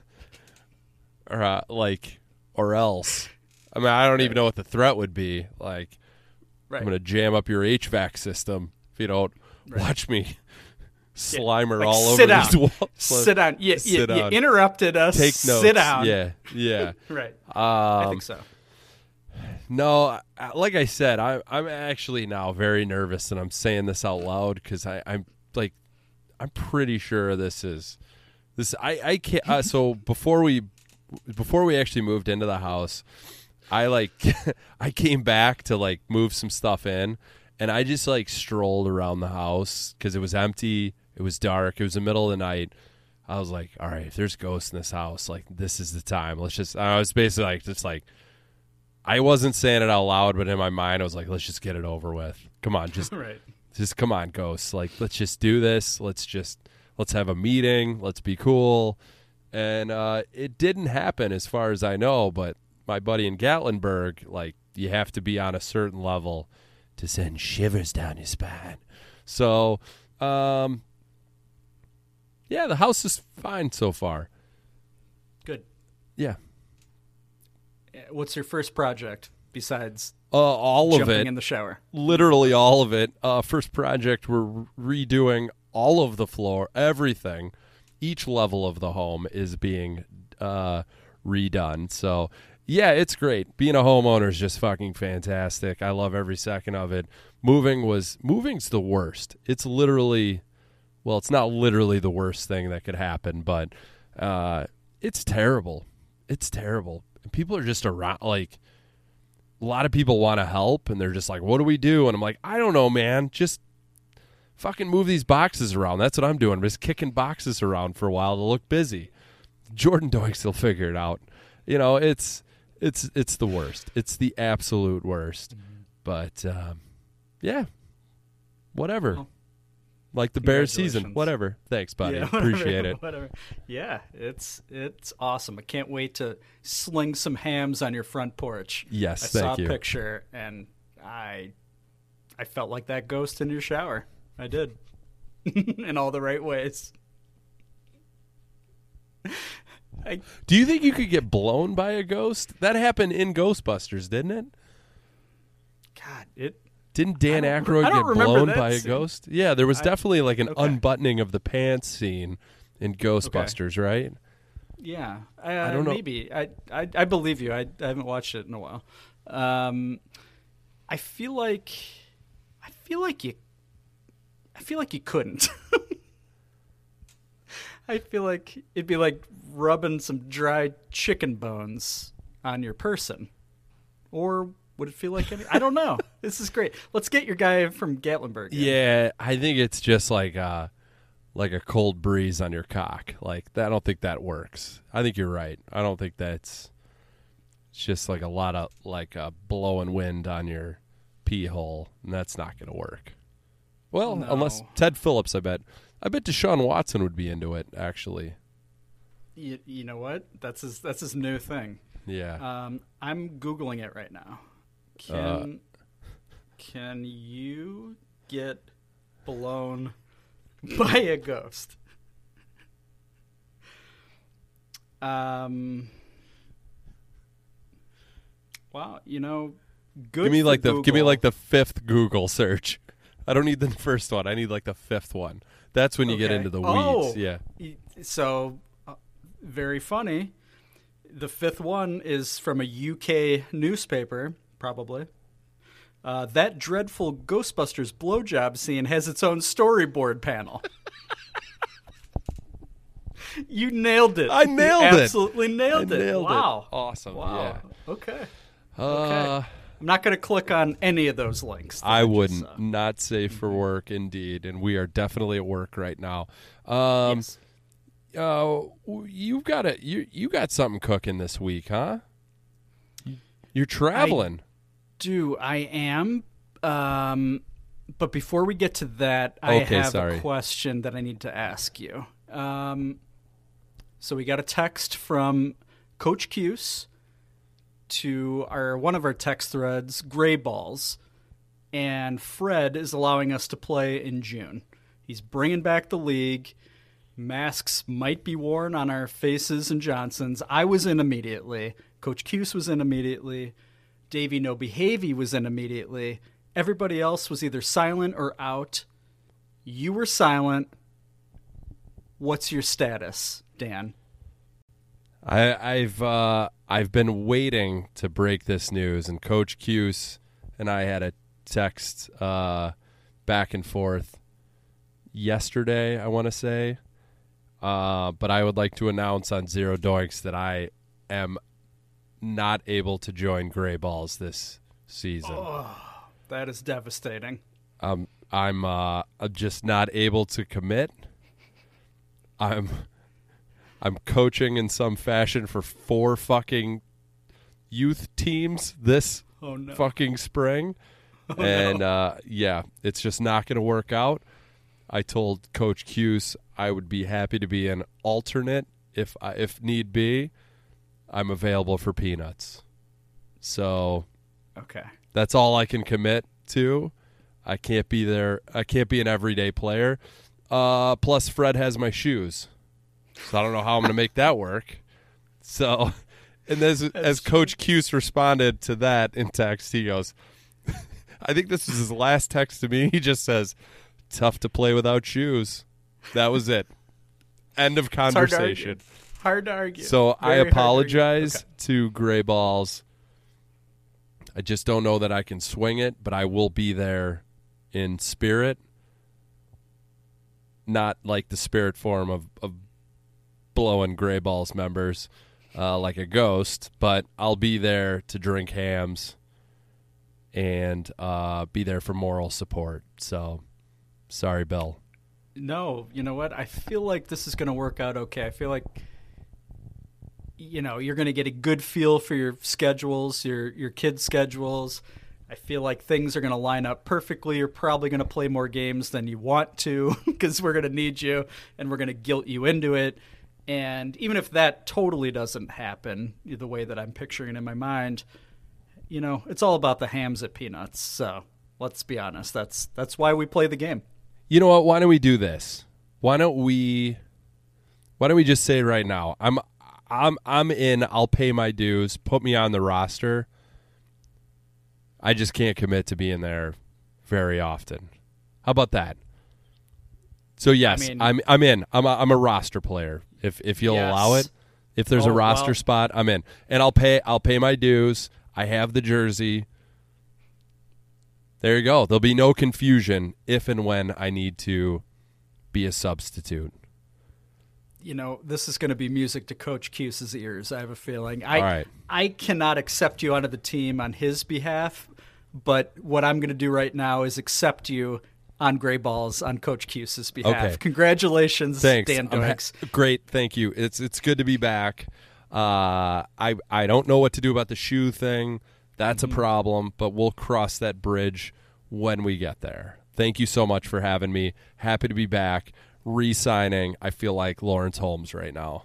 E: [laughs] or uh, like, or else. I mean, I don't even know what the threat would be. Like,
C: Right.
E: I'm going to jam up your HVAC system if you don't watch me slimer
C: Like,
E: all over
C: down.
E: these walls. [laughs]
C: Sit down. You,
E: Sit
C: you
E: down.
C: You interrupted us.
E: Take notes.
C: Sit down.
E: Yeah, yeah. [laughs]
C: Right.
E: Um,
C: I think so.
E: No, like I said, I, I'm actually now very nervous, and I'm saying this out loud because I'm like, I'm pretty sure this is this. I I can't. Uh, [laughs] so before we before we actually moved into the house, I like [laughs] I came back to like move some stuff in, and I just like strolled around the house because it was empty. It was dark. It was the middle of the night. I was like, all right, if there's ghosts in this house, like this is the time. Let's just. I was basically like, just like I wasn't saying it out loud, but in my mind, I was like, let's just get it over with. Come on, just [laughs]
C: right.
E: just come on, ghosts. Like, let's just do this. Let's just let's have a meeting. Let's be cool. And uh, it didn't happen, as far as I know. But my buddy in Gatlinburg, like, you have to be on a certain level to send shivers down your spine. So, um, yeah, the house is fine so far.
C: Good.
E: Yeah,
C: Uh, What's your first project besides
E: uh, all of it.
C: in the shower?
E: literally all of it. Uh, first project, we're redoing all of the floor, everything. Each level of the home is being uh, redone. So, yeah, it's great. Being a homeowner is just fucking fantastic. I love every second of it. Moving was moving's the worst. It's literally, well, it's not literally the worst thing that could happen, but uh, it's terrible. It's terrible. People are just around like a lot of people want to help and they're just like, what do we do? And I'm like, I don't know, man. Just fucking move these boxes around. That's what I'm doing. I'm just kicking boxes around for a while to look busy. Jordan Doinks will figure it out. You know, it's it's it's the worst. It's the absolute worst. But um, yeah, whatever.
C: Well,
E: like the Bears season, whatever. Thanks, buddy.
C: Yeah, [laughs] whatever,
E: Appreciate it.
C: Whatever. Yeah, it's it's awesome. I can't wait to sling some hams on your front porch.
E: Yes,
C: I saw
E: thank
C: a
E: you.
C: picture and I I felt like that ghost in your shower. I did. [laughs] in all the right ways. [laughs] I,
E: Do you think you could get blown by a ghost? That happened in Ghostbusters, didn't it?
C: God, it
E: Didn't Dan
C: I
E: Aykroyd
C: I
E: get blown
C: that
E: by a ghost? Yeah, there was
C: I-
E: definitely like an
C: okay.
E: unbuttoning of the pants scene in Ghostbusters, right?
C: Yeah, uh,
E: I don't know.
C: Maybe I, I I believe you. I, I haven't watched it in a while. Um, I feel like I feel like you. I feel like you couldn't. [laughs] I feel like it'd be like rubbing some dried chicken bones on your person, or would it feel like any? I don't know. [laughs] this is great. Let's get your guy from Gatlinburg. in.
E: Yeah, I think it's just like uh like a cold breeze on your cock. Like that, I don't think that works. I think you're right. I don't think that's it's just like a lot of like a blowing wind on your pee hole, and that's not going to work. Well,
C: No.
E: unless Ted Phillips, I bet. I bet Deshaun Watson would be into it. Actually,
C: You, you know what? That's his. That's his new thing.
E: yeah.
C: Um, I'm googling it right now. Can
E: Uh.
C: can you get blown [laughs] by a ghost? Um. Wow, you know, good.
E: give me like the give me like the fifth Google search. I don't need the [laughs] first one. I need like the fifth one. That's when you get into the
C: Oh,
E: weeds. Yeah.
C: So, uh, very funny. The fifth one is from a UK newspaper, probably. Uh, that dreadful Ghostbusters blowjob scene has its own storyboard panel. you nailed it.
E: I nailed
C: you
E: it.
C: Absolutely nailed
E: I
C: it.
E: nailed it.
C: wow.
E: Awesome.
C: Wow. Okay.
E: Uh,
C: I'm not going to click on any of those links. that
E: I wouldn't.
C: saw.
E: Not safe for work, indeed. And we are definitely at work right now. Um,
C: Yes.
E: uh, you've got it. You you got something cooking this week, huh? You're traveling.
C: do. I am. Um, but before we get to that, I
E: Okay,
C: have
E: sorry.
C: a question that I need to ask you. Um, so we got a text from Coach Cuse to our one of our text threads, Gray Balls, and Fred is allowing us to play in June. He's bringing back the league. Masks might be worn on our faces and Johnsons. I was in immediately. Coach Cuse was in immediately. Davey No Behavey was in immediately. Everybody else was either silent or out. You were silent. What's your status, Dan?
E: I, I've uh, I've been waiting to break this news, and Coach Cuse and I had a text uh, back and forth yesterday. I want to say, uh, but I would like to announce on Zero Doinks that I am not able to join Gray Balls this season.
C: That is devastating.
E: Um, I'm uh, I'm just not able to commit. I'm I'm coaching in some fashion for four fucking youth teams this
C: Oh, no.
E: fucking spring. [laughs]
C: Oh,
E: and uh, yeah, it's just not going to work out. I told Coach Cuse I would be happy to be an alternate if I, if need be. I'm available for peanuts. So
C: Okay.
E: that's all I can commit to. I can't be there. I can't be an everyday player. Uh, plus, Fred has my shoes, so I don't know how I'm going to make that work. So, and as as Coach Cuse responded to that in text, he goes, [laughs] "I think this is his last text to me. He just says, tough to play without shoes.' That was it. End of
C: It's hard to argue.
E: conversation.
C: Hard to argue.
E: So I
C: Very to
E: apologize
C: Okay.
E: to Gray Balls. I just don't know that I can swing it, but I will be there in spirit. Not like the spirit form of, of blowing Gray Balls members uh, like a ghost, but I'll be there to drink hams and uh, be there for moral support. So sorry, Bill.
C: No, you know what? I feel like this is going to work out okay. I feel like you know, you're going to get a good feel for your schedules, your your kids' schedules. I feel like things are going to line up perfectly. You're probably going to play more games than you want to [laughs] because we're going to need you and we're going to guilt you into it. And even if that totally doesn't happen the way that I'm picturing it in my mind, you know, it's all about the hams at peanuts. So let's be honest. That's that's why we play the game.
E: You know what? Why don't we do this? Why don't we? Why don't we just say right now? I'm, I'm, I'm in. I'll pay my dues. Put me on the roster. I just can't commit to being there very often. How about that? So yes,
C: mean-
E: I'm I'm in. I'm a, I'm a roster player. If if you'll
C: Yes.
E: allow it, if there's a
C: Oh,
E: roster
C: well-
E: spot, I'm in, and I'll pay I'll pay my dues. I have the jersey. There you go. There'll be no confusion if and when I need to be a substitute.
C: you know, this is going to be music to Coach Cuse's ears. I have a feeling. I
E: right.
C: I cannot accept you onto the team on his behalf, but what I'm going to do right now is accept you on Gray Balls on Coach Cuse's behalf.
E: Okay.
C: Congratulations,
E: Thanks.
C: Dan
E: I'm ha- great. Thank you. It's it's good to be back. Uh, I I don't know what to do about the shoe thing. That's
C: Mm-hmm.
E: a problem, but we'll cross that bridge when we get there. Thank you so much for having me. Happy to be back. Re-signing. I feel like Lawrence Holmes right now.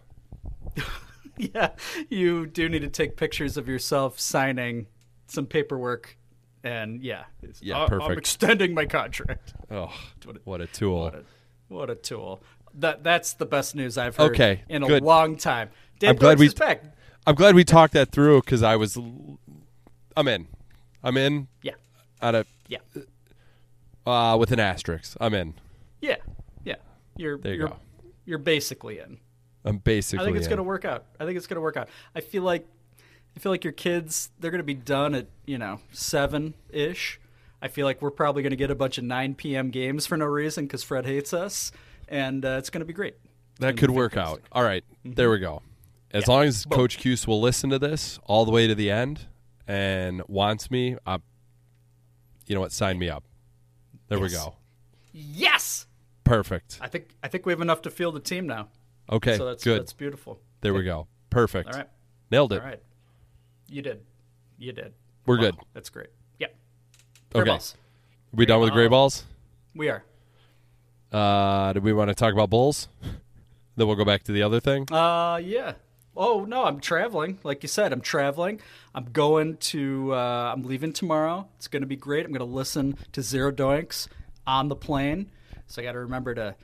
E: [laughs]
C: yeah, you do need to take pictures of yourself signing some paperwork, and yeah,
E: Yeah,
C: I- I'm
E: perfect.
C: extending my contract.
E: Oh, [laughs]
C: What a-
E: what a tool.
C: What a, what a tool. That that's the best news I've heard
E: Okay,
C: in a
E: good.
C: long time. Dan
E: I'm glad we
C: back.
E: I'm glad we talked that through because I was. I'm in. I'm in.
C: Yeah.
E: Out of
C: Yeah.
E: uh, with an asterisk. I'm in.
C: Yeah, yeah. You're
E: There you
C: you're,
E: go.
C: you're basically in.
E: I'm basically.
C: I think it's
E: in.
C: to work out. I think it's going to work out. I feel like I feel like your kids they're going to be done at you know seven ish. I feel like we're probably going to get a bunch of 9 p.m. games for no reason because Fred hates us, and uh, it's going to be great.
E: That could work out. All right, there we go. As long as Coach Cuse will listen to this all the way to the end and wants me, uh, you know what? Sign me up. There we go.
C: Yes,
E: Perfect.
C: I think I think we have enough to field a team now.
E: Okay,
C: so that's
E: good.
C: that's beautiful.
E: There we go. Perfect.
C: All right,
E: Nailed it.
C: all right. You did, you did.
E: We're
C: Wow,
E: good.
C: That's great. Yep. Gray
E: Okay.
C: balls.
E: we done with gray balls?
C: We are.
E: Uh, do we want to talk about bulls? [laughs] then we'll go back to the other thing.
C: Uh, yeah. Oh no, I'm traveling. Like you said, I'm traveling. I'm going to. Uh, I'm leaving tomorrow. It's going to be great. I'm going to listen to Zero Doinks on the plane. So I got to remember to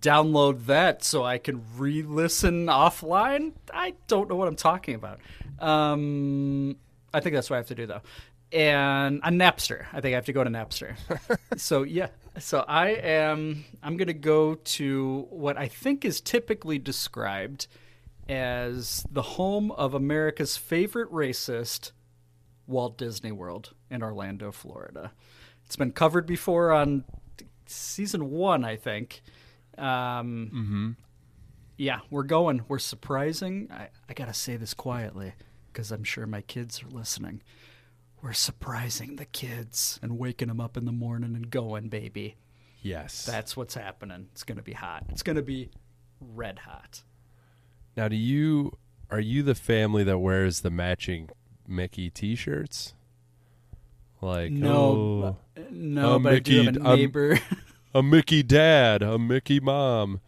C: download that so I can re-listen offline. I don't know what I'm talking about. Um, I think that's what I have to do though. And on Napster, I think I have to go to Napster. [laughs] so yeah, so I am. I'm going to go to what I think is typically described as the home of America's favorite racist, Walt Disney World in Orlando, Florida. It's been covered before on season one, I think. Um,
E: Mm-hmm.
C: yeah, we're going. We're surprising. I, I got to say this quietly because I'm sure my kids are listening. We're surprising the kids and waking them up in the morning and going, baby.
E: Yes.
C: That's what's happening. It's going to be hot. It's going to be red hot.
E: Now, do you are you the family that wears the matching Mickey T-shirts? Like
C: No,
E: oh,
C: no,
E: a
C: but I do have
E: Mickey-
C: a neighbor. [laughs]
E: a Mickey dad, a Mickey mom.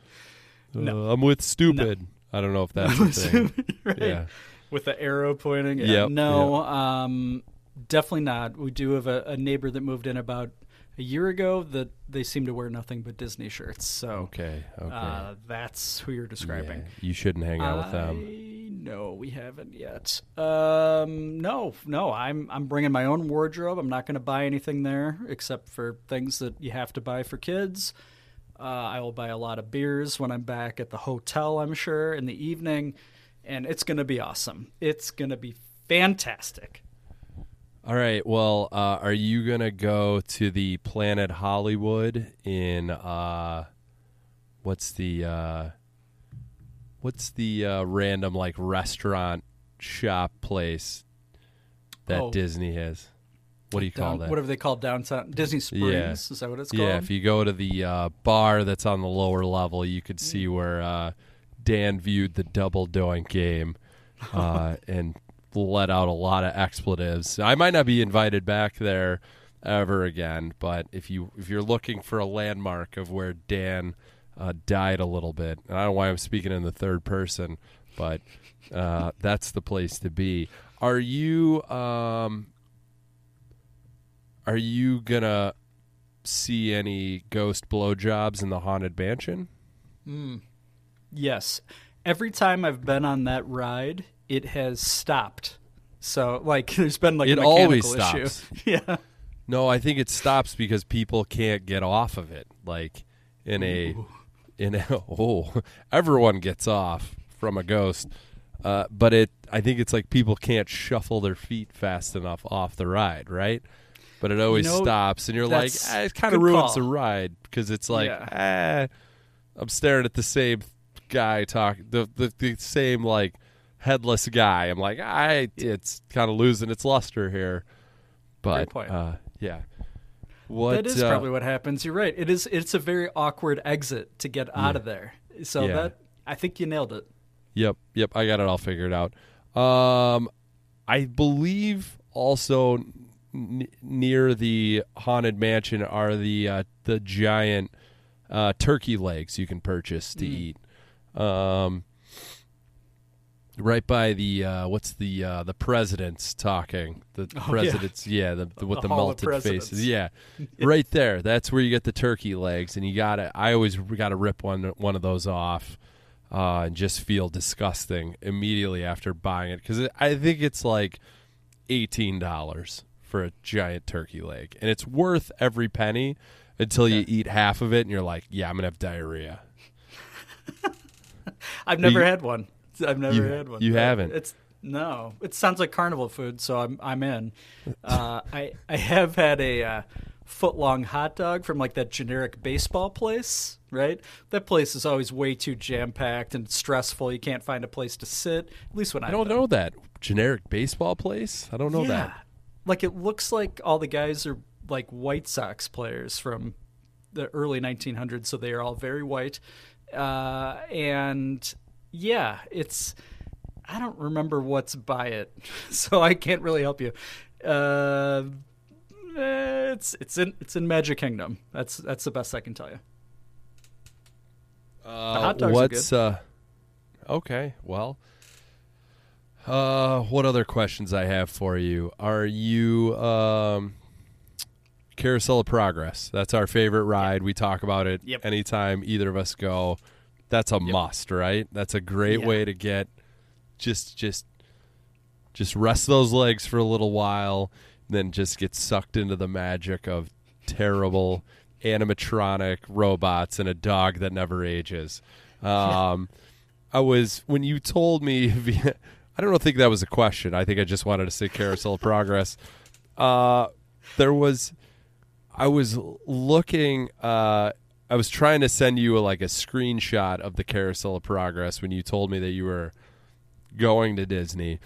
E: Uh,
C: No.
E: I'm with stupid. I don't know if that's a thing. [laughs]
C: right.
E: Yeah.
C: With the arrow pointing. Yeah.
E: Yep,
C: no, um, definitely not. We do have a, a neighbor that moved in about a year ago that they seem to wear nothing but Disney shirts. So
E: Okay, okay.
C: uh, that's who you're describing.
E: Yeah, you shouldn't hang out with them.
C: No, we haven't yet. Um, no, no. I'm I'm bringing my own wardrobe. I'm not going to buy anything there except for things that you have to buy for kids. Uh, I will buy a lot of beers when I'm back at the hotel. I'm sure in the evening, and it's going to be awesome. It's going to be fantastic.
E: All right. Well, uh, are you gonna go to the Planet Hollywood in uh, what's the uh, what's the uh, random like restaurant shop place that
C: Oh.
E: Disney has? What do you call
C: Down-
E: that?
C: Whatever they call downtown Disney Springs.
E: Yeah.
C: Is that what it's called?
E: Yeah, if you go to the uh, bar that's on the lower level, you could see where uh, Dan viewed the double doink game [laughs] uh, and let out a lot of expletives. I might not be invited back there ever again, but if you if you're looking for a landmark of where Dan uh, died a little bit, and I don't know why I'm speaking in the third person, but uh, [laughs] that's the place to be. Are you um, are you gonna see any ghost blowjobs in the haunted mansion?
C: Mm. Yes. Every time I've been on that ride, it has stopped. So, like, [laughs] there's been like
E: it
C: a mechanical
E: always
C: issue. [laughs] yeah.
E: No, I think it stops because people can't get off of it. Like in a in a [laughs] oh, everyone gets off from a ghost. Uh, but it I think it's like people can't shuffle their feet fast enough off the ride, right? But it always
C: know,
E: stops and you're like, ah, it kind of ruins
C: call.
E: the ride because it's like,
C: Yeah.
E: ah, I'm staring at the same guy talk the, the the same like headless guy. I'm like, I it's kind of losing its luster here. But uh yeah. What
C: that is
E: uh,
C: probably what happens. You're right. It is. It's a very awkward exit to get out of there. So
E: Yeah.
C: that I think you nailed it.
E: Yep, yep, I got it all figured out. Um I believe also n- near the haunted mansion are the uh, the giant uh, turkey legs you can purchase to
C: Mm.
E: eat. Um right by the uh, what's the uh, the president's talking. The
C: Oh,
E: president's yeah, the, the with
C: The
E: the, melted faces. [laughs] Yeah. Right there. That's where you get the turkey legs and you gotta i always gotta rip one one of those off uh, and just feel disgusting immediately after buying it because i think it's like $18 for a giant turkey leg and it's worth every penny until you eat half of it and you're like yeah i'm gonna have diarrhea. [laughs]
C: I've never
E: You-
C: had one. [laughs] I've never
E: you-
C: had one.
E: you haven't?
C: It's no. It sounds like carnival food, so I'm I'm in. Uh, I I have had a uh, foot long hot dog from like that generic baseball place. Right, that place is always way too jam packed and stressful. You can't find a place to sit. At least when I
E: i don't know that generic baseball place i don't know
C: yeah.
E: that
C: Like it looks like all the guys are like White Sox players from the early 1900s, so they are all very white. Uh, and yeah, it's I don't remember what's by it, [laughs] so I can't really help you. Uh, eh, it's it's in it's in Magic Kingdom. That's that's the best I can tell you.
E: Uh,
C: the hot dogs
E: what's uh okay well uh what other questions i have for you are you um carousel of progress that's our favorite ride we talk about it
C: Yep.
E: anytime either of us go that's a must right that's a great
C: Yeah.
E: way to get just just just rest those legs for a little while then just get sucked into the magic of terrible animatronic robots and a dog that never ages um I was when you told me. [laughs] I don't think that was a question. I think I just wanted to say carousel of progress. Uh, there was, I was looking. Uh, I was trying to send you like a screenshot of the carousel of progress when you told me that you were going to Disney.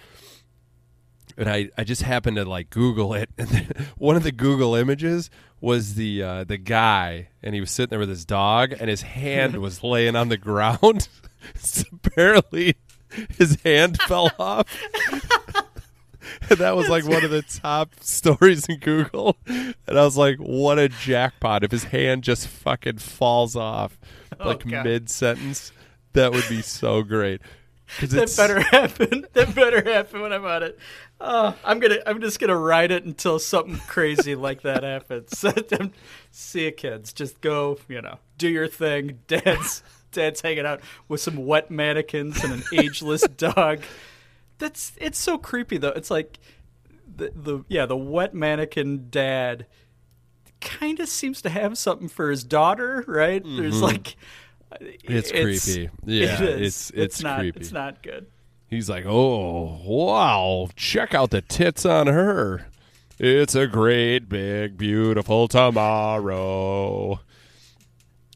E: And I, I just happened to like Google it, and [laughs] one of the Google images was the uh, the guy, and he was sitting there with his dog, and his hand was [laughs] laying on the ground. [laughs] so apparently, his hand fell off, [laughs] that was like one of the top [laughs] stories in Google, and I was like, "What a jackpot!" If his hand just fucking falls off, oh, like
C: God.
E: mid sentence, that would be so great.
C: that better [laughs] happen. That better happen when I'm on it. Oh, I'm gonna. I'm just gonna ride it until something crazy like that happens. See you, kids. Just go. You know, do your thing. Dad's Dad's hanging out with some wet mannequins and an ageless dog. That's it's so creepy though. It's like the the yeah the wet mannequin dad kind of seems to have something for his daughter, right? There's
E: Mhm.
C: like
E: It's creepy. [laughs] Yeah,
C: it is.
E: it's- it's
C: not
E: creepy.
C: it's not good.
E: He's like, "Oh, wow! Check out the tits on her. It's a great, big, beautiful tomorrow."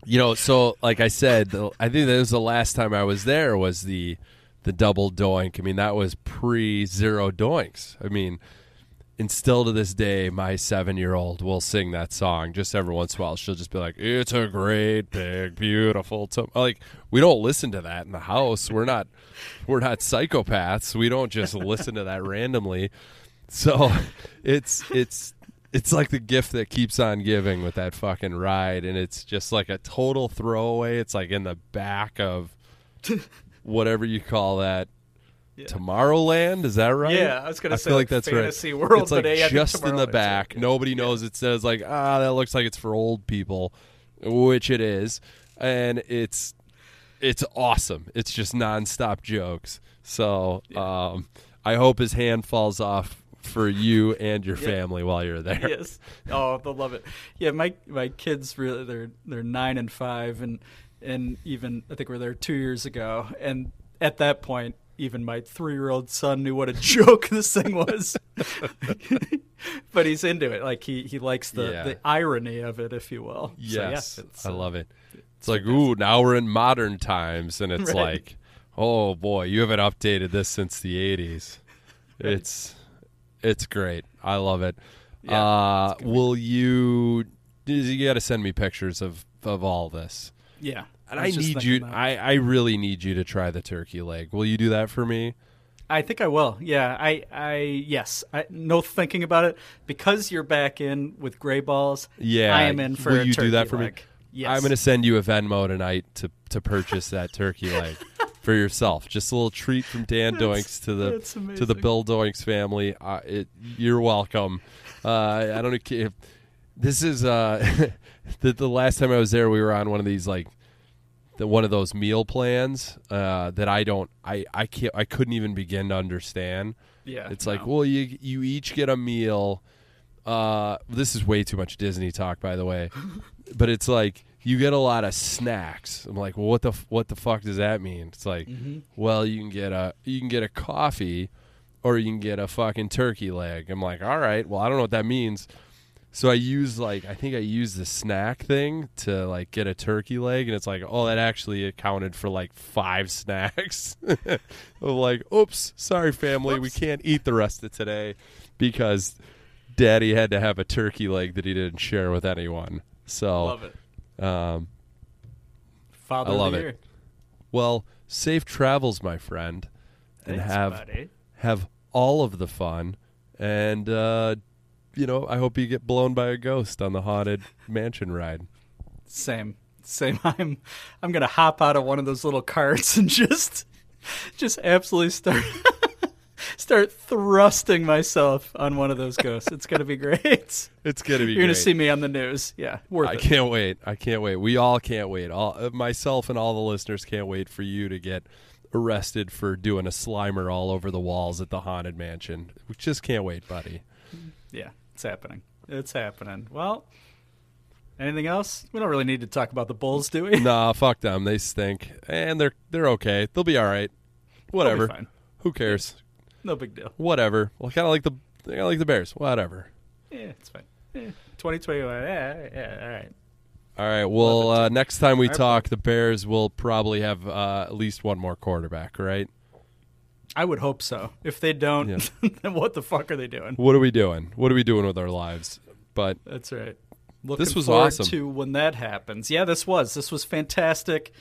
E: You know, so like I said, the, I think that was the last time I was there was the the double doink. I mean, that was pre zero doinks. I mean, and still to this day, my seven year old will sing that song just every once in a while. She'll just be like, "It's a great, big, beautiful." To-. Like we don't listen to that in the house. We're not, we're not psychopaths. We don't just listen to that randomly. So it's it's it's like the gift that keeps on giving with that fucking ride, and it's just like a total throwaway. It's like in the back of [laughs] whatever you call that. Tomorrowland, is that right?
C: Yeah, I was gonna
E: I
C: say,
E: feel
C: like,
E: like that's
C: Fantasy
E: right.
C: World,
E: it's like
C: but yeah,
E: just in the back. Nobody knows it says like ah, that looks like it's for old people, which it is, and it's it's awesome. It's just nonstop jokes. So um, I hope his hand falls off for you and your
C: Yeah.
E: family while you're there.
C: Yes. Oh, they'll love it. Yeah, my my kids really they're they're nine and five and and even I think we were there two years ago and at that point even my three year old son knew what a [laughs] joke this thing was. [laughs] but he's into it. Like he, he likes the,
E: Yeah.
C: the irony of it, if you will. So, yeah,
E: Yes,
C: it's,
E: I love it. It's like, ooh, now we're in modern times, and it's [laughs]
C: Right.
E: like, oh boy, you haven't updated this since the '80s.
C: Right.
E: It's it's great. I love it.
C: Yeah,
E: uh, will you? You got to send me pictures of of all this.
C: Yeah.
E: and
C: I
E: I, need you.
C: that.
E: I I really need you to try the turkey leg. Will you do that for me?
C: I think I will. Yeah, I, I, yes, I, no thinking about it because you're back in with gray balls.
E: Yeah,
C: I am in for.
E: Will
C: a
E: you do that for me?
C: Yes,
E: I'm going to send you a Venmo tonight to to purchase that turkey leg [laughs] for yourself. Just a little treat from Dan
C: That's-
E: Doinks to the to the. Bill Doinks family. Uh, it, you're welcome. Uh, I don't know. If, this is uh, [laughs] the the last time I was there. We were on one of these like the one of those meal plans uh, that I don't I I can't I couldn't even begin to understand.
C: Yeah,
E: it's like well you you each get a meal. Uh, this is way too much Disney talk, by the way, [laughs] but it's like you get a lot of snacks. I'm like, well, what the what the fuck does that mean? It's like,
C: Mhm.
E: well, you can get a you can get a coffee, or you can get a fucking turkey leg. I'm like, all right, well, I don't know what that means. So I use like I think I used the snack thing to like get a turkey leg, and it's like, oh, that actually accounted for like five [laughs] snacks. [laughs] I'm like, oops, sorry, family, we can't eat the rest of today because Daddy had to have a turkey leg that he didn't share with anyone. So
C: Love it.
E: Um,
C: Father
E: I love
C: year.
E: it. Well, safe travels, my friend, and
C: Thanks,
E: have
C: buddy.
E: have all of the fun. And uh, you know, I hope you get blown by a ghost on the haunted mansion ride.
C: Same, same. [laughs] I'm, I'm gonna hop out of one of those little carts and just, just absolutely start, [laughs] start thrusting myself on one of those ghosts. It's gonna be great. [laughs]
E: It's gonna be.
C: You're gonna see me on the news. Yeah, worth
E: I
C: it.
E: can't wait. I can't wait. We all can't wait. All uh, myself and all the listeners can't wait for you to get arrested for doing a slimer all over the walls at the haunted mansion. We just can't wait, buddy.
C: Yeah, it's happening. It's happening. Well, anything else? We don't really need to talk about the Bulls, do we?
E: nah, fuck them. They stink, and they're they're okay. They'll be all right. Whatever.
C: fine.
E: Who cares?
C: No big deal.
E: Whatever. Well, kind of like the kind of like the Bears. Whatever.
C: Yeah, it's fine. Yeah, 2021. Yeah, yeah, all right.
E: All right. Well, uh, next time we talk, the Bears will probably have uh, at least one more quarterback, right?
C: I would hope so. If they don't,
E: Yeah. [laughs]
C: then what the fuck are they doing?
E: What are we doing? What are we doing with our lives? But
C: That's right. Looking
E: this was
C: forward
E: awesome.
C: to when that happens. Yeah, this was. This was fantastic.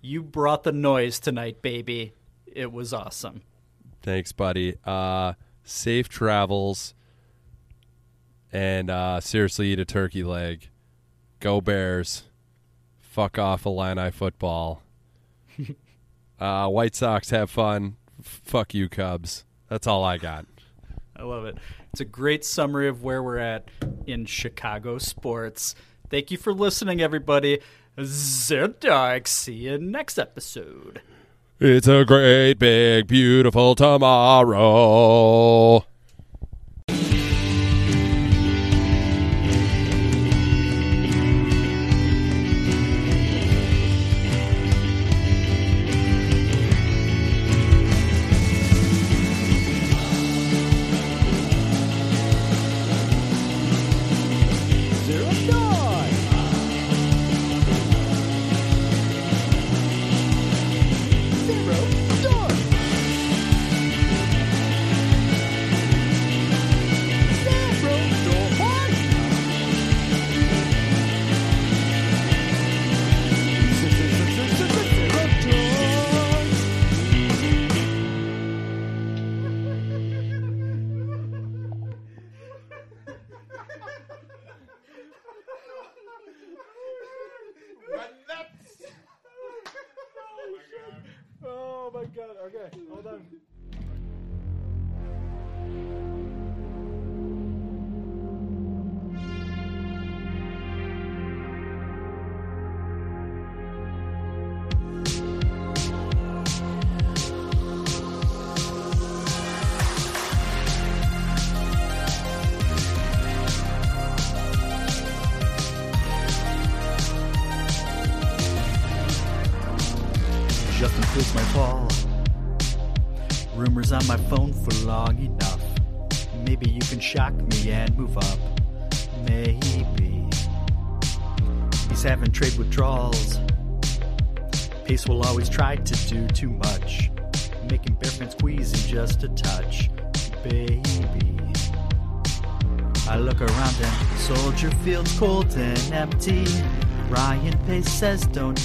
C: You brought the noise tonight, baby. It was awesome.
E: Thanks, buddy. Uh, safe travels, and uh, seriously eat a turkey leg. Go Bears. Fuck off Illini football. [laughs] uh, White Sox have fun. Fuck you, Cubs. That's all I got.
L: I love it. It's a great summary of where we're at in Chicago sports. Thank you for listening, everybody. Zerdark. See you next episode.
E: It's a great, big, beautiful tomorrow.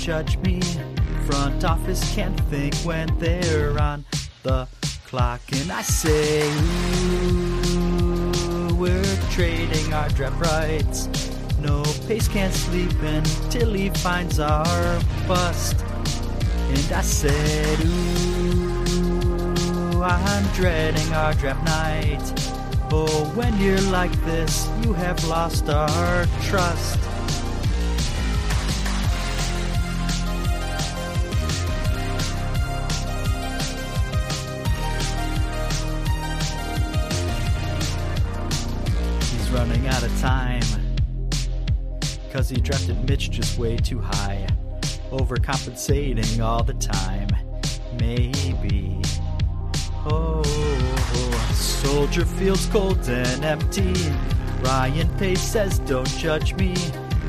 L: Judge me. Front office can't think when they're on the clock. And I say, Ooh, we're trading our draft rights. No Pace can't sleep until he finds our bust. And I said, Ooh, I'm dreading our draft night. Oh, when you're like this, you have lost our trust. He drafted Mitch just way too high. Overcompensating all the time. Maybe. Oh, Soldier Field's cold and empty. Ryan Pace says, Don't judge me.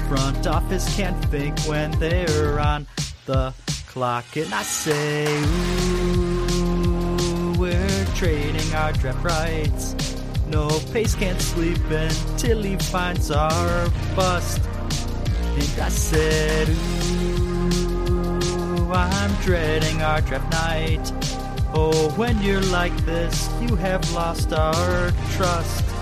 L: Front office can't think when they're on the clock. And I say, Ooh, we're trading our draft rights. No Pace can't sleep until he finds our bust. And I said, Ooh, I'm dreading our draft night. Oh, when you're like this, you have lost our trust.